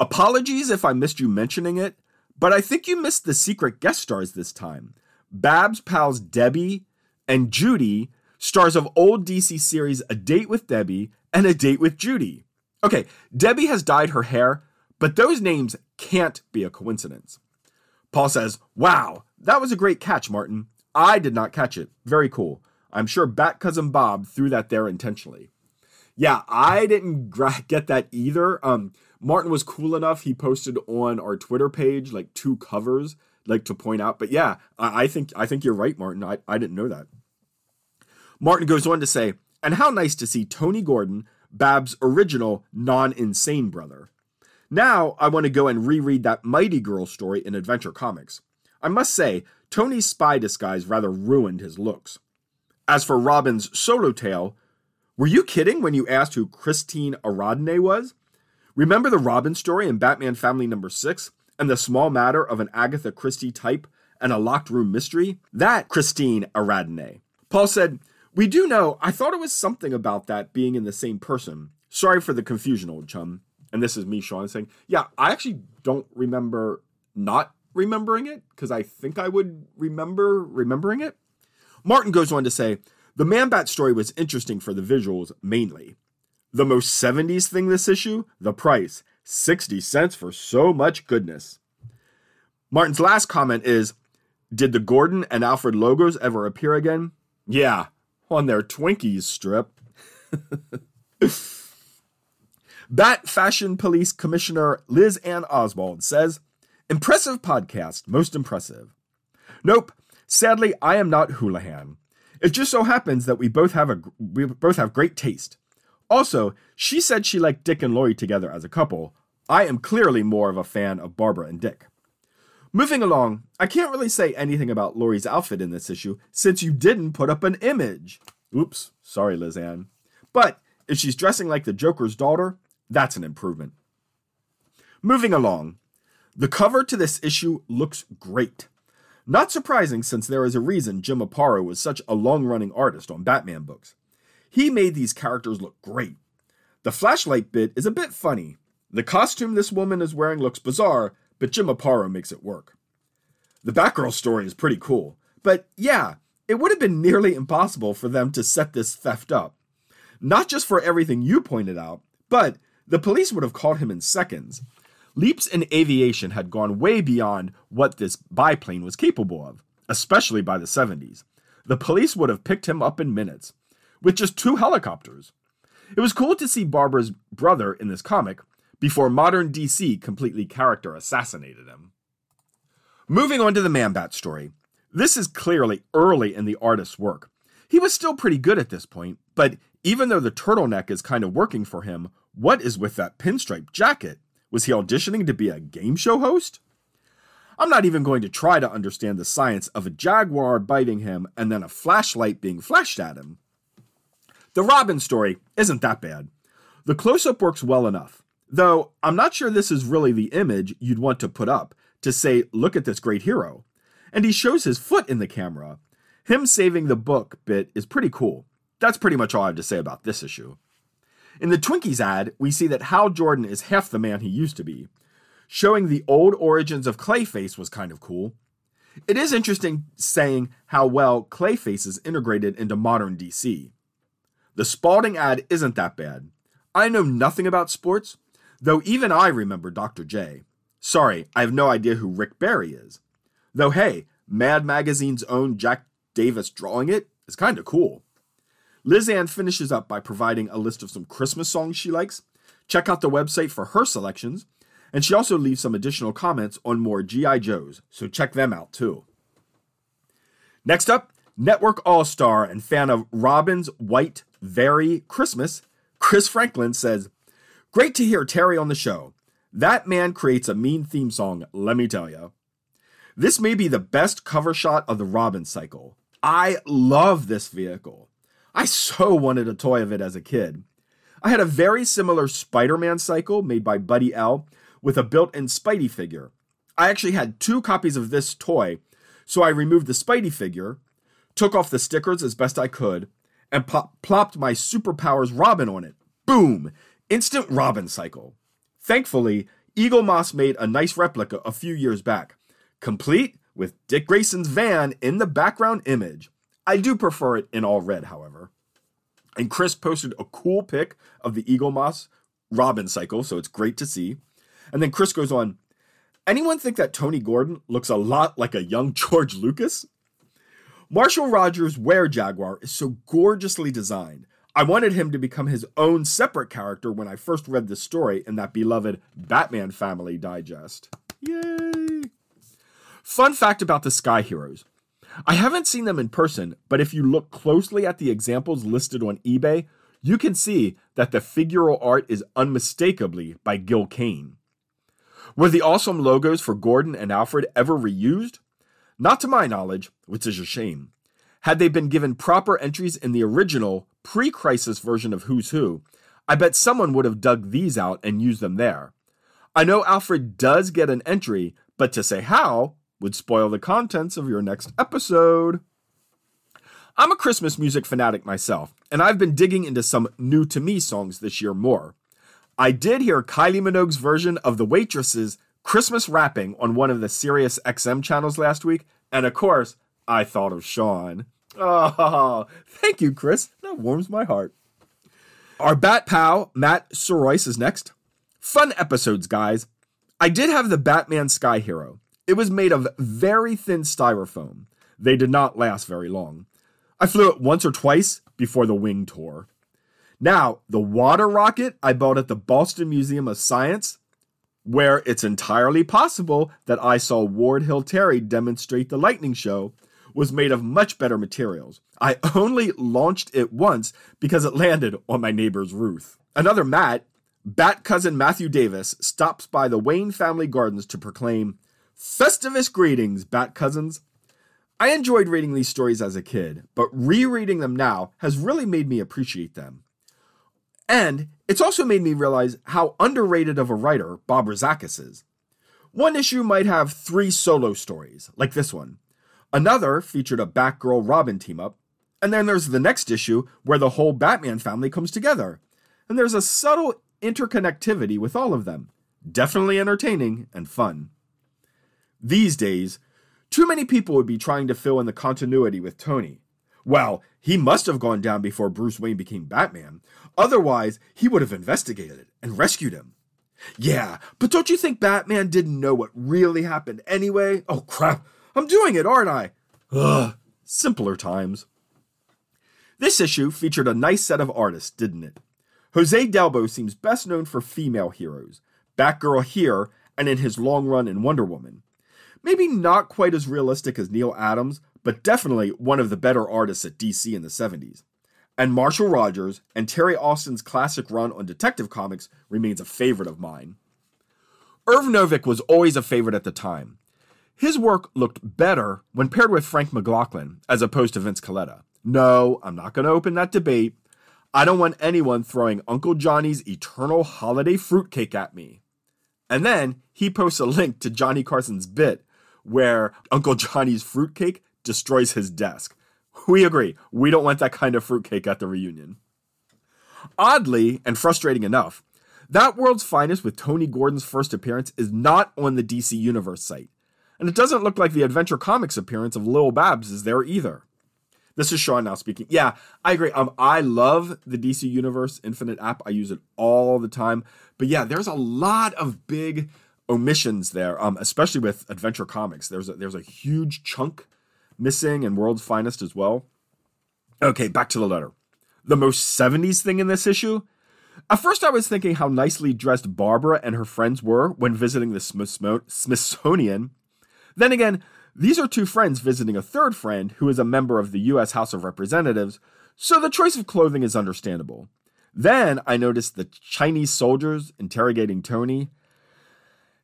apologies if I missed you mentioning it, but I think you missed the secret guest stars this time. Babs' pals Debbie and Judy, stars of old DC series A Date with Debbie and A Date with Judy. Okay, Debbie has dyed her hair, but those names can't be a coincidence. Paul says, Wow, that was a great catch, Martin. I did not catch it. Very cool. I'm sure Bat Cousin Bob threw that there intentionally. Yeah, I didn't gra- get that either. Um, Martin was cool enough. He posted on our Twitter page like two covers, like to point out. But yeah, I, I think I think you're right, Martin. I, I didn't know that. Martin goes on to say, and how nice to see Tony Gordon, Bab's original non-insane brother. Now I want to go and reread that Mighty Girl story in Adventure Comics. I must say, Tony's spy disguise rather ruined his looks. As for Robin's solo tale, were you kidding when you asked who Christine Aradne was? Remember the Robin story in Batman Family number 6 and the small matter of an Agatha Christie type and a locked room mystery? That Christine Aradne. Paul said, We do know, I thought it was something about that being in the same person. Sorry for the confusion, old chum. And this is me, Sean, saying, Yeah, I actually don't remember not remembering it because I think I would remember remembering it. Martin goes on to say, The Man Bat story was interesting for the visuals mainly. The most 70s thing this issue, the price 60 cents for so much goodness. Martin's last comment is Did the Gordon and Alfred logos ever appear again? Yeah, on their Twinkies strip. Bat Fashion Police Commissioner Liz Ann Oswald says Impressive podcast, most impressive. Nope, sadly, I am not Houlihan. It just so happens that we both have a we both have great taste. Also, she said she liked Dick and Lori together as a couple. I am clearly more of a fan of Barbara and Dick. Moving along, I can't really say anything about Lori's outfit in this issue since you didn't put up an image. Oops, sorry, Lizanne. But if she's dressing like the Joker's daughter, that's an improvement. Moving along, the cover to this issue looks great. Not surprising since there is a reason Jim Aparo was such a long running artist on Batman books. He made these characters look great. The flashlight bit is a bit funny. The costume this woman is wearing looks bizarre, but Jim Aparo makes it work. The Batgirl story is pretty cool, but yeah, it would have been nearly impossible for them to set this theft up. Not just for everything you pointed out, but the police would have caught him in seconds. Leaps in aviation had gone way beyond what this biplane was capable of, especially by the 70s. The police would have picked him up in minutes, with just two helicopters. It was cool to see Barbara's brother in this comic before modern DC completely character assassinated him. Moving on to the Man Bat story. This is clearly early in the artist's work. He was still pretty good at this point, but even though the turtleneck is kind of working for him, what is with that pinstripe jacket? Was he auditioning to be a game show host? I'm not even going to try to understand the science of a jaguar biting him and then a flashlight being flashed at him. The Robin story isn't that bad. The close up works well enough, though I'm not sure this is really the image you'd want to put up to say, look at this great hero. And he shows his foot in the camera. Him saving the book bit is pretty cool. That's pretty much all I have to say about this issue. In the Twinkies ad, we see that Hal Jordan is half the man he used to be. Showing the old origins of Clayface was kind of cool. It is interesting saying how well Clayface is integrated into modern DC. The Spalding ad isn't that bad. I know nothing about sports, though even I remember Dr. J. Sorry, I have no idea who Rick Barry is. Though, hey, Mad Magazine's own Jack Davis drawing it is kind of cool. Liz Ann finishes up by providing a list of some Christmas songs she likes. Check out the website for her selections, and she also leaves some additional comments on more G.I. Joes, so check them out too. Next up, Network All Star and fan of Robin's White Very Christmas, Chris Franklin says, Great to hear Terry on the show. That man creates a mean theme song, let me tell you. This may be the best cover shot of the Robin cycle. I love this vehicle. I so wanted a toy of it as a kid. I had a very similar Spider Man cycle made by Buddy L with a built in Spidey figure. I actually had two copies of this toy, so I removed the Spidey figure, took off the stickers as best I could, and pop- plopped my Superpowers Robin on it. Boom! Instant Robin cycle. Thankfully, Eaglemoss made a nice replica a few years back, complete with Dick Grayson's van in the background image. I do prefer it in all red, however. And Chris posted a cool pic of the Eaglemoss Robin cycle, so it's great to see. And then Chris goes on, anyone think that Tony Gordon looks a lot like a young George Lucas? Marshall Rogers' Were Jaguar is so gorgeously designed. I wanted him to become his own separate character when I first read this story in that beloved Batman Family Digest. Yay! Fun fact about the Sky Heroes I haven't seen them in person, but if you look closely at the examples listed on eBay, you can see that the figural art is unmistakably by Gil Kane. Were the awesome logos for Gordon and Alfred ever reused? Not to my knowledge, which is a shame. Had they been given proper entries in the original, pre crisis version of Who's Who, I bet someone would have dug these out and used them there. I know Alfred does get an entry, but to say how would spoil the contents of your next episode. I'm a Christmas music fanatic myself, and I've been digging into some new to me songs this year more. I did hear Kylie Minogue's version of The Waitresses Christmas rapping on one of the Sirius XM channels last week, and of course, I thought of Sean. Oh, thank you, Chris. That warms my heart. Our Bat pal, Matt Sorois, is next. Fun episodes, guys. I did have the Batman Sky Hero. It was made of very thin styrofoam. They did not last very long. I flew it once or twice before the wing tore. Now, the water rocket I bought at the Boston Museum of Science, where it's entirely possible that I saw Ward Hill Terry demonstrate the lightning show, was made of much better materials. I only launched it once because it landed on my neighbor's roof. Another Matt, Bat cousin Matthew Davis, stops by the Wayne family gardens to proclaim, Festivus greetings, Bat cousins. I enjoyed reading these stories as a kid, but rereading them now has really made me appreciate them. And it's also made me realize how underrated of a writer Bob Rozakis is. One issue might have three solo stories, like this one. Another featured a Batgirl Robin team up. And then there's the next issue where the whole Batman family comes together. And there's a subtle interconnectivity with all of them. Definitely entertaining and fun. These days, too many people would be trying to fill in the continuity with Tony. Well, he must have gone down before Bruce Wayne became Batman. Otherwise, he would have investigated it and rescued him. Yeah, but don't you think Batman didn't know what really happened anyway? Oh crap, I'm doing it, aren't I? Ugh, simpler times. This issue featured a nice set of artists, didn't it? Jose Delbo seems best known for female heroes, Batgirl here, and in his long run in Wonder Woman. Maybe not quite as realistic as Neal Adams, but definitely one of the better artists at DC in the 70s. And Marshall Rogers and Terry Austin's classic run on Detective Comics remains a favorite of mine. Irv Novick was always a favorite at the time. His work looked better when paired with Frank McLaughlin as opposed to Vince Colletta. No, I'm not going to open that debate. I don't want anyone throwing Uncle Johnny's eternal holiday fruitcake at me. And then he posts a link to Johnny Carson's bit where Uncle Johnny's fruitcake destroys his desk. We agree, we don't want that kind of fruitcake at the reunion. Oddly, and frustrating enough, that World's Finest with Tony Gordon's first appearance is not on the DC Universe site, and it doesn't look like the Adventure Comics appearance of Lil Babs is there either. This is Sean now speaking. Yeah, I agree. Um, I love the DC Universe Infinite app. I use it all the time. But yeah, there's a lot of big omissions there, um, especially with Adventure Comics. There's a, there's a huge chunk missing and World's Finest as well. Okay, back to the letter. The most 70s thing in this issue? At first, I was thinking how nicely dressed Barbara and her friends were when visiting the Smithsonian. Then again, these are two friends visiting a third friend who is a member of the US House of Representatives, so the choice of clothing is understandable. Then I noticed the Chinese soldiers interrogating Tony.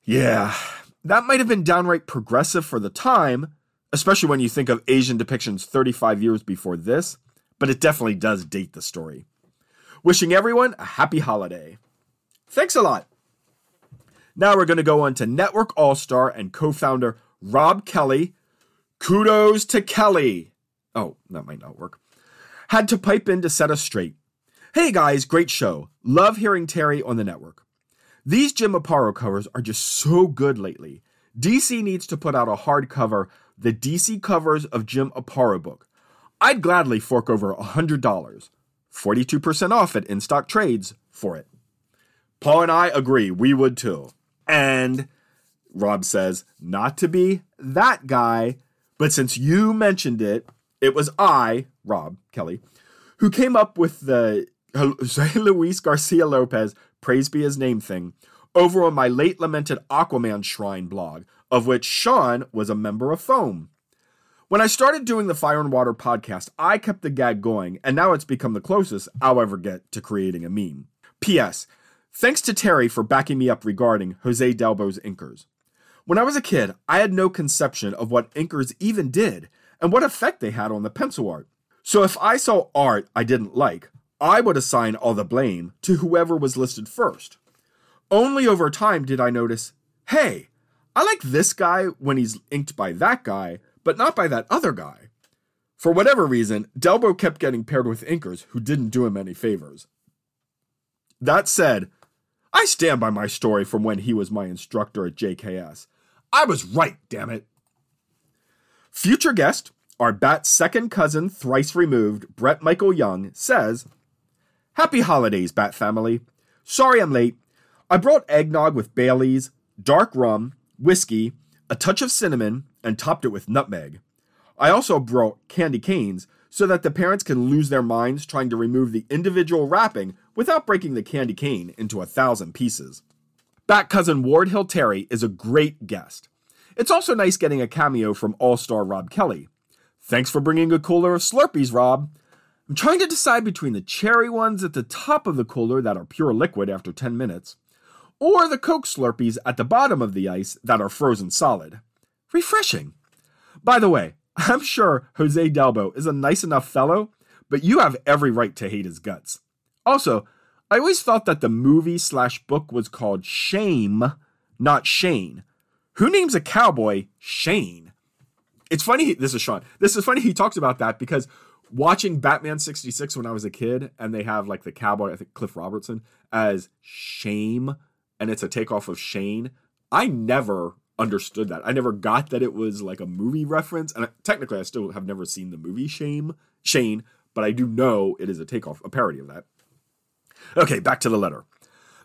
Yeah, that might have been downright progressive for the time, especially when you think of Asian depictions 35 years before this, but it definitely does date the story. Wishing everyone a happy holiday. Thanks a lot. Now we're going to go on to Network All Star and co founder Rob Kelly. Kudos to Kelly. Oh, that might not work. Had to pipe in to set us straight. Hey guys, great show. Love hearing Terry on the network. These Jim Aparo covers are just so good lately. DC needs to put out a hardcover, the DC covers of Jim Aparo book. I'd gladly fork over $100, 42% off at in stock trades for it. Paul and I agree, we would too. And Rob says, not to be that guy, but since you mentioned it, it was I, Rob Kelly, who came up with the Jose Luis Garcia Lopez, praise be his name thing, over on my late lamented Aquaman Shrine blog, of which Sean was a member of Foam. When I started doing the Fire and Water podcast, I kept the gag going, and now it's become the closest I'll ever get to creating a meme. P.S. Thanks to Terry for backing me up regarding Jose Delbo's inkers. When I was a kid, I had no conception of what inkers even did and what effect they had on the pencil art. So if I saw art I didn't like, I would assign all the blame to whoever was listed first. Only over time did I notice hey, I like this guy when he's inked by that guy, but not by that other guy. For whatever reason, Delbo kept getting paired with inkers who didn't do him any favors. That said, I stand by my story from when he was my instructor at JKS. I was right, damn it. Future guest, our Bat's second cousin, thrice removed, Brett Michael Young, says Happy holidays, Bat family. Sorry I'm late. I brought eggnog with Bailey's, dark rum, whiskey, a touch of cinnamon, and topped it with nutmeg. I also brought candy canes so that the parents can lose their minds trying to remove the individual wrapping without breaking the candy cane into a thousand pieces. Bat cousin Ward Hill Terry is a great guest. It's also nice getting a cameo from All Star Rob Kelly. Thanks for bringing a cooler of Slurpees, Rob. I'm trying to decide between the cherry ones at the top of the cooler that are pure liquid after 10 minutes, or the Coke Slurpees at the bottom of the ice that are frozen solid. Refreshing. By the way, I'm sure Jose Delbo is a nice enough fellow, but you have every right to hate his guts. Also, I always thought that the movie slash book was called Shame, not Shane. Who names a cowboy Shane? It's funny, this is Sean. This is funny he talks about that because watching Batman 66 when I was a kid, and they have like the cowboy, I think Cliff Robertson, as Shame, and it's a takeoff of Shane. I never understood that. I never got that it was like a movie reference. And technically, I still have never seen the movie Shame, Shane, but I do know it is a takeoff, a parody of that. Okay, back to the letter.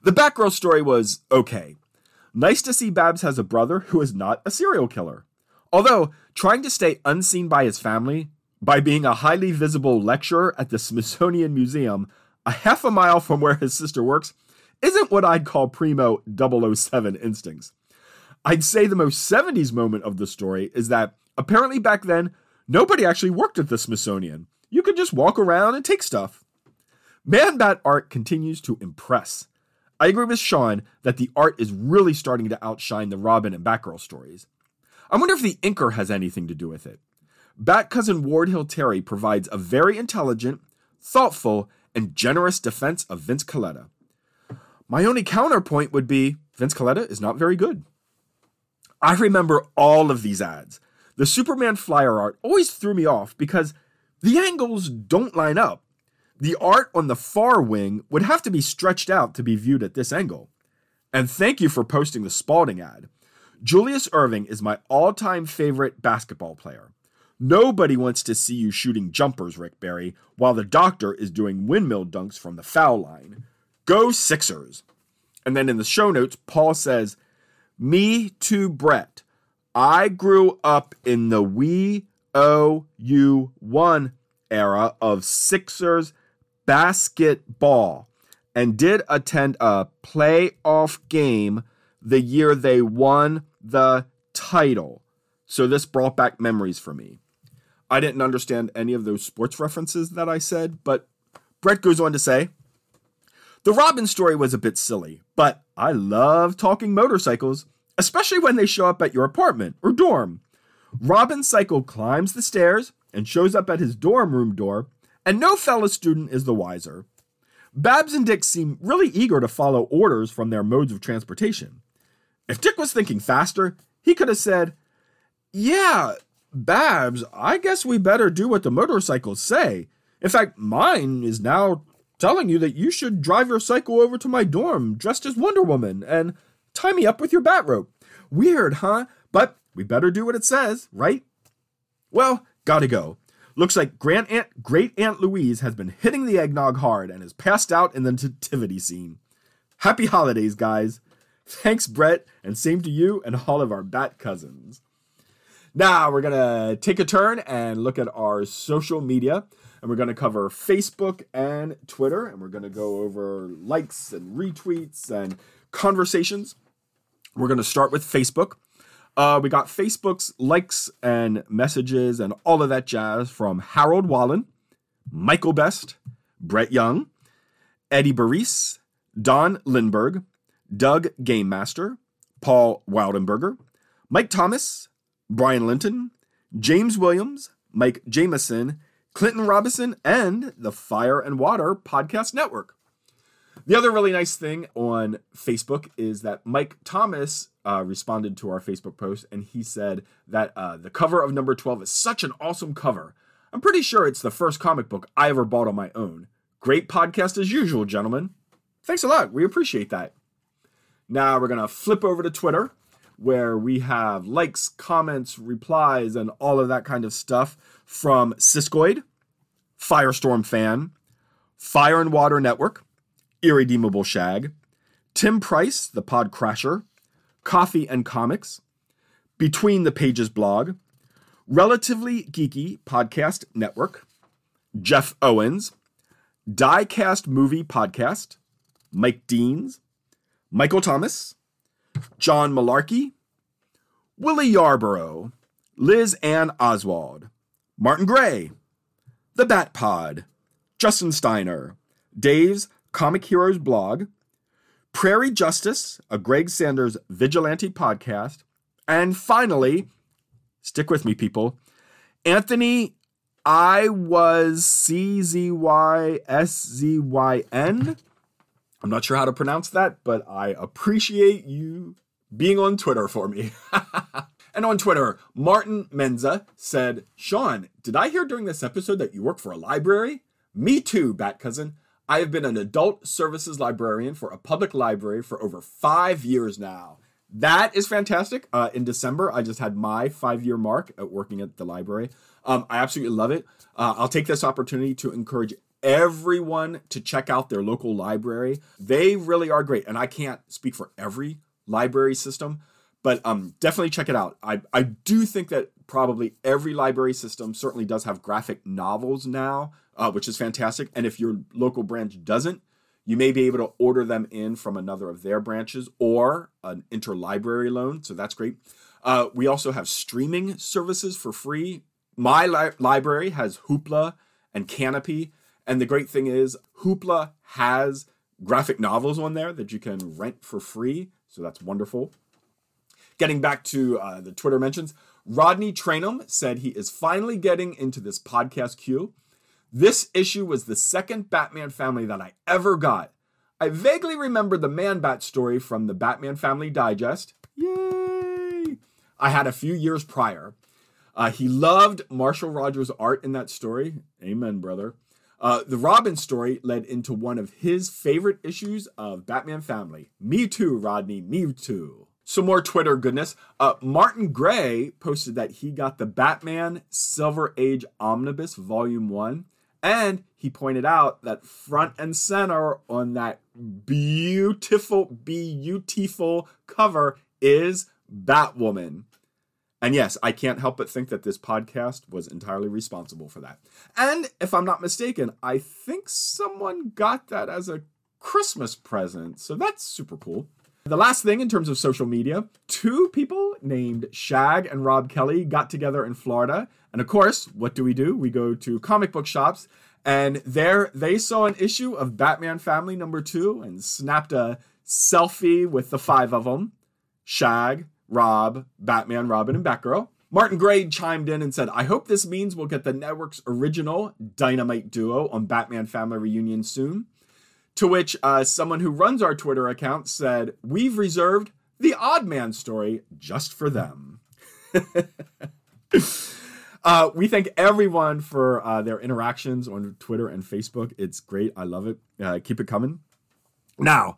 The Batgirl story was okay. Nice to see Babs has a brother who is not a serial killer. Although, trying to stay unseen by his family by being a highly visible lecturer at the Smithsonian Museum, a half a mile from where his sister works, isn't what I'd call primo 007 instincts. I'd say the most 70s moment of the story is that apparently back then, nobody actually worked at the Smithsonian. You could just walk around and take stuff. Man Bat art continues to impress. I agree with Sean that the art is really starting to outshine the Robin and Batgirl stories. I wonder if the inker has anything to do with it. Bat cousin Ward Hill Terry provides a very intelligent, thoughtful, and generous defense of Vince Colletta. My only counterpoint would be Vince Colletta is not very good. I remember all of these ads. The Superman flyer art always threw me off because the angles don't line up. The art on the far wing would have to be stretched out to be viewed at this angle. And thank you for posting the Spalding ad. Julius Erving is my all time favorite basketball player. Nobody wants to see you shooting jumpers, Rick Barry, while the doctor is doing windmill dunks from the foul line. Go Sixers! And then in the show notes, Paul says, Me too, Brett. I grew up in the we o u one era of Sixers basketball and did attend a playoff game the year they won the title. So this brought back memories for me. I didn't understand any of those sports references that I said, but Brett goes on to say The Robin story was a bit silly, but I love talking motorcycles, especially when they show up at your apartment or dorm. Robin's cycle climbs the stairs and shows up at his dorm room door, and no fellow student is the wiser. Babs and Dick seem really eager to follow orders from their modes of transportation. If Dick was thinking faster, he could have said, Yeah, Babs, I guess we better do what the motorcycles say. In fact, mine is now telling you that you should drive your cycle over to my dorm dressed as Wonder Woman and tie me up with your bat rope. Weird, huh? But we better do what it says, right? Well, gotta go. Looks like Grand Aunt, Great Aunt Louise has been hitting the eggnog hard and is passed out in the nativity scene. Happy holidays, guys. Thanks, Brett, and same to you and all of our bat cousins. Now we're to take a turn and look at our social media. And we're going to cover Facebook and Twitter. And we're going to go over likes and retweets and conversations. We're going to start with Facebook. Uh, we got Facebook's likes and messages and all of that jazz from Harold Wallen, Michael Best, Brett Young, Eddie Baris, Don Lindberg, Doug Game Master, Paul Wildenberger, Mike Thomas, Brian Linton, James Williams, Mike Jameson, Clinton Robinson, and the Fire and Water Podcast Network. The other really nice thing on Facebook is that Mike Thomas uh, responded to our Facebook post and he said that uh, the cover of number 12 is such an awesome cover. I'm pretty sure it's the first comic book I ever bought on my own. Great podcast as usual, gentlemen. Thanks a lot. We appreciate that. Now we're going to flip over to Twitter where we have likes, comments, replies, and all of that kind of stuff from Siskoid, Firestorm Fan, Fire and Water Network, Irredeemable Shag, Tim Price, the Pod Crasher, Coffee and Comics, Between the Pages blog, Relatively Geeky Podcast Network, Jeff Owens, Diecast Movie Podcast, Mike Deans, Michael Thomas, John Malarkey, Willie Yarborough, Liz Ann Oswald, Martin Gray, The Bat Pod, Justin Steiner, Dave's Comic Heroes blog, Prairie Justice, a Greg Sanders vigilante podcast, and finally, stick with me, people, Anthony I was C Z Y S Z Y N. I'm not sure how to pronounce that, but I appreciate you being on Twitter for me. and on Twitter, Martin Menza said, Sean, did I hear during this episode that you work for a library? Me too, Bat Cousin. I have been an adult services librarian for a public library for over five years now. That is fantastic. Uh, in December, I just had my five year mark at working at the library. Um, I absolutely love it. Uh, I'll take this opportunity to encourage everyone to check out their local library. They really are great. And I can't speak for every library system, but um, definitely check it out. I, I do think that probably every library system certainly does have graphic novels now, uh, which is fantastic. And if your local branch doesn't, you may be able to order them in from another of their branches or an interlibrary loan. So that's great. Uh, we also have streaming services for free. My li- library has Hoopla and Kanopy. And the great thing is, Hoopla has graphic novels on there that you can rent for free. So that's wonderful. Getting back to uh, the Twitter mentions, Rodney Trainum said he is finally getting into this podcast queue. This issue was the second Batman family that I ever got. I vaguely remember the Man Bat story from the Batman Family Digest. Yay! I had a few years prior. Uh, he loved Marshall Rogers' art in that story. Amen, brother. Uh, the Robin story led into one of his favorite issues of Batman Family. Me too, Rodney, me too. Some more Twitter goodness. Uh, Martin Gray posted that he got the Batman Silver Age Omnibus Volume 1. And he pointed out that front and center on that beautiful, beautiful cover is Batwoman. And yes, I can't help but think that this podcast was entirely responsible for that. And if I'm not mistaken, I think someone got that as a Christmas present. So that's super cool. The last thing in terms of social media, two people named Shag and Rob Kelly got together in Florida. And of course, what do we do? We go to comic book shops and there they saw an issue of Batman Family number 2 and snapped a selfie with the five of them. Shag, Rob, Batman, Robin, and Batgirl. Martin Gray chimed in and said, I hope this means we'll get the network's original Dynamite duo on Batman Family Reunion soon. To which uh, someone who runs our Twitter account said, We've reserved the Odd Man story just for them. uh, we thank everyone for uh, their interactions on Twitter and Facebook. It's great. I love it. Uh, keep it coming. Now,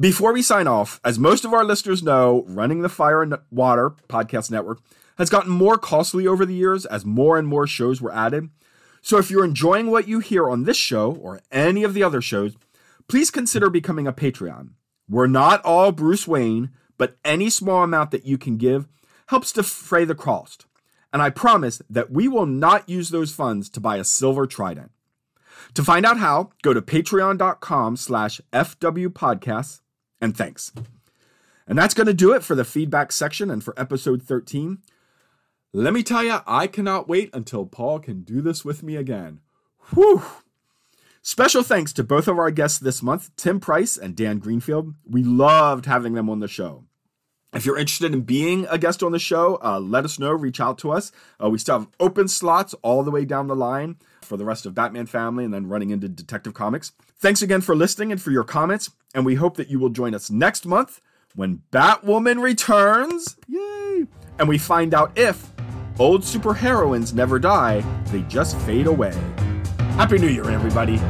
before we sign off, as most of our listeners know, running the Fire and Water podcast network has gotten more costly over the years as more and more shows were added. So if you're enjoying what you hear on this show or any of the other shows, please consider becoming a Patreon. We're not all Bruce Wayne, but any small amount that you can give helps defray the cost. And I promise that we will not use those funds to buy a silver trident. To find out how, go to patreon.com slash fwpodcasts and thanks. And that's going to do it for the feedback section and for episode 13. Let me tell you, I cannot wait until Paul can do this with me again. Whew. Special thanks to both of our guests this month, Tim Price and Dan Greenfield. We loved having them on the show. If you're interested in being a guest on the show, uh, let us know. Reach out to us. Uh, we still have open slots all the way down the line for the rest of Batman Family and then running into Detective Comics. Thanks again for listening and for your comments. And we hope that you will join us next month when Batwoman returns. Yay! And we find out if old superheroines never die, they just fade away. Happy New Year, everybody.